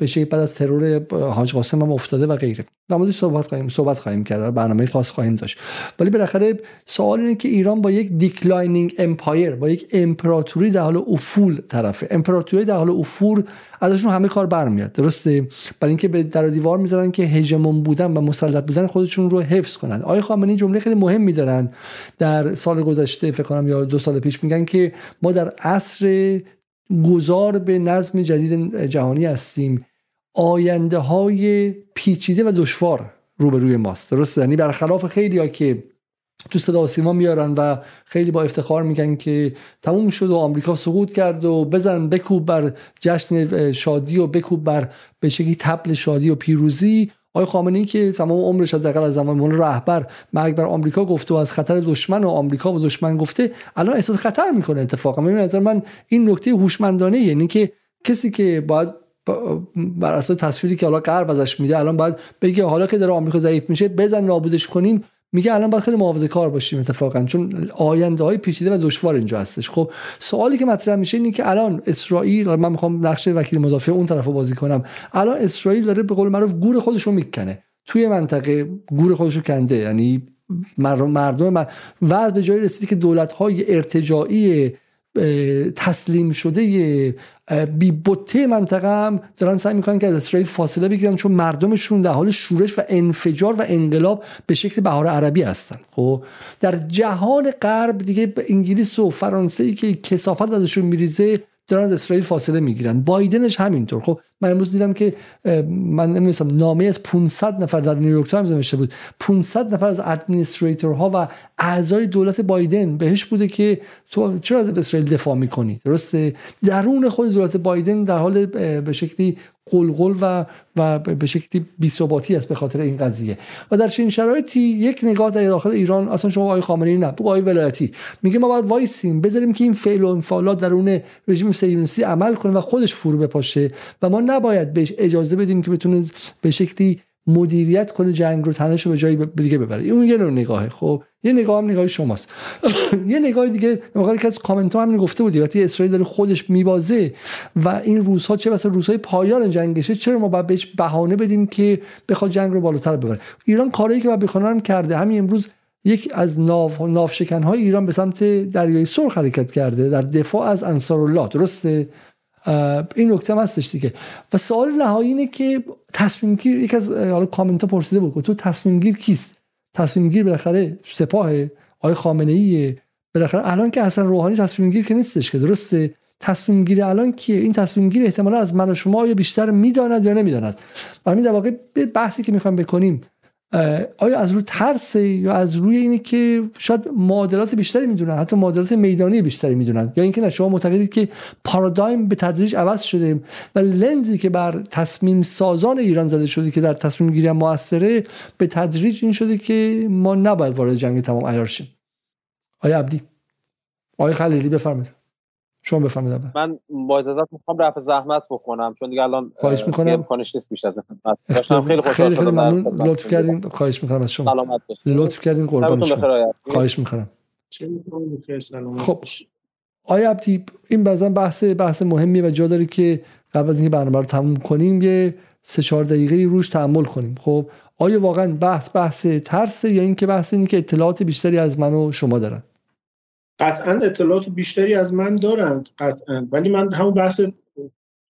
بشه بعد از ترور حاج قاسم هم افتاده و غیره. در صحبت خواهیم صحبت خواهیم کرد برنامه خاص خواهیم داشت. ولی بالاخره سوال اینه که ایران با یک declining empire با یک امپراتوری در حال افول طرفه. امپراتوری در حال افول ازشون همه کار برمیاد. درسته؟ برای اینکه به در دیوار می‌ذارن که هژمون بودن و مسلط بودن خودشون رو حفظ کنن. آقای خامنه‌ای جمله خیلی مهم میدارن در سال گذشته فکر کنم یا دو سال پیش میگن که ما در عصر گذار به نظم جدید جهانی هستیم. آینده های پیچیده و دشوار روبروی ماست. درسته؟ یعنی برخلاف خیلی ها که تو صدا سیما میارن و خیلی با افتخار میگن که تموم شد و آمریکا سقوط کرد و بزن بکوب بر جشن شادی و بکوب بر به شکلی تبل شادی و پیروزی. آقای خامنه‌ای که تمام عمرش حداقل از زمان رهبر مرگ بر آمریکا گفته و از خطر دشمن و آمریکا و دشمن گفته الان احساس خطر می‌کنه اتفاقا. من نظر من این نکته هوشمندانه یعنی که کسی که باید بر اساس تصویری که حالا غرب ازش میده الان باید بگه حالا که داره آمریکا ضعیف میشه بزن نابودش کنیم میگه الان باید خیلی محافظه کار باشیم اتفاقا چون آینده های پیچیده و دشوار اینجا هستش. خب سوالی که مطرح میشه اینه که الان اسرائیل من می‌خوام نقش وکیل مدافع اون طرف بازی کنم. الان اسرائیل داره به قول معروف گور خودش رو می‌کنه. توی منطقه گور خودش رو کنده یعنی مردم و به جایی رسیدی که دولت های ارتجاعی تسلیم شده بی بوته منطقه هم دارن سعی می‌کنن که از اسرائیل فاصله بگیرن چون مردمشون در حال شورش و انفجار و انقلاب به شکل بهار عربی هستن. خب در جهان غرب دیگه انگلیس و فرانسه ای که کثافت ازشون میریزه دارن از اسرائیل فاصله می‌گیرن. بایدنش همینطور. خب من امروز دیدم که من نمی‌دونم نامه از 500 نفر در نیویورک تایمز نوشته بود. 500 نفر از administratorها و اعضای دولت بایدن بهش بوده که تو چرا از اسرائیل دفاع می‌کنی؟ درسته؟ درون خود دولت بایدن در حال به شکلی غلغل و و به شکلی بی‌ثباتی است به خاطر این قضیه. و در چنین شرایطی یک نگاه در داخل ایران اصلا شما آقای خامنه‌ای نه آقای ولایتی. میگه ما باید وایسیم بذاریم که این فعل و انفعالات درون رژیم صهیونیستی عمل کنه و خودش فرو بپاشه و ما نباید بهش اجازه بدیم که بتونه به شکلی مدیریت کنه جنگ رو تنش رو به جایی دیگه ببره. اون یه نوع نگاهه. خب یه نگاه هم نگاه شماست. <clears throat> یه نگاه دیگه موقعی که از کامنت ها همین گفته بودی. وقتی اسرائیل داره خودش میبازه و این روزها چه مثلا روزهای پایان جنگشه چرا ما باید بهش بهانه بدیم که بخواد جنگ رو بالاتر ببره؟ ایران کاری که بکنه هم کرده. همین امروز یک از ناف نافشکن های ایران به سمت دریای سرخ حرکت کرده. در دفاع از انصار الله درسته؟ این نکته هم هستش دیگه. و سوال نهایی اینه که تصمیم گیر یک از حالا کامنت ها پرسیده بود تو تصمیم گیر کیست؟ تصمیم گیر بالاخره سپاه آقای خامنه ای بالاخره الان که اصلا روحانی تصمیم گیر که نیستش که درسته؟ تصمیم گیر الان کیه؟ این تصمیم گیر احتمالا از من و شما آیا بیشتر می‌داند یا نمی‌داند؟ همین در واقع بحثی که می‌خوام بکنیم آیا از روی ترس یا از روی اینه که شاید معادلات بیشتری می‌دونن حتی معادلات میدانی بیشتری می‌دونن؟ یا اینکه نه شما معتقدید که پارادایم به تدریج عوض شده و لنزی که بر تصمیم سازان ایران زده شده که در تصمیم گیری موثره به تدریج این شده که ما نباید وارد جنگ تمام عیار شیم. آیا عبدی؟ آیا خلیلی بفرمایید. شما بفرمایید من با اجازهت می‌خوام رفع زحمت بکنم چون دیگه الان خواهش می‌کنم. امکانش نیست بیش از داشتم خیلی خوشحال خیلی ممنون. لطف کردین. خواهش می‌کنم از شما. سلامت لطف کردین قربان شما. خواهش می‌کنم. خب. آیا عبدی این بعضا بحث بحث مهمی و جا داره که قبل از اینکه برنامه رو تموم کنیم یه سه چهار دقیقه روش تحمل کنیم. خب آیا واقعا بحث بحث ترس یا اینکه بحث اینه که اطلاعات بیشتری از من و شما دارن؟ قطعا اطلاعات بیشتری از من دارند قطعا. ولی من همون بحث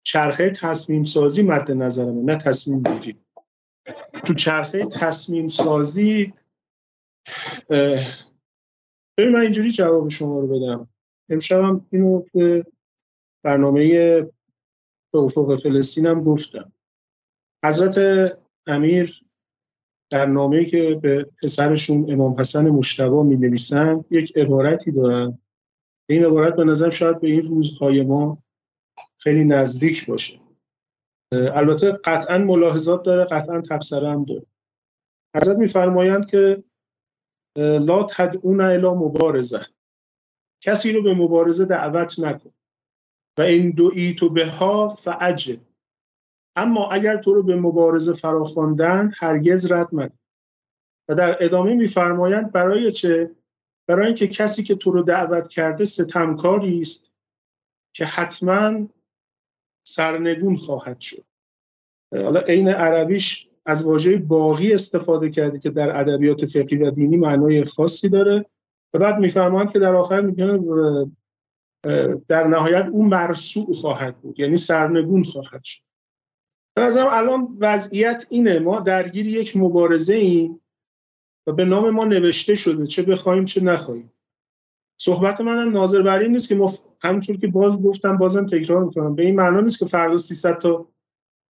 چرخه تصمیم سازی مد نظرمه نه تصمیم گیری. تو چرخه تصمیم سازی ببین من اینجوری جواب شما رو بدم. امشبم اینو به برنامه به افق فلسطینم گفتم. حضرت امیر در نامه که به پسرشون امام حسن مشتبا می نویسن یک عبارتی دارن. این عبارت به نظر شاید به این روزهای ما خیلی نزدیک باشه. البته قطعا ملاحظات داره قطعا تبصره هم داره. حضرت میفرمایند که لا تدعون الا مبارزه. کسی رو به مبارزه دعوت نکن. و این دعی تو به ها فعجل اما اگر تو رو به مبارزه فراخواندند هرگز رد مکن و در ادامه میفرمایند برای چه؟ برای اینکه کسی که تو رو دعوت کرده ستمکاری است که حتما سرنگون خواهد شد. حالا عین عربیش از واژه باقی استفاده کرده که در ادبیات فقهی و دینی معنای خاصی داره. و بعد میفرمایند که در آخر میگن در نهایت اون مرسوع خواهد بود یعنی سرنگون خواهد شد. نظرم الان وضعیت اینه. ما درگیر یک مبارزه ایم و به نام ما نوشته شده چه بخوایم چه نخواهیم صحبت منم ناظر بر این نیست که ما همونطور که باز گفتم بازم تکرار می‌کنم. به این معنا نیست که فردا 300 تا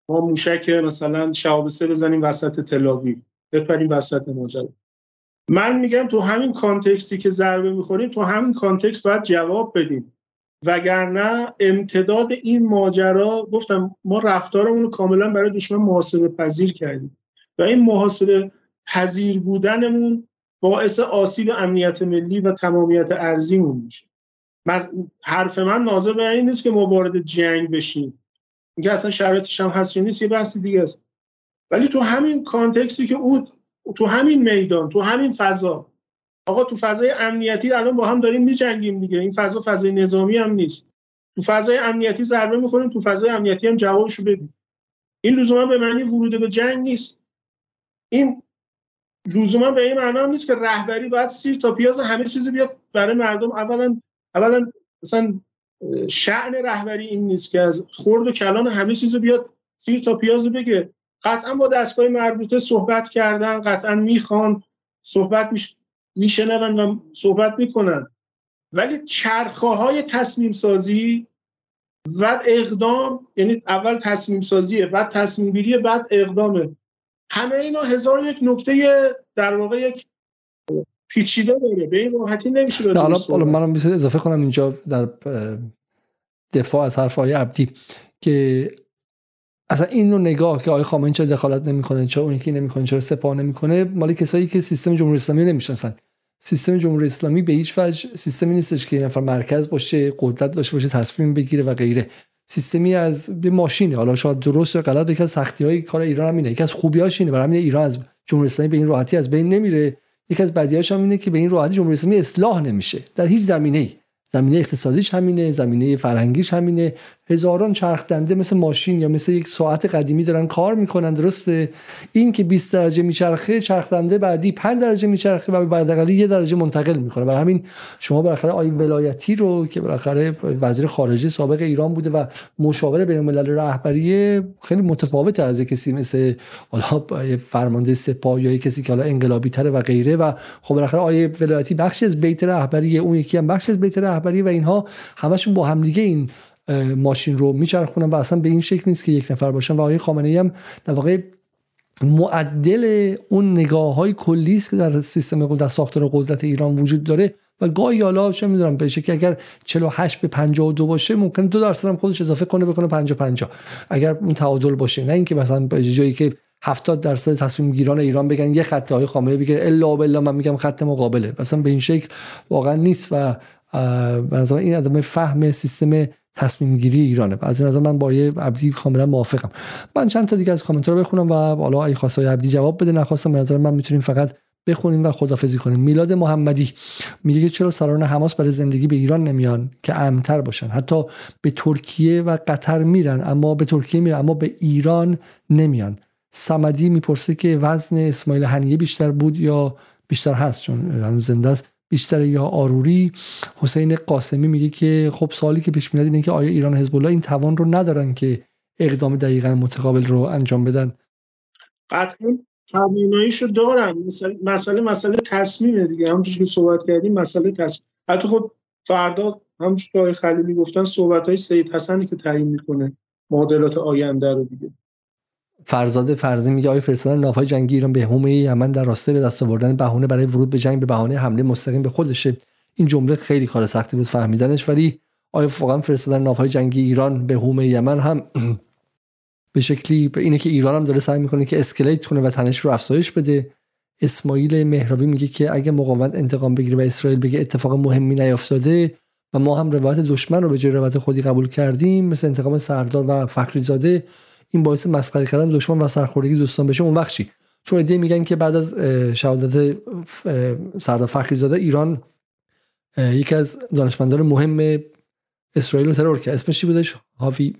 ما موشک مثلا شهاب سه بزنیم وسط تل‌آویو بپریم وسط ماجرا. من میگم تو همین contextی که ضربه می‌خوریم تو همین context باید جواب بدیم. وگرنه امتداد این ماجرا گفتم ما رفتارمون رو کاملا برای دشمن محاسبه پذیر کردیم و این محاسبه پذیر بودنمون باعث آسیب امنیت ملی و تمامیت ارزیمون میشه. حرف من ناظر به این نیست که ما وارد جنگ بشیم. اینکه اصلا شرایطش هم هست نیست یه بحث دیگه است. ولی تو همین کانتکستی که او تو همین میدان تو همین فضا آقا تو فضای امنیتی الان با هم داریم میجنگیم دیگه. این فضا فضای نظامی هم نیست. تو فضای امنیتی ضربه می‌خوریم تو فضای امنیتی هم جوابشو بدیم. این لزوما به معنی ورود به جنگ نیست. این لزوما به این معنا نیست که رهبری باید سیر تا پیاز همه چیزی بیاد برای مردم. اولا اولا مثلا شعن رهبری این نیست که از خرد و کلان همه چیزو بیاد سیر تا پیاز بگه. قطعا با دستگاه مربوطه صحبت کردن قطعا می‌خوان صحبت میشنون و صحبت می‌کنن ولی چرخه های تصمیم سازی و اقدام یعنی اول تصمیم سازیه بعد تصمیم گیریه بعد اقدامه. همه اینا هزار یک نکته در واقع یک پیچیده داره. به این راحتی نمیشه حالا حالا منم اضافه کنم اینجا در دفاع از حرف های عبدی که اصلا این نوع نگاه که آقای خامنه‌ای چرا دخالت نمی‌کنه چرا اون یکی نمی‌کنه چرا سپاه نمی‌کنه مالی کسایی که سیستم جمهوری اسلامی نمی‌شناسن. سیستم جمهوری اسلامی به هیچ وجه سیستمی نیستش که نفر مرکز باشه قدرت داشته باشه تصمیم بگیره و غیره. سیستمی از به ماشینه حالا شاید درست یا غلط یکی از سختی های کار ایران هم اینه. یکی از خوبیاش اینه برای همین ایران از جمهوری اسلامی به این راحتی از بین نمیره. یکی از بدیهاش هم اینه که به این راحتی جمهوری اسلامی اصلاح نمیشه. در هیچ زمینه‌ای. زمینه اقتصادیش همینه زمینه فرهنگیش همینه. هزاران چرخ دنده مثل ماشین یا مثل یک ساعت قدیمی دارن کار می‌کنن درسته؟ این که 20 درجه میچرخه چرخ دنده بعدی 5 درجه میچرخه و بعد یه درجه منتقل می‌کنه. برای همین شما بالاخره آی ولایتی رو که بالاخره وزیر خارجه سابق ایران بوده و مشاور بین الملل رهبری خیلی متفاوت از کسی مثل حالا فرمانده سپاه یا کسی که حالا انقلابی تره و غیره و خب بالاخره آی ولایتی بخشی از بیت رهبری اون یکی هم بخشی از بیت رهبری و اینها همشون با همدیگه این ماشین رو میچرخونن و اصلا به این شکل نیست که یک نفر باشن. و آقای خامنه هم در واقع معدل اون نگاه های کلی است که در سیستم در ساختار قدرت ایران وجود داره. و گاهی حالا چه می‌دونم بشه که اگر 48 به 52 باشه ممکن دو درصد هم خودش اضافه کنه بکنه 50 50 اگر اون تعادل باشه نه اینکه مثلا به جایی که 70 درصد تصمیم گیران ایران بگن یه خط های خامنه بگه الا بالله من میگم خط مقابله مثلا به این شکل واقعا نیست. و به این عدم فهم سیستم تصمیم گیری ایرانه. از این من با یه عبدی کاملا موافقم. من چند تا دیگه از کامنت رو بخونم و حالا ای خواستای عبدی جواب بده نخواستم به نظر من می‌تونیم فقط بخونیم و خدافزی کنیم. میلاد محمدی میگه که چرا سران حماس برای زندگی به ایران نمیان که امتر باشن؟ حتی به ترکیه و قطر میرن اما به ترکیه میرن اما به ایران نمیان. سمدی می‌پرسه که وزن اسماعیل هنیه بیشتر بود یا بیشتر هست؟ چون هنوز زنده است. بیشتر یا آروری. حسین قاسمی میگه که خب سوالی که پیش میاد اینه که آیا ایران حزب الله این توان رو ندارن که اقدام دقیقا متقابل رو انجام بدن؟ قطعا تواناییشو دارن. مسئله مسئله تصمیمه دیگه. همونجوری که صحبت کردیم مسئله تصمیم. حتی خب فردا همونجور که آقای خلیلی گفتن صحبت های سید حسنی که تعیین می‌کنه معادلات آینده رو دیگه. فرزاد فرزی میگه آیا فرستادن ناوهای جنگی ایران به حومه یمن در راسته به دست آوردن بهونه برای ورود به جنگ به بهانه حمله مستقیم به خودشه. این جمله خیلی کار سختی بود فهمیدنش. ولی آیا واقعا فرستادن ناوهای جنگی ایران به حومه یمن هم <clears throat> به شکلی به اینه که ایران هم داره سعی می‌کنه که اسکلیت کنه و تنش رو افزایش بده. اسماعیل مهراوی میگه که اگه مقاومت انتقام بگیره و اسرائیل بگه اتفاق مهمی نیافتاده و ما هم روایت دشمن رو به جای روایت خودی قبول کردیم مثل انتقام سردار و فخری زاده این باعث مسخره کردن دشمن و سرخوردگی دوستان بشه اون وقت چون ایده میگن که بعد از شهادت سردار فخری زاده ایران یکی از دانشمندان مهم اسرائیل رو ترور کرد. اسمش چی بودش؟ هاوی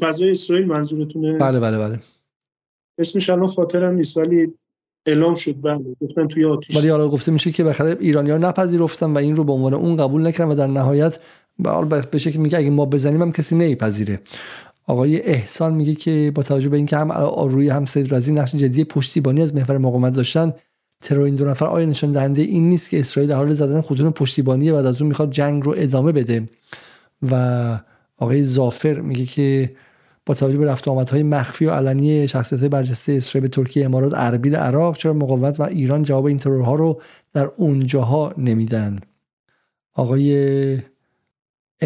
فضای اسرائیل منظورتونه؟ بله بله بله. اسمش الان خاطرم نیست ولی اعلام شد بله. گفتن توی آتیش. ولی حالا گفته میشه که بخره ایرانی‌ها نپذیرفتن و این رو به عنوان اون قبول نکردن و در نهایت به شکل میگه اگه ما بزنیم هم کسی نمیپذیره. آقای احسان میگه که با توجه به اینکه هم روی هم سید رزی نقش جدی پشتیبانی از محور مقاومت داشتن ترور این دو نفر آیا نشان دهنده این نیست که اسرائیل در حال زدن خودون پشتیبانی بعد از اون می‌خواد جنگ رو ادامه بده؟ و آقای زافر میگه که با توجه به رفت آمدهای مخفی و علنی شخصیت برجسته اسرائیل به ترکیه امارات اربیل عراق چرا مقاومت و ایران جواب این ترورها رو در اونجاها نمیدن؟ آقای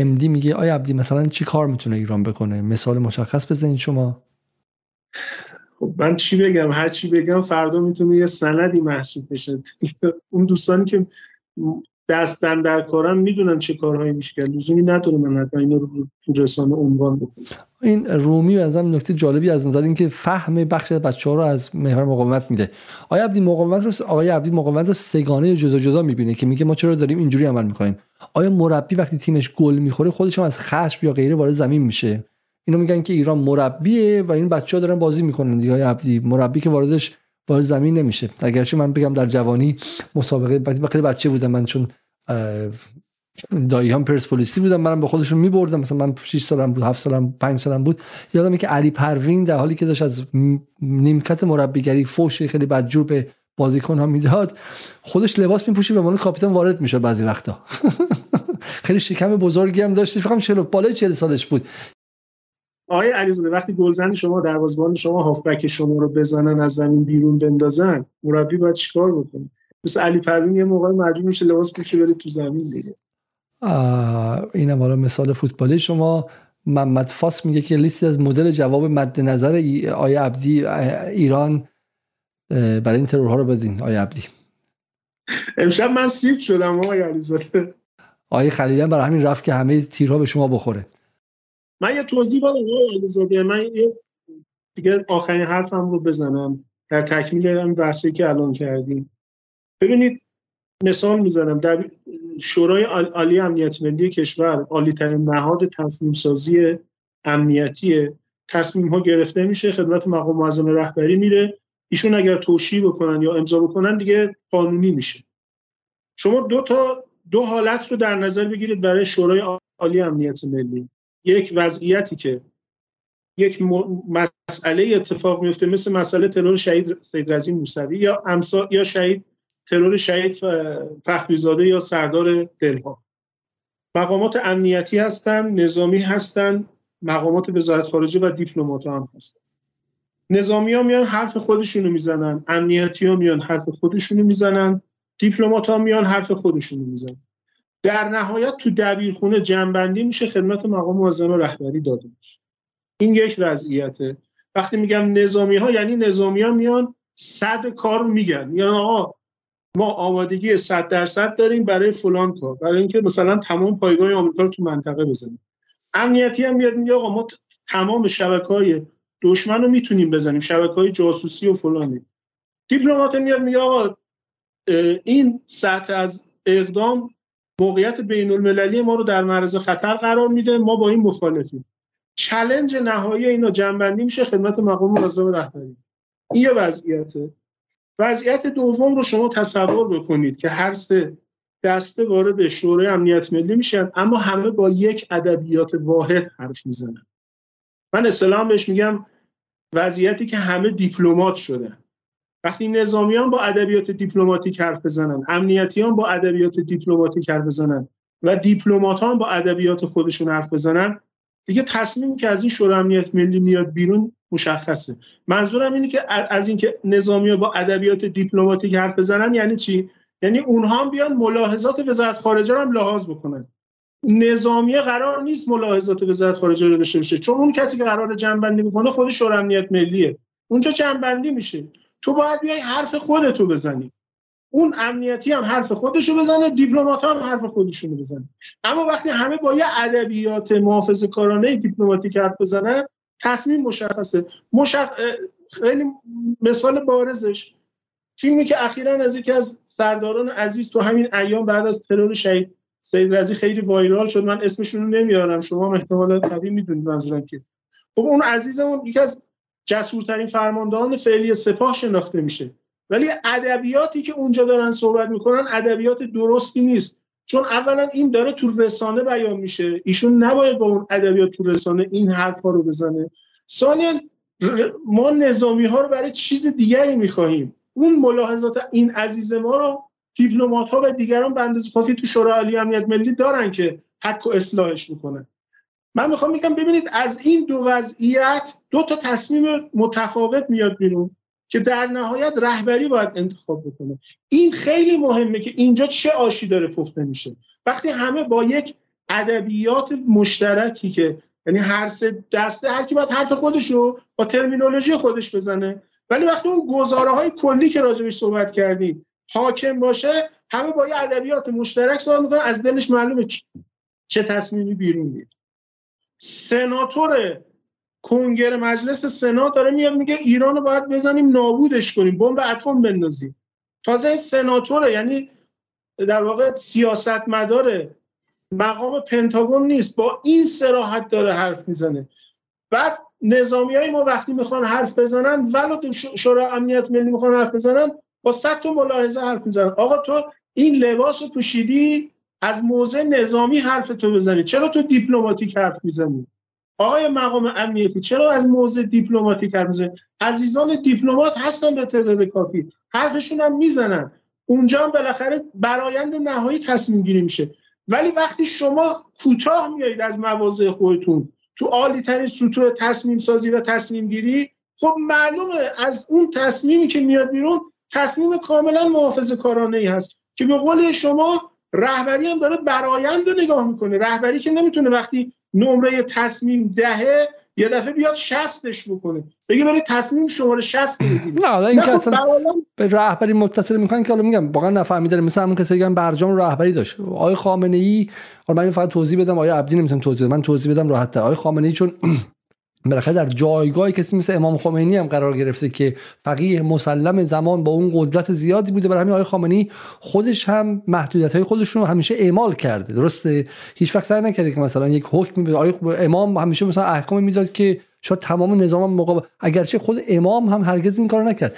امدی میگه آیا عبدی مثلا چی کار می‌تونه ایران بکنه؟ مثال مشخص بزنید شما. خب من چی بگم؟ هر چی بگم فردا می‌تونه یه سندی محسوب بشه. <laughs> اون دوستانی که دستن در کارن می‌دونن چه کارهایی میشه کرد. لزومی نداره من حتما اینو رو رسانه عنوان بکنم. این رومی به نظرم نکته جالبی از نظر اینکه فهم بخش از بچه‌ها رو از محور مقاومت میده. آیا عبدی مقاومت رو آقای عبدی مقاومت رو سگانه جدا جدا می‌بینه که میگه ما چرا داریم اینجوری عمل می‌کنیم؟ آیا مربی وقتی تیمش گل می‌خوره خودش هم از خشم یا غیره وارد زمین میشه؟ اینو میگن که ایران مربیه و این بچه‌ها دارن بازی می‌کنن دیگه عبدی. مربی که واردش وارد زمین نمیشه. اگرچه من بگم در جوانی مسابقه وقتی بچه بودم من چون دایی هم پرسپولیسی بودم منم به خودشون میبردم. مثلا من 6 سالم بود 7 سالم 5 سالم بود. یادمه که علی پروین در حالی که داشت از نیمکت مربیگری فوش خیلی بدجور به بازیکن ها می‌داد خودش لباس میپوشید و عنوان کاپیتان وارد می‌شد بعضی وقتا. <laughs> خیلی شکم بزرگی هم داشت. فکر کنم 40 بالای 40 سالش بود. آقای علیزاده وقتی گلزن شما دروازه‌بان شما هافبک شما رو بزنن از زمین بیرون بندازن مربی باید چیکار بکنه؟ مثل علی پروین یه موقع مجبور میشه لباس پوشه بره تو زمین دیگه. اینم حالا مثال فوتبالی شما. محمد فاس میگه که لیستی از مدل جواب مد نظر آیا عبدی ایران برای این ترورها رو بدین آیا عبدی. امشب من سیب شدم آقای علیزاده. آقای خلیلان برای همین رفت که همه تیرها به شما بخوره. من یه توضیح بدم علیزاده من یه دیگه آخرین حرفم رو بزنم. در تکمیل این بحثی که الان کردیم. ببینید مثال می‌زنم. در شورای عالی امنیت ملی کشور عالی ترین نهاد تصمیم سازی امنیتی تصمیم ها گرفته میشه خدمت مقام معظم رهبری میره. ایشون اگر توشیح بکنن یا امضا بکنن دیگه قانونی میشه. شما دو تا دو حالت رو در نظر بگیرید برای شورای عالی امنیت ملی. یک وضعیتی که یک مسئله اتفاق میفته مثل مسئله ترور شهید سید رزی موسوی یا امسا یا شهید ترور شهید فخریزاده یا سردار دلها. مقامات امنیتی هستند نظامی هستند مقامات وزارت خارجه و دیپلمات هم هستن. نظامی ها میان حرف خودشونو می‌زنن امنیتی ها میان حرف خودشونو می‌زنن دیپلمات ها میان حرف خودشونو می‌زنن. در نهایت تو دبیرخونه جنبندی میشه خدمت مقام معظم رهبری داده میشه. این یک وضعیته. وقتی میگم نظامی ها یعنی نظامی ها میان صد کار میگن. یعنی آقا ما آمادگی 100 درصد داریم برای فلان کار برای اینکه مثلا تمام پایگاه آمریکا رو تو منطقه بزنیم. امنیتی هم میاد میگه آقا ما تمام شبکه های دشمن رو می‌تونیم بزنیم شبکه های جاسوسی و فلانی. دیپلمات میاد میگه آقا این سطح از اقدام موقعیت بین المللی ما رو در معرض خطر قرار میده. ما با این مخالفیم. چلنج نهایی اینا جنبندی میشه خدمت مقام معظم رهبری. این یه وضعیته. وضعیت دوم رو شما تصور بکنید که هر سه دسته وارد شورای امنیت ملی میشن اما همه با یک ادبیات واحد حرف می‌زنن. من اصطلاحا بهش میگم وضعیتی که همه دیپلمات شدن. وقتی نظامیان با ادبیات دیپلماتیک حرف بزنن امنیتیان با ادبیات دیپلماتیک حرف بزنن و دیپلمات با ادبیات خودشون حرف بزنن دیگه تصمیمی که از این شورای امنیت ملی میاد بیرون مشخصه. منظورم اینه که از اینکه نظامی با ادبیات دیپلماتیک حرف بزنن یعنی چی؟ یعنی اونها هم بیان ملاحظات وزارت خارجه رو هم لحاظ بکنن. نظامی قرار نیست ملاحظات وزارت خارجه رو داشته باشه چون اون کسی که قرار جنبندی می‌کنه خود شورای امنیت ملیه. اونجا جنبندی میشه. تو باید بیای حرف خودتو بزنی. اون امنیتی هم حرف خودشو بزنه دیپلمات هم حرف خودشونو بزنه. اما وقتی همه با یه ادبیات محافظه کارانه دیپلماتیک حرف بزنن تصمیم مشخصه. مشخ... خیلی مثال بارزش. فیلمی که اخیرا از یکی از سرداران عزیز تو همین ایام بعد از ترور شهید سید رزی خیلی وایرال شد. من اسمشون رو نمیارم. شما احتمالا طبیعی می‌دونید منظورم که خب اون عزیزمون یکی از جسورترین فرماندهان فعلی سپاه شناخته میشه. ولی ادبیاتی که اونجا دارن صحبت می‌کنن ادبیات درستی نیست. چون اولا این داره تو رسانه بیان میشه. ایشون نباید با اون ادبیات تو رسانه این حرف ها رو بزنه. ثانیا ما نظامی ها رو برای چیز دیگری می‌خواهیم. اون ملاحظات این عزیز ما رو دیپلمات ها و دیگران به اندازه کافی تو شورای عالی امنیت ملی دارن که حق و اصلاحش می‌کنن. من می‌خوام میگم ببینید از این دو وضعیت دو تا تصمیم متفاوت میاد بیرون که در نهایت رهبری باید انتخاب بکنه. این خیلی مهمه که اینجا چه آشی داره پخته میشه. وقتی همه با یک ادبیات مشترکی که یعنی هر سه دسته هر کی باید حرف خودش رو با ترمینولوژی خودش بزنه. ولی وقتی اون گزاره های کلی که راجبش صحبت کردیم حاکم باشه همه با یه ادبیات مشترک صحبت می‌کنن از دلش معلومه چه تصمیمی بیرون میاد. سناتور کنگره مجلس سنا داره میاد میگه ایران رو باید بزنیم نابودش کنیم بمب اتم بندازیم. تازه سناتوره یعنی در واقع سیاستمداره مقام پنتاگون نیست با این صراحت داره حرف می‌زنه. بعد نظامی های ما وقتی می‌خوان حرف بزنن ولو شورای امنیت ملی می‌خوان حرف بزنن با صد تا ملاحظه حرف می‌زنن. آقا تو این لباس پوشیدی؟ از موضع نظامی حرفتو بزنی. چرا تو دیپلماتیک حرف می‌زنی؟ آقای مقام امنیتی چرا از موضع دیپلماتیک حرف می‌زنی؟ عزیزان دیپلمات هستن به تعداد کافی. حرفشون هم می‌زنن. اونجا هم بالاخره برایند نهایی تصمیم گیری میشه. ولی وقتی شما کوتاه میایید از مواضع خودتون تو عالی ترین سطوح تصمیم سازی و تصمیم گیری خب معلومه از اون تصمیمی که میاد بیرون تصمیم کاملا محافظه کارانه ای هست که به قول شما رهبری هم داره برایند رو نگاه می‌کنه. رهبری که نمی‌تونه وقتی نمره تصمیم دهه یه دفعه بیاد شستش بکنه. بگه برای تصمیم شماره 60 بگیرید. نه این که خب اصلا به رهبری متصل می‌کنن که حالا میگم واقعا نفهمیدن. مثلا همون کسی که برجام رهبری داشت. آقای خامنه ای حالا من فقط توضیح بدم آقای عبدی نمی‌تونم توضیح بدم من توضیح بدم راحت تر آقای خامنه ای چون بالاخره در جایگاه کسی مثل امام خمینی هم قرار گرفته که فقیه مسلم زمان با اون قدرت زیادی بوده. برای همین آقای خامنه‌ای خودش هم محدودیت های خودشون رو همیشه اعمال کرده. درسته؟ هیچ وقت سر نکرده که مثلا یک حکم آقای امام همیشه مثلا احکام می‌داد که شاید تمام نظام مقابل اگرچه خود امام هم هرگز این کار نکرد.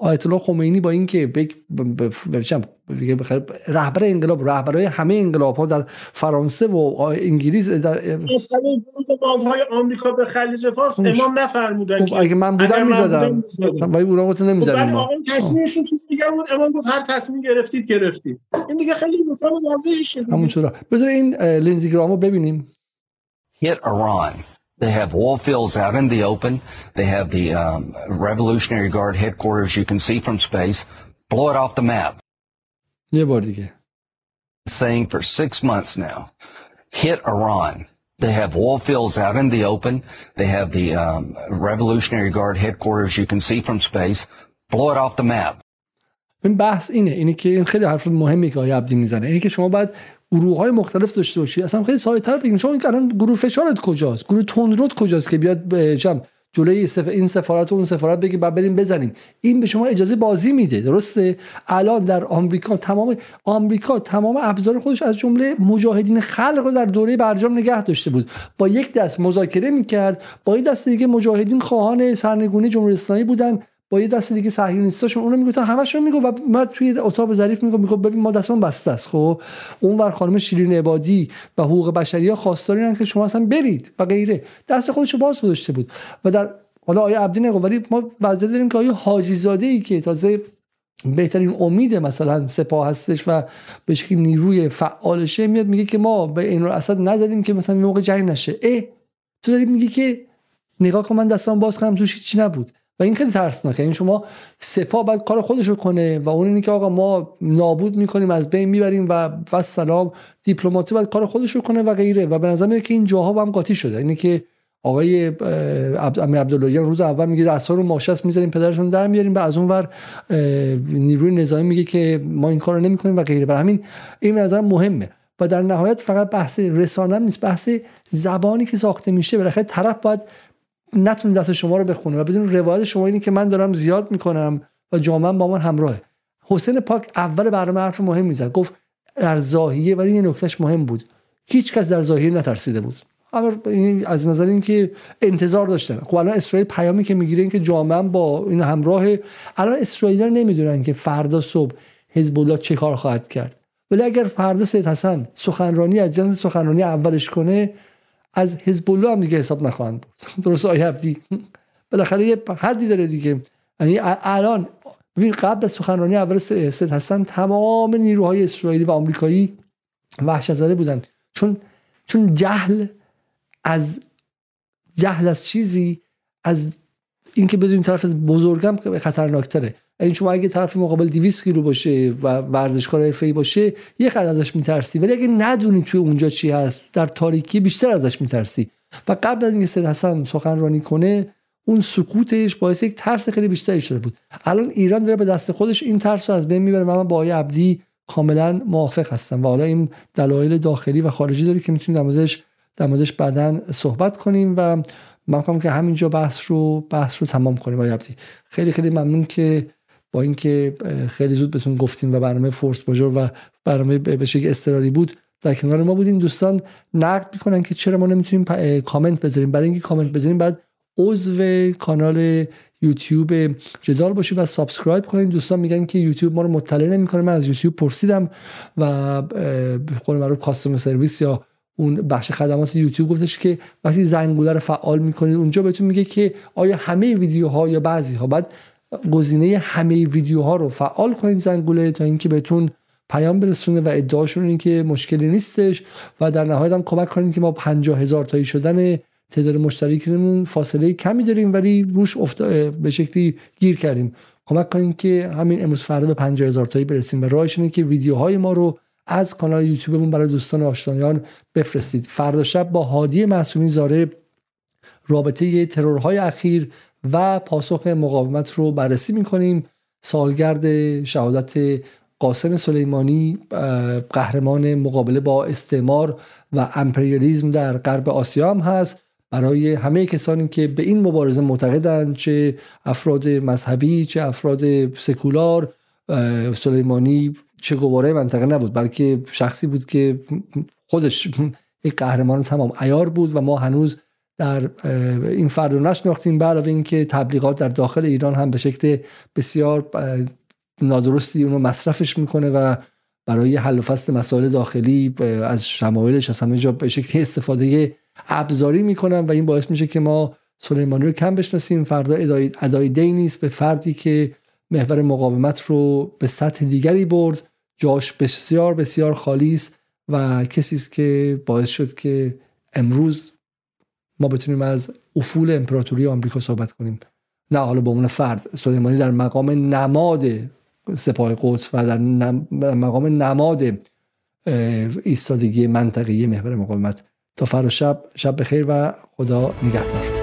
آیت الله خمینی با اینکه بگ رهبر انقلاب رهبرای همه انقلاب ها در فرانسه و انگلیس در مسئله ورود های آمریکا به خلیج فارس امام نفرمودن خب اگه من بودم می‌زدم. ولی اونها گفت نمی‌زدم ولی آقا تصمیمشون چیز دیگه بود. امام گفت هر تصمیم گرفتید گرفتید. این دیگه خیلی مثال واضحه همون چرا. بذار این لینزی گرامو ببینیم. Hit Iran. They have oil fields out in the open. They have the um, Revolutionary Guard headquarters you can see from space. Blow it off the map. یه بار دیگه. Saying for six months now, hit Iran. They have oil fields out in the open. They have the um, Revolutionary Guard headquarters you can see from space. Blow it off the map. این بحث اینه اینه که این خیلی حرف مهمی که آقای عبدی میزنه اینه که شما باید گروه های مختلف داشته باشی. اصلا خیلی ساده تر بگیم شما الان گروه فشارت کجاست؟ گروه تندرود کجاست که بیاد جمع جلوی. این سفارت و اون سفارت بگی بعد بریم بزنیم. این به شما اجازه بازی میده درسته؟ الان در آمریکا تمام آمریکا تمام ابزار خودش از جمله مجاهدین خلق رو در دوره برجام نگه داشته بود. با یک دست مذاکره می‌کرد با یک دست دیگه مجاهدین خواهان سرنگونی جمهوری اسلامی بودن. با یه دست دیگه صهیونیستاشون اونو می‌گفتن همشون میگو و ما توی اتاق ظریف میگو میگو ببین ما دستمون بسته است خب؟ اون ور خانم شیرین عبادی و حقوق بشری ها خواستاری که شما اصلا برید و غیره. دست خودشو باز گذاشته بود. و در حالا آیا عبدی نگو ولی ما وضعیت داریم که آیا حاجی زاده ای که تازه بهترین امید مثلا سپاه هستش و به شکلی نیروی فعالشه میاد میگه که ما به این اسد نزدیم که مثلا موقع جنگ نشه. اه! تو داری میگی که نگاه کن من دستم باز کنم توش چی نبود. و این خیلی ترسناکه این شما سپاه باید کار خودش رو کنه و اون اینه که آقا ما نابود می‌کنیم از بین می‌بریم و و سلام. دیپلماتی باید کار خودش رو کنه و غیره. و به نظر میاد که این جاها هم قاطی شده. اینه که آقای عبداللهیان روز اول میگه دستا رو ماشست می‌ذاریم پدرشون در میاریم. و از اون ور نیروی نظامی میگه که ما این کار رو نمی‌کنیم و غیره. برای همین این نظر مهمه. و در نهایت فقط بحث رسانه نیست بحث زبانی که ساخته میشه. بالاخره طرف باید نتونه دست شما رو بخونه و بدون روایت شما اینه که من دارم زیاد می‌کنم و جامعه با من همراهه. حسین پاک اول برنامه حرف مهم می‌زد. گفت در زاهیه ولی یه نکتهش مهم بود. هیچ کس در زاهیه نترسیده بود. اما از نظر اینکه انتظار داشتن. خب الان اسرائیل پیامی که می‌گیره این که جامعه با این همراه الان اسرائیل نمی‌دونن که فردا صبح حزب الله چه کار خواهد کرد. ولی اگر فردا سید حسن سخنرانی از جنس سخنرانی اولش کنه از حزب الله هم دیگه حساب نخواهند بود. <laughs> درست آیه هفتی. بالاخره یه حدی داره دیگه. یعنی الان ببین قبل از سخنرانی اول سید هستن تمام نیروهای اسرائیلی و آمریکایی وحشت زده بودن. چون چون جهل از جهل از چیزی از اینکه بدون طرف بزرگم خطرناکتره. این شما اگه طرف مقابل 200 کیلو باشه و ورزشکار حرفه‌ای باشه یه خد ازش میترسی. ولی اگه ندونی توی اونجا چی هست در تاریکی بیشتر ازش میترسی. و قبل از اینکه سید حسن سخنرانی کنه اون سکوتش باعث یک ترس خیلی بیشتری شده بود. الان ایران داره به دست خودش این ترس رو از بین می‌بره و من با آقای عبدی کاملا موافق هستم. و حالا این دلایل داخلی و خارجی داره که می‌تونیم در موردش در موردش بعدا صحبت کنیم و من که همینجا بحث رو بحث رو تمام کنیم آقای خیلی خیلی ممنون که با اینکه خیلی زود بهتون گفتیم و برنامه فورس باجور و برنامه به شکل استراری بود در کنار ما بودین دوستان. نقد می‌کنن که چرا ما نمی‌تونیم کامنت بذاریم. برای اینکه کامنت بذاریم باید عضو کانال یوتیوب جدال باشید و subscribe کنید. دوستان میگن که یوتیوب ما رو مطلع نمی‌کنه. من از یوتیوب پرسیدم و به قول معروف customer service یا اون بخش خدمات یوتیوب گفتش که وقتی زنگوله رو فعال می‌کنید اونجا بهتون میگه که آیا همه ویدیوها یا بعضی ها باید گزینه همه ویدیوها رو فعال کنید زنگوله تا اینکه بهتون پیام برسونه و ادعاشون این که مشکلی نیستش و در نهایت هم کمک کنید که ما 50 هزار تایی شدن تعداد مشترکمون فاصله کمی داریم ولی روش به شکلی گیر کردیم. کمک کنید که همین امروز فردا به 50 هزار تایی برسیم و راهش اینه که ویدیوهای ما رو از کانال یوتیوبمون برای دوستان آشنایان بفرستید. فردا شب با هادی معصومی زاره رابطه ترورهای اخیر و پاسخ مقاومت رو بررسی می‌کنیم. سالگرد شهادت قاسم سلیمانی قهرمان مقابله با استعمار و امپریالیزم در غرب آسیا هم هست. برای همه کسانی که به این مبارزه معتقدند چه افراد مذهبی چه افراد سکولار سلیمانی چه گواره منطقه نبود بلکه شخصی بود که خودش <laughs> یک قهرمان تمام ایار بود و ما هنوز در این فرد رو نشناختیم علاوه اینکه تبلیغات در داخل ایران هم به شکل بسیار نادرستی اونو مصرفش می‌کنه و برای حل و فصل مسائل داخلی از شمایلش از همه جا به شکل استفاده ابزاری می‌کنن و این باعث میشه که ما سلیمانی رو کم بشناسیم. فردا ادای دی نیست به فردی که محور مقاومت رو به سطح دیگری برد. جاش بسیار بسیار خالی و کسی است که باعث شد که امروز ما بتونیم از افول امپراتوری آمریکا صحبت کنیم. نه حالا به عنوان فرد سلیمانی در مقام نماد سپاه قدس و در مقام نماد ایستادگی منطقی محور مقاومت. تا فردا شب شب بخیر و خدا نگهدار.